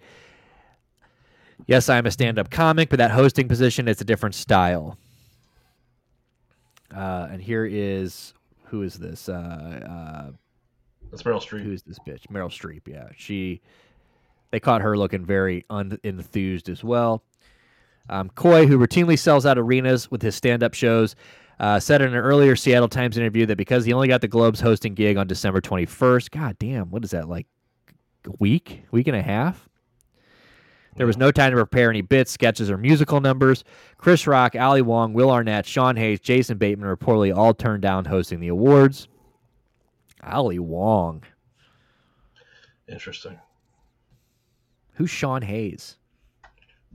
Yes, I'm a stand-up comic, but that hosting position is a different style. Uh, and here is who is this? Uh, uh, That's Meryl Streep. Who's this bitch? Meryl Streep. Yeah, she. They caught her looking very unenthused as well. Um, Koy, who routinely sells out arenas with his stand-up shows, uh, said in an earlier Seattle Times interview that because he only got the Globes hosting gig on December 21st, God damn, what is that like? A week, week and a half. There was no time to prepare any bits, sketches, or musical numbers. Chris Rock, Ali Wong, Will Arnett, Sean Hayes, Jason Bateman reportedly all turned down hosting the awards. Ali Wong. Interesting. Who's Sean Hayes?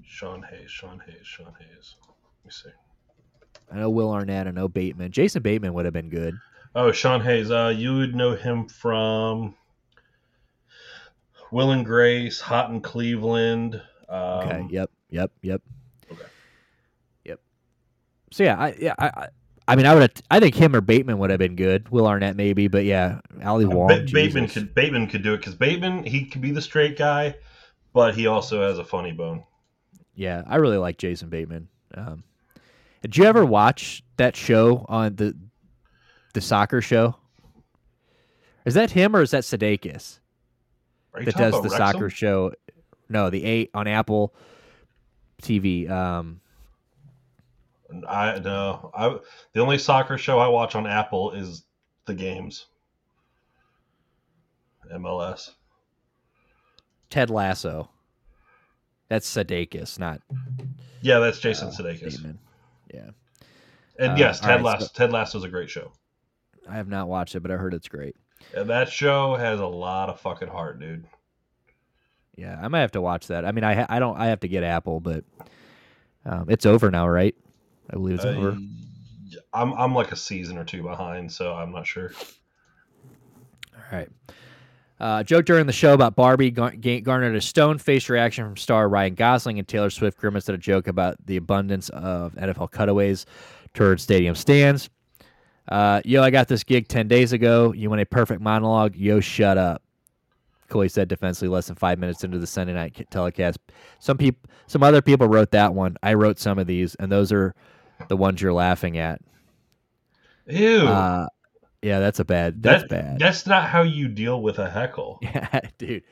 Sean Hayes. Sean Hayes. Sean Hayes. Let me see. I know Will Arnett. I know Bateman. Jason Bateman would have been good. Oh, Sean Hayes. Uh, you would know him from Will and Grace, Hot in Cleveland. Um, Okay. Yep. Yep. Yep. Yep. So yeah, I yeah I. I I mean, I would. I think him or Bateman would have been good. Will Arnett maybe, but yeah, Ali Wong. Ba- Bateman could Bateman could do it because Bateman he could be the straight guy, but he also has a funny bone. Yeah, I really like Jason Bateman. Um, did you ever watch that show on the the soccer show? Is that him or is that Sudeikis that does the Wrexham? soccer show? No, the eight on Apple TV. Um, I no. I the only soccer show I watch on Apple is the games. MLS. Ted Lasso. That's Sudeikis, not Yeah, that's Jason uh, Sudeikis. Yeah. And Uh, yes, Ted right, Lasso. so- Ted Lasso is a great show. I have not watched it, but I heard it's great. And that show has a lot of fucking heart, dude. Yeah, I might have to watch that. I mean, I ha- I don't I have to get Apple, but um, it's over now, right? I believe it's over. Uh, I'm I'm like a season or two behind, so I'm not sure. All right. Uh, joke during the show about Barbie gar- garnered a stone faced reaction from star Ryan Gosling and Taylor Swift grimaced at a joke about the abundance of NFL cutaways toward stadium stands. Uh, yo, I got this gig 10 days ago. You want a perfect monologue? Yo, shut up. Koy said defensively less than five minutes into the Sunday night telecast. Some people, some other people wrote that one. I wrote some of these, and those are the ones you're laughing at. Ew. Uh, yeah, that's a bad. That's That- bad. That's not how you deal with a heckle. Yeah, dude.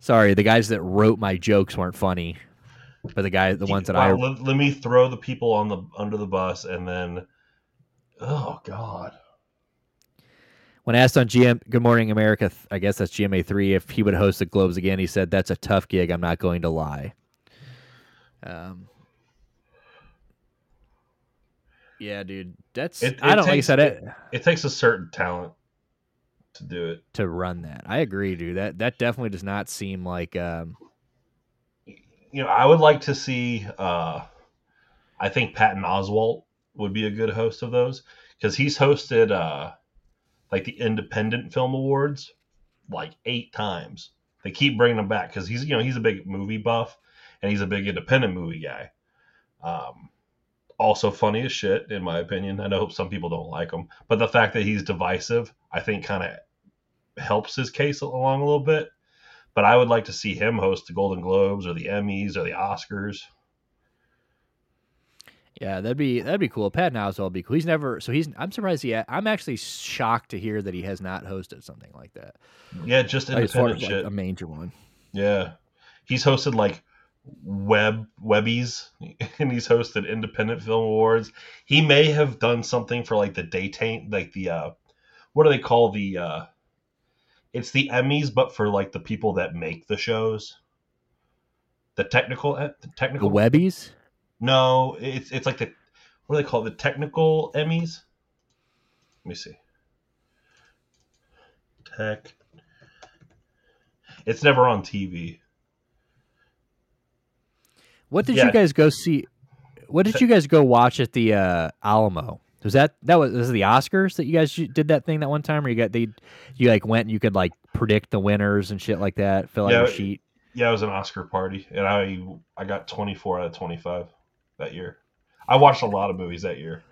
Sorry, the guys that wrote my jokes weren't funny, but the guy, the ones that I, let, let me throw the people on the under the bus, and then, oh god, when asked on GM Good Morning America, I guess that's GMA three, if he would host the Globes again, he said that's a tough gig. I'm not going to lie. Um. Yeah, dude, that's It- I don't like I takes- said it, it takes a certain talent to do it. to run that. I agree, dude. That that definitely does not seem like um You know, I would like to see. uh I think Patton Oswalt would be a good host of those because he's hosted uh like the Independent Film Awards like eight times. They keep bringing him back because he's you know he's a big movie buff and he's a big independent movie guy. Um, also funny as shit in my opinion. I know some people don't like him, but the fact that he's divisive, I think, kind of helps his case along a little bit. But I would like to see him host the Golden Globes or the Emmys or the Oscars. Yeah, that'd be that'd be cool. Pat Oswalt would be cool. He's never so he's. I'm surprised he. I'm actually shocked to hear that he has not hosted something like that. Yeah, just Like, independent like, shit. a major one. Yeah, he's hosted like web webbies, and he's hosted independent film awards. He may have done something for like the daytime, like the uh, what do they call the? uh It's the Emmys, but for like the people that make the shows. The technical, the The technical Webbies. No, it's it's like the what do they call it? The technical Emmys. Let me see. Tech. It's never on TV. What did Yeah. you guys go see? What did you guys go watch at the uh, Alamo? Was that that was, was the Oscars that you guys did that thing that one time where you got they you like went and you could like predict the winners and shit like that, fill out Yeah, your sheet. Yeah, it was an Oscar party, and I I got twenty four out of twenty five that year. I watched a lot of movies that year.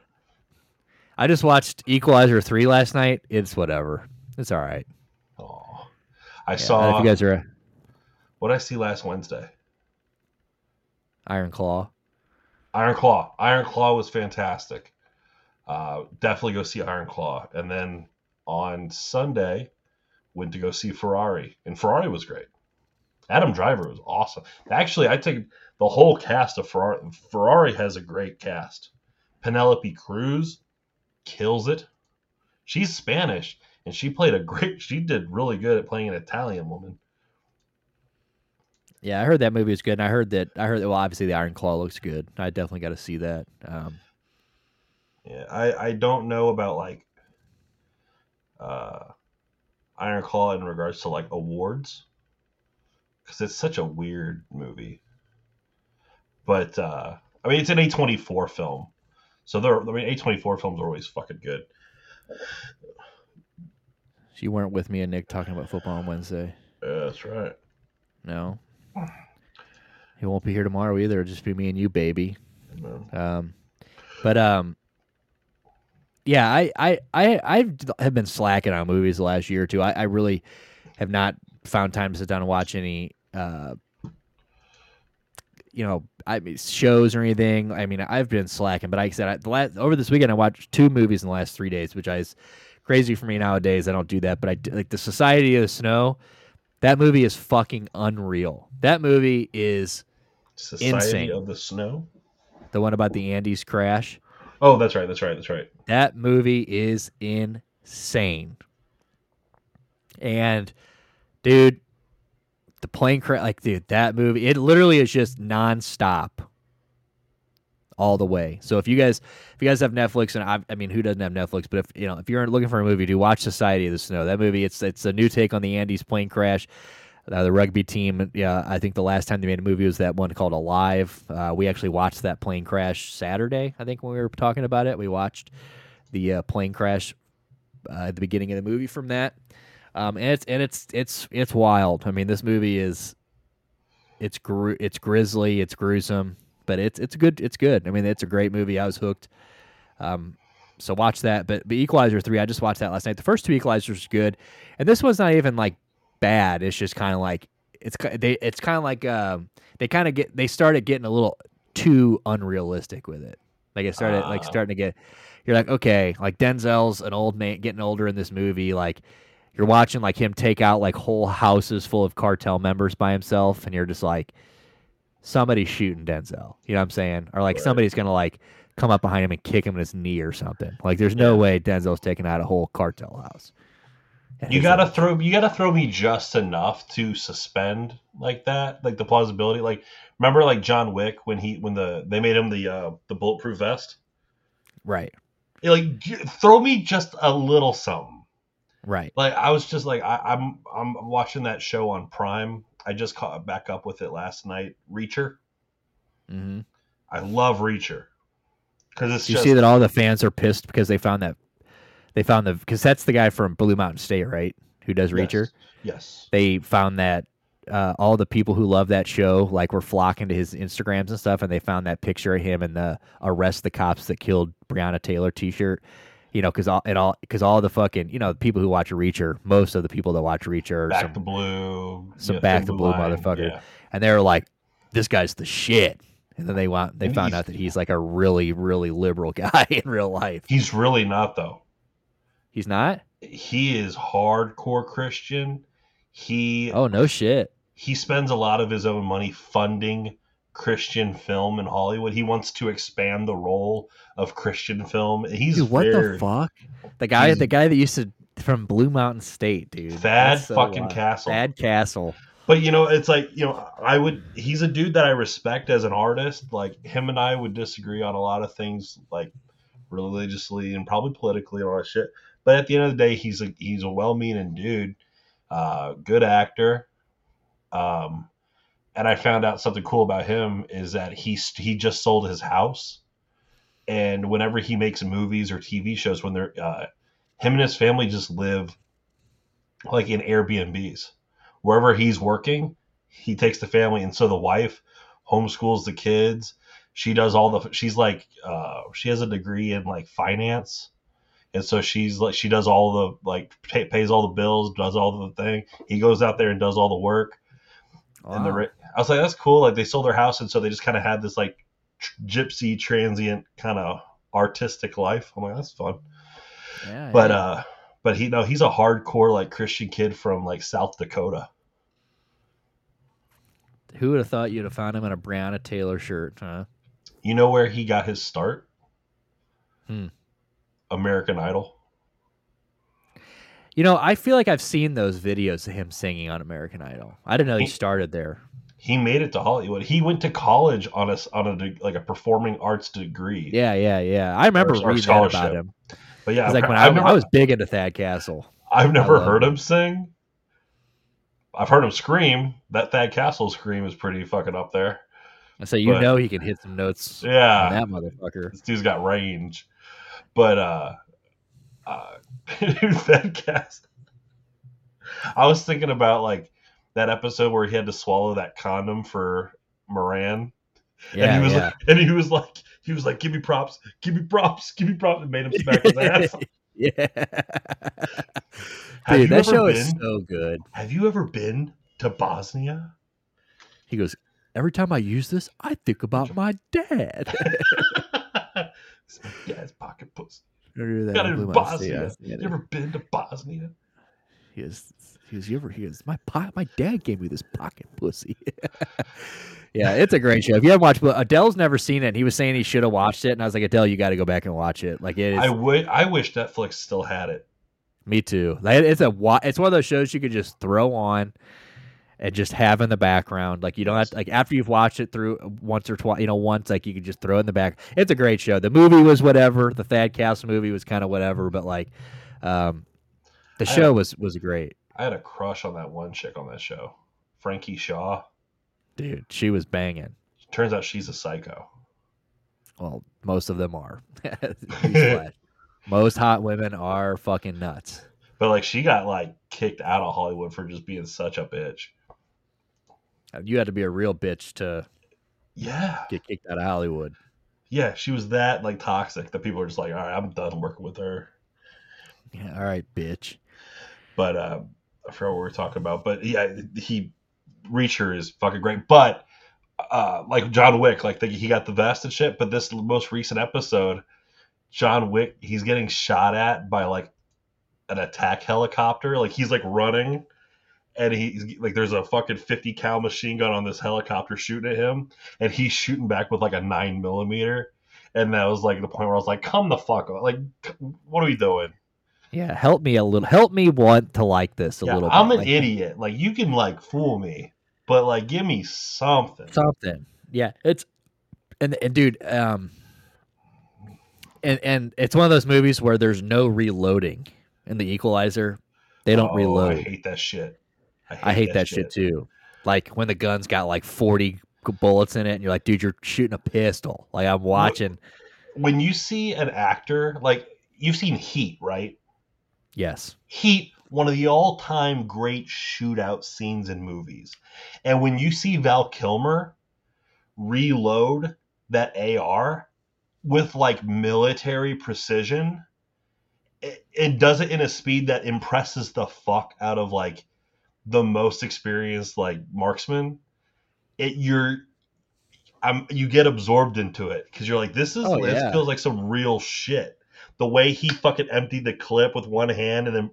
I just watched Equalizer three last night. It's whatever. It's all right. Oh, I Yeah, saw. if you guys are what did I see last Wednesday. Iron Claw. Iron Claw. Iron Claw was fantastic. Uh, definitely go see Iron Claw. And then on Sunday, went to go see Ferrari, and Ferrari was great. Adam Driver was awesome. Actually, I take the whole cast of Ferrari. Ferrari has a great cast. Penelope Cruz kills it. She's Spanish, and she played a great. She did really good at playing an Italian woman. Yeah, I heard that movie was good, and I heard that I heard that. Well, obviously the Iron Claw looks good. I definitely got to see that. Um, Yeah, I I don't know about like uh Iron Claw in regards to like awards because it's such a weird movie. But uh I mean, it's an A24 film, so they're I mean A24 films are always fucking good. so you weren't with me and Nick talking about football on Wednesday. Yeah, that's right. No. He won't be here tomorrow either. It'll just be me and you, baby. Um, but um, yeah, I I I I have been slacking on movies the last year or two. I, I really have not found time to sit down and watch any uh, you know, I mean, shows or anything. I mean, I've been slacking, but like I said, I, the last over this weekend I watched two movies in the last three days, which is crazy for me nowadays. I don't do that, but I like the Society of the Snow. That movie is fucking unreal. That movie is Society insane. of the Snow. The one about the Andes crash. Oh, that's right. That's right. That's right. That movie is insane. And dude, the plane crash like dude, that movie, it literally is just nonstop. All the way. So if you guys if you guys have Netflix and I, I mean who doesn't have Netflix, but if you know if you're looking for a movie, do watch Society of the Snow. That movie it's it's a new take on the Andes plane crash. Uh, the rugby team, yeah, I think the last time they made a movie was that one called Alive. Uh, we actually watched that plane crash Saturday. I think when we were talking about it, we watched the uh, plane crash uh, at the beginning of the movie from that. Um, and it's and it's it's it's wild. I mean, this movie is it's gru- it's grisly, it's gruesome, but it's it's good. It's good. I mean, it's a great movie. I was hooked. Um, so watch that. But but Equalizer three, I just watched that last night. The first two Equalizers are good, and this one's not even like bad. It's just kind of like it's they it's kind of like um, they kind of get they started getting a little too unrealistic with it. Like it started like Ah. starting to get. You're like okay, like Denzel's an old man getting older in this movie. Like you're watching like him take out like whole houses full of cartel members by himself, and you're just like somebody's shooting Denzel. You know what I'm saying? Or like somebody's gonna like come up behind him and kick him in his knee or something. Like there's no way Denzel's taking out a whole cartel house. You gotta throw you gotta throw me just enough to suspend like that, like the plausibility. Like remember like John Wick when he when the they made him the uh the bulletproof vest. Right. Like throw me just a little something. Right. Like I was just like I, I'm I'm watching that show on Prime. I just caught back up with it last night. Reacher. Mm-hmm. I love Reacher because it's you just see that all the fans are pissed because they found that they found the because that's the guy from Blue Mountain State, right? Who does Yes. Reacher? Yes. They found that uh, all the people who love that show like were flocking to his Instagrams and stuff, and they found that picture of him in the "Arrest the Cops That Killed Breonna Taylor" T-shirt. You know, because all and all because all the fucking you know people who watch Reacher, most of the people that watch Reacher are Back some, to Blue, some yeah, back to Blue blue Line, motherfucker, yeah. and they were like, "This guy's the shit." And then they want they And found out that he's like a really really liberal guy in real life. He's really not though. He's not. He is hardcore Christian. He Oh no shit. he spends a lot of his own money funding Christian film in Hollywood. He wants to expand the role of Christian film. He's Dude, what very, the fuck? The guy, the guy that used to from Blue Mountain State, dude. Thad so fucking wild. Castle. Thad Castle. But you know, it's like you know, I would. He's a dude that I respect as an artist. Like him and I would disagree on a lot of things, like religiously and probably politically and all that shit. But at the end of the day, he's a he's a well-meaning dude, uh, good actor. Um, and I found out something cool about him is that he he just sold his house, and whenever he makes movies or TV shows, when they're uh, him and his family just live like in Airbnbs wherever he's working, he takes the family, and so the wife homeschools the kids. She does all the. She's like, uh, she has a degree in like finance, and so she's like, she does all the like pay, pays all the bills, does all the thing. He goes out there and does all the work. And the Wow. I was like, that's cool. Like they sold their house, and so they just kind of had this like gypsy transient kind of artistic life. I'm like, that's fun. Yeah, But yeah. uh, but he no, he's a hardcore like Christian kid from like South Dakota. Who would have thought you'd have found him in a Breonna Taylor shirt, huh? You know where he got his start? Hmm. American Idol. You know, I feel like I've seen those videos of him singing on American Idol. I didn't know he He- started there. He made it to Hollywood. He went to college on a on a like a performing arts degree. Yeah, yeah, yeah. I remember Or- or reading that about him. But yeah, like when I, never- I was big into Thad Castle. I've never heard him. him sing. I've heard him scream. That Thad Castle scream is pretty fucking up there. I so say you But- know he can hit some notes. Yeah. that motherfucker. This dude's got range. But uh uh Thad Castle. I was thinking about like that episode where he had to swallow that condom for Moran. and he was yeah. like and he was like he was like, give me props, give me props, give me props, and made him smack his ass. yeah. Have you Dude, that ever show is been- so good. Have you ever been to Bosnia? He goes, Every time I use this, I think about my dad. Dad's pocket pussy. Got it in Bosnia. yeah. You ever been to Bosnia? He goes, he goes, you ever, he goes, my po- my dad gave me this pocket pussy. yeah, it's a great show. If you haven't watched, but Adele's never seen it. He was saying he should have watched it, and I was like, Adele, you got to go back and watch it. Like it is. I wi- I wish Netflix still had it. me too. Like, it's a wa- it's one of those shows you could just throw on, and just have in the background. Like you don't have to, like after you've watched it through once or twice, you know, once like you could just throw it in the back. It's a great show. The movie was whatever. The Thad Cast movie was kind of whatever, but like, um, the show was was great, I had a crush on that one chick on that show, Frankie Shaw. dude. She was banging. Turns out she's a psycho. Well, most of them are. Most hot women are fucking nuts. But like she got like kicked out of Hollywood for just being such a bitch. You had to be a real bitch to Yeah. get kicked out of Hollywood. Yeah, she was that like toxic that people are just like, all right, I'm done working with her. Yeah, all right, bitch. But uh, I forgot what we were talking about. But yeah, he Reacher is fucking great. But uh, like John Wick, like the, he got the vest and shit. But this most recent episode, John Wick, he's getting shot at by like an attack helicopter. Like he's like running, and he's like there's a fucking 50 cal machine gun on this helicopter shooting at him, and he's shooting back with like a nine millimeter. And that was like the point where I was like, "Come the fuck on! Like, what are we doing?" Yeah, help me a little. Help me want to like this a Yeah, little. I'm bit. an Like, idiot. Like you can like fool me, but like give me something. something. Yeah, it's and and dude, um, and and it's one of those movies where there's no reloading in the Equalizer. They don't Oh, reload. I hate that shit. I hate that shit too. Like when the gun's got like 40 bullets in it, and you're like, dude, you're shooting a pistol. Like I'm watching. When you see an actor, like you've seen Heat, right? Yes. Heat, one of the all-time great shootout scenes in movies. And when you see Val Kilmer reload that AR with like military precision, it, it does it in a speed that impresses the fuck out of like the most experienced like marksman. It you're I'm you get absorbed into it because you're like this is Oh, this yeah. feels like some real shit. The way he fucking emptied the clip with one hand and then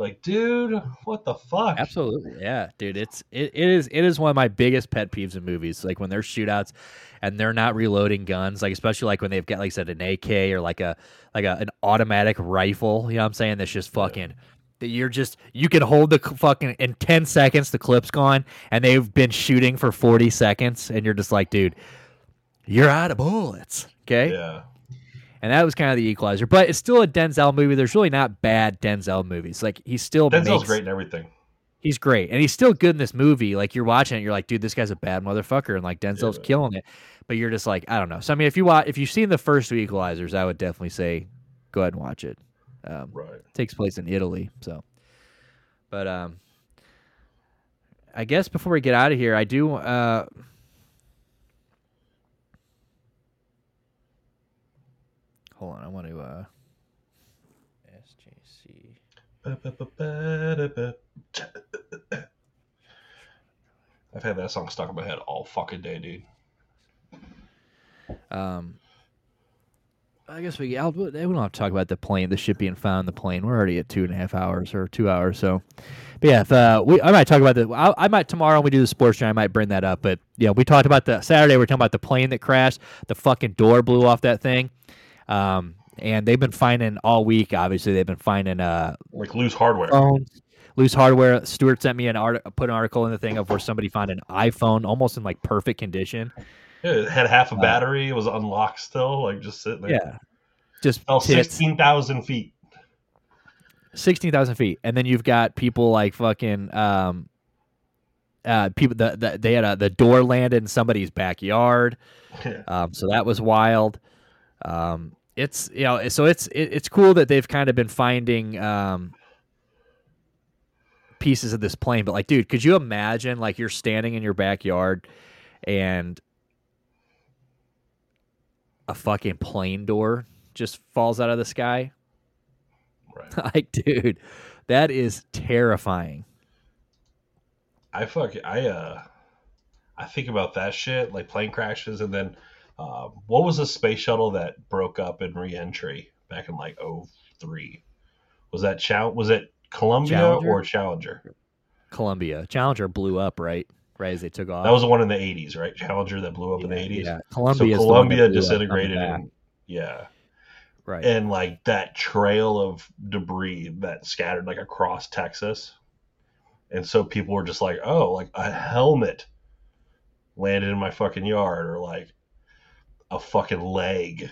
like, dude, what the fuck? Absolutely, yeah, dude. It's it, it is it is one of my biggest pet peeves in movies. Like when there's shootouts and they're not reloading guns, like especially like when they've got like I said an AK or like a like a, an automatic rifle. You know what I'm saying? That's just fucking. That you're just you can hold the fucking in ten seconds the clip's gone and they've been shooting for forty seconds and you're just like, dude, you're out of bullets. Okay. Yeah. And that was kind of the equalizer, but it's still a Denzel movie. There's really not bad Denzel movies. Like he's still Denzel's makes, great in everything. He's great, and he's still good in this movie. Like you're watching it, you're like, dude, this guy's a bad motherfucker, and like Denzel's killing it. But you're just like, I don't know. So I mean, if you watch, if you've seen the first two Equalizers, I would definitely say go ahead and watch it. Um, right. It takes place in Italy, so. But um, I guess before we get out of here, I do. Uh, hold on, I want to. Uh, I've had that song stuck in my head all fucking day, dude. Um, I guess we. I'll, we don't have to talk about the plane, the ship being found, the plane. We're already at two and a half hours or two hours. So, but yeah, if, uh, we I might talk about the. I, I might tomorrow when we do the sports show, I might bring that up. But yeah, we talked about the Saturday. We are talking about the plane that crashed. The fucking door blew off that thing. Um, and they've been finding all week. Obviously, they've been finding uh Like loose hardware. phones, loose hardware. Stuart sent me an art, put an article in the thing of where somebody found an iPhone almost in like perfect condition. Yeah, it had half a Uh, battery. It was unlocked still, like just sitting there. Yeah, just fell sixteen thousand feet. sixteen thousand feet, and then you've got people like fucking um, uh, people the, the they had a the door landed in somebody's backyard, um, so that was wild. Um, it's you know so it's it, it's cool that they've kind of been finding um pieces of this plane, but like, dude, could you imagine like you're standing in your backyard and a fucking plane door just falls out of the sky? Right. like, dude, that is terrifying. I fuck I uh I think about that shit, like plane crashes and then uh, what was the space shuttle that broke up in reentry back in like 03? Was that Chal- was it Columbia Challenger? or Challenger? Columbia Challenger blew up right right as they took off. That was the one in the 80s, right? Challenger that blew up in the 80s. yeah. Columbia so the one that Columbia disintegrated and yeah. right. And like that trail of debris that scattered like across Texas. And so people were just like, "Oh, like a helmet landed in my fucking yard or like a fucking leg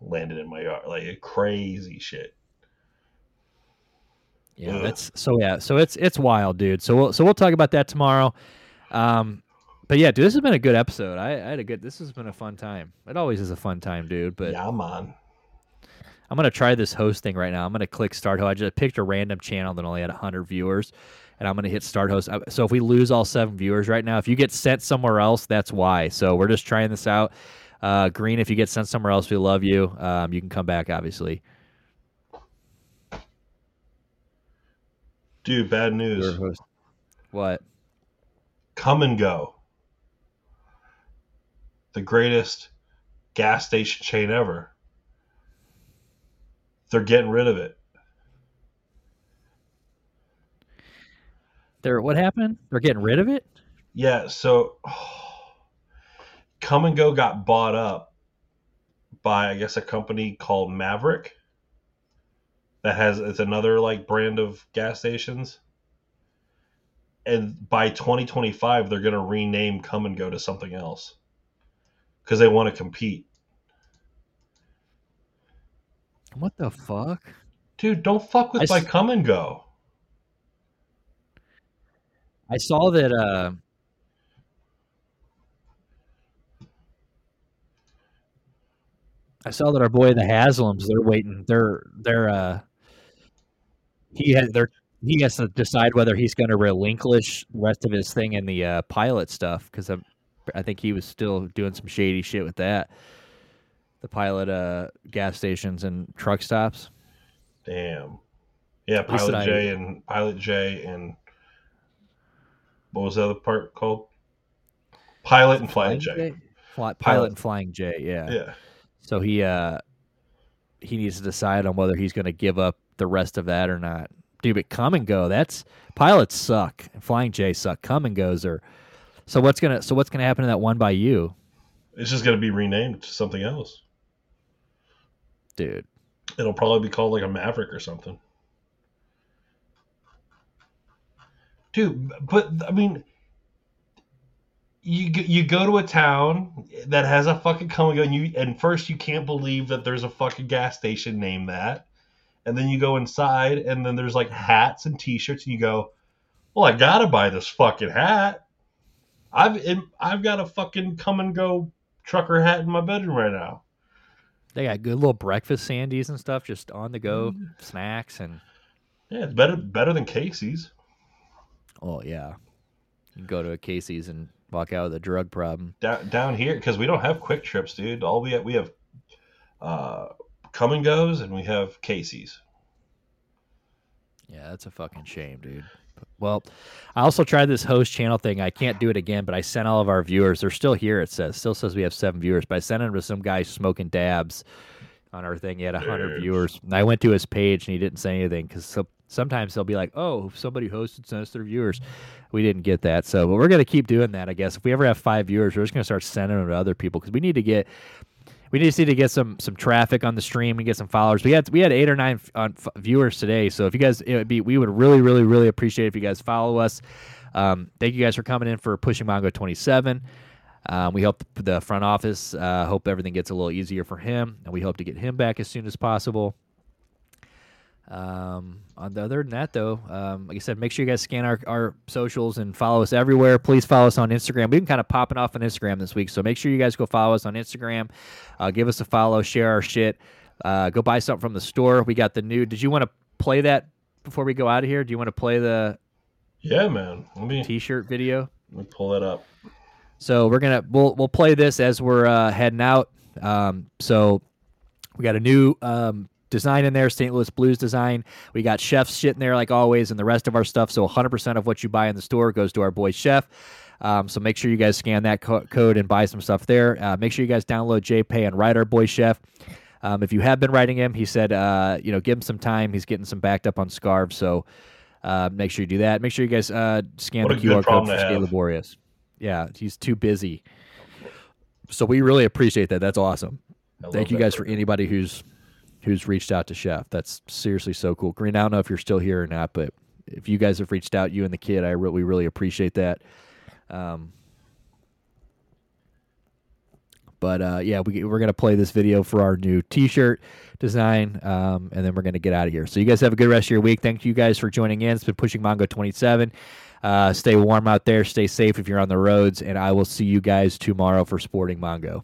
landed in my yard." Like crazy shit. Yeah, Ugh. that's so yeah, so it's it's wild, dude. So we'll so we'll talk about that tomorrow. Um, but yeah, dude, this has been a good episode. I, I had a good. This has been a fun time. It always is a fun time, dude. But yeah, man. I'm gonna try this host thing right now. I'm gonna click start host. I just picked a random channel that only had 100 viewers, and I'm gonna hit start host. Uh, So if we lose all seven viewers right now, if you get sent somewhere else, that's why. So we're just trying this out. Uh, Green, if you get sent somewhere else, we love you. Um, you can come back, obviously. Dude, bad news. What? Kum & Go. The greatest gas station chain ever. They're getting rid of it. They're what happened? They're getting rid of it. Yeah, so Kum & Go got bought up by I guess a company called Maverik that has it's another like brand of gas stations. And by 2025 they're going to rename Kum & Go to something else cuz they want to compete. What the fuck? Dude, don't fuck with I my s- Kum & Go. I saw that. Uh, I saw that our boy the Haslams. They're waiting. They're they're. Uh, he has. They're. He has to decide whether he's going to relinquish the rest of his thing in the uh, pilot stuff because I, I think he was still doing some shady shit with that. The pilot uh, gas stations and truck stops. Damn. Yeah, Pilot that I- J and Pilot J and what was the other part called? Pilot and Flying J. Fly, pilot, Pilot. and flying J. Yeah. Yeah. So he uh he needs to decide on whether he's going to give up the rest of that or not. Dude, but Kum & Go. That's pilots suck. Flying J suck. Come and goes are. So what's gonna so what's gonna happen to that one by you, It's just going to be renamed to something else. dude? It'll probably be called like a Maverik or something. Dude, but I mean, you you go to a town that has a fucking Kum & Go, and you and first you can't believe that there's a fucking gas station named that, and then you go inside, and then there's like hats and T-shirts, and you go, well, I gotta buy this fucking hat. I've I've got a fucking Kum & Go trucker hat in my bedroom right now. They got good little breakfast sandies and stuff, just on the go mm-hmm. snacks and. Yeah, it's better better than Casey's. Oh yeah, you go to a Casey's and walk out with a drug problem. down down here because we don't have QuikTrips, dude. All we have, we have uh, come and goes, and we have Casey's. Yeah, that's a fucking shame, dude. Well, I also tried this host channel thing. I can't do it again, but I sent all of our viewers. They're still here. It says still says we have seven viewers, but I sent them to some guy smoking dabs on our thing. He had hundred viewers, and I went to his page and he didn't say anything because sometimes they'll be like, "Oh, somebody hosted sent us their viewers." We didn't get that, so but we're gonna keep doing that. I guess if we ever have five viewers, we're just gonna start sending them to other people because we need to get we need to get some some traffic on the stream and get some followers. We had we had eight or nine f- viewers today, so if you guys it would be we would really really really appreciate if you guys follow us. Um, thank you guys for coming in for pushing Mongo twenty seven. Um, we hope the front office uh, hope everything gets a little easier for him, and we hope to get him back as soon as possible. Um, on the other than that, though, um, like I said, make sure you guys scan our, our socials and follow us everywhere. Please follow us on Instagram. We've been kind of popping off on Instagram this week, so make sure you guys go follow us on Instagram. Uh, give us a follow, share our shit. Uh, go buy something from the store. We got the new. Did you want to play that before we go out of here? Do you want to play the Yeah, man. Let me t-shirt video? let me pull that up. So we're gonna we'll we'll play this as we're uh, heading out. Um, so we got a new um, design in there, St. Louis Blues design. We got Chef's shit in there like always, and the rest of our stuff. So 100% of what you buy in the store goes to our boy Chef. Um, so make sure you guys scan that co- code and buy some stuff there. Uh, make sure you guys download JPay and write our boy Chef. Um, if you have been writing him, he said, uh, you know, give him some time. He's getting some backed up on scarves, so uh, make sure you do that. Make sure you guys uh, scan the QR code for Stay. Laborious. Yeah, he's too busy. So we really appreciate that. That's awesome. Thank you guys for anybody who's who's reached out to Chef. That's seriously so cool. Green, I don't know if you're still here or not, but if you guys have reached out, you and the kid, I re- we really appreciate that. Um, but uh, yeah, we, we're gonna play this video for our new T-shirt design, um, and then we're gonna get out of here. So you guys have a good rest of your week. Thank you guys for joining in. It's been pushing Mongo twenty seven. Uh, stay warm out there. Stay safe if you're on the roads, and I will see you guys tomorrow for Sporting Mongo.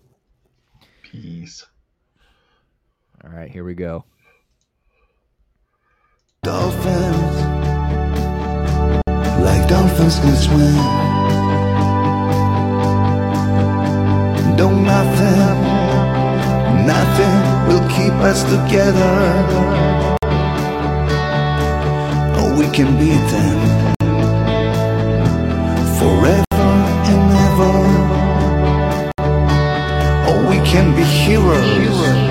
Peace. All right, here we go. Dolphins, like dolphins can swim. No, nothing, nothing will keep us together. Oh, we can beat them forever and ever. Oh, we can be heroes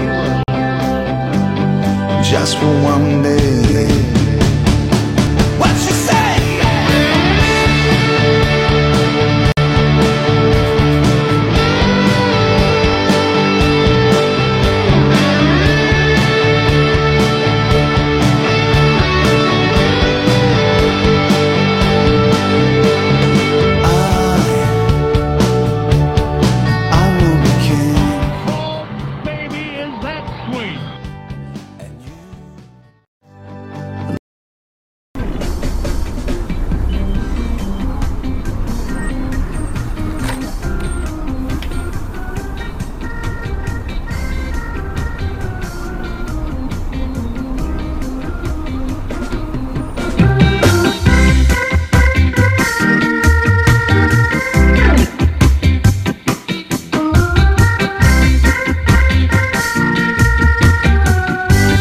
just for one day.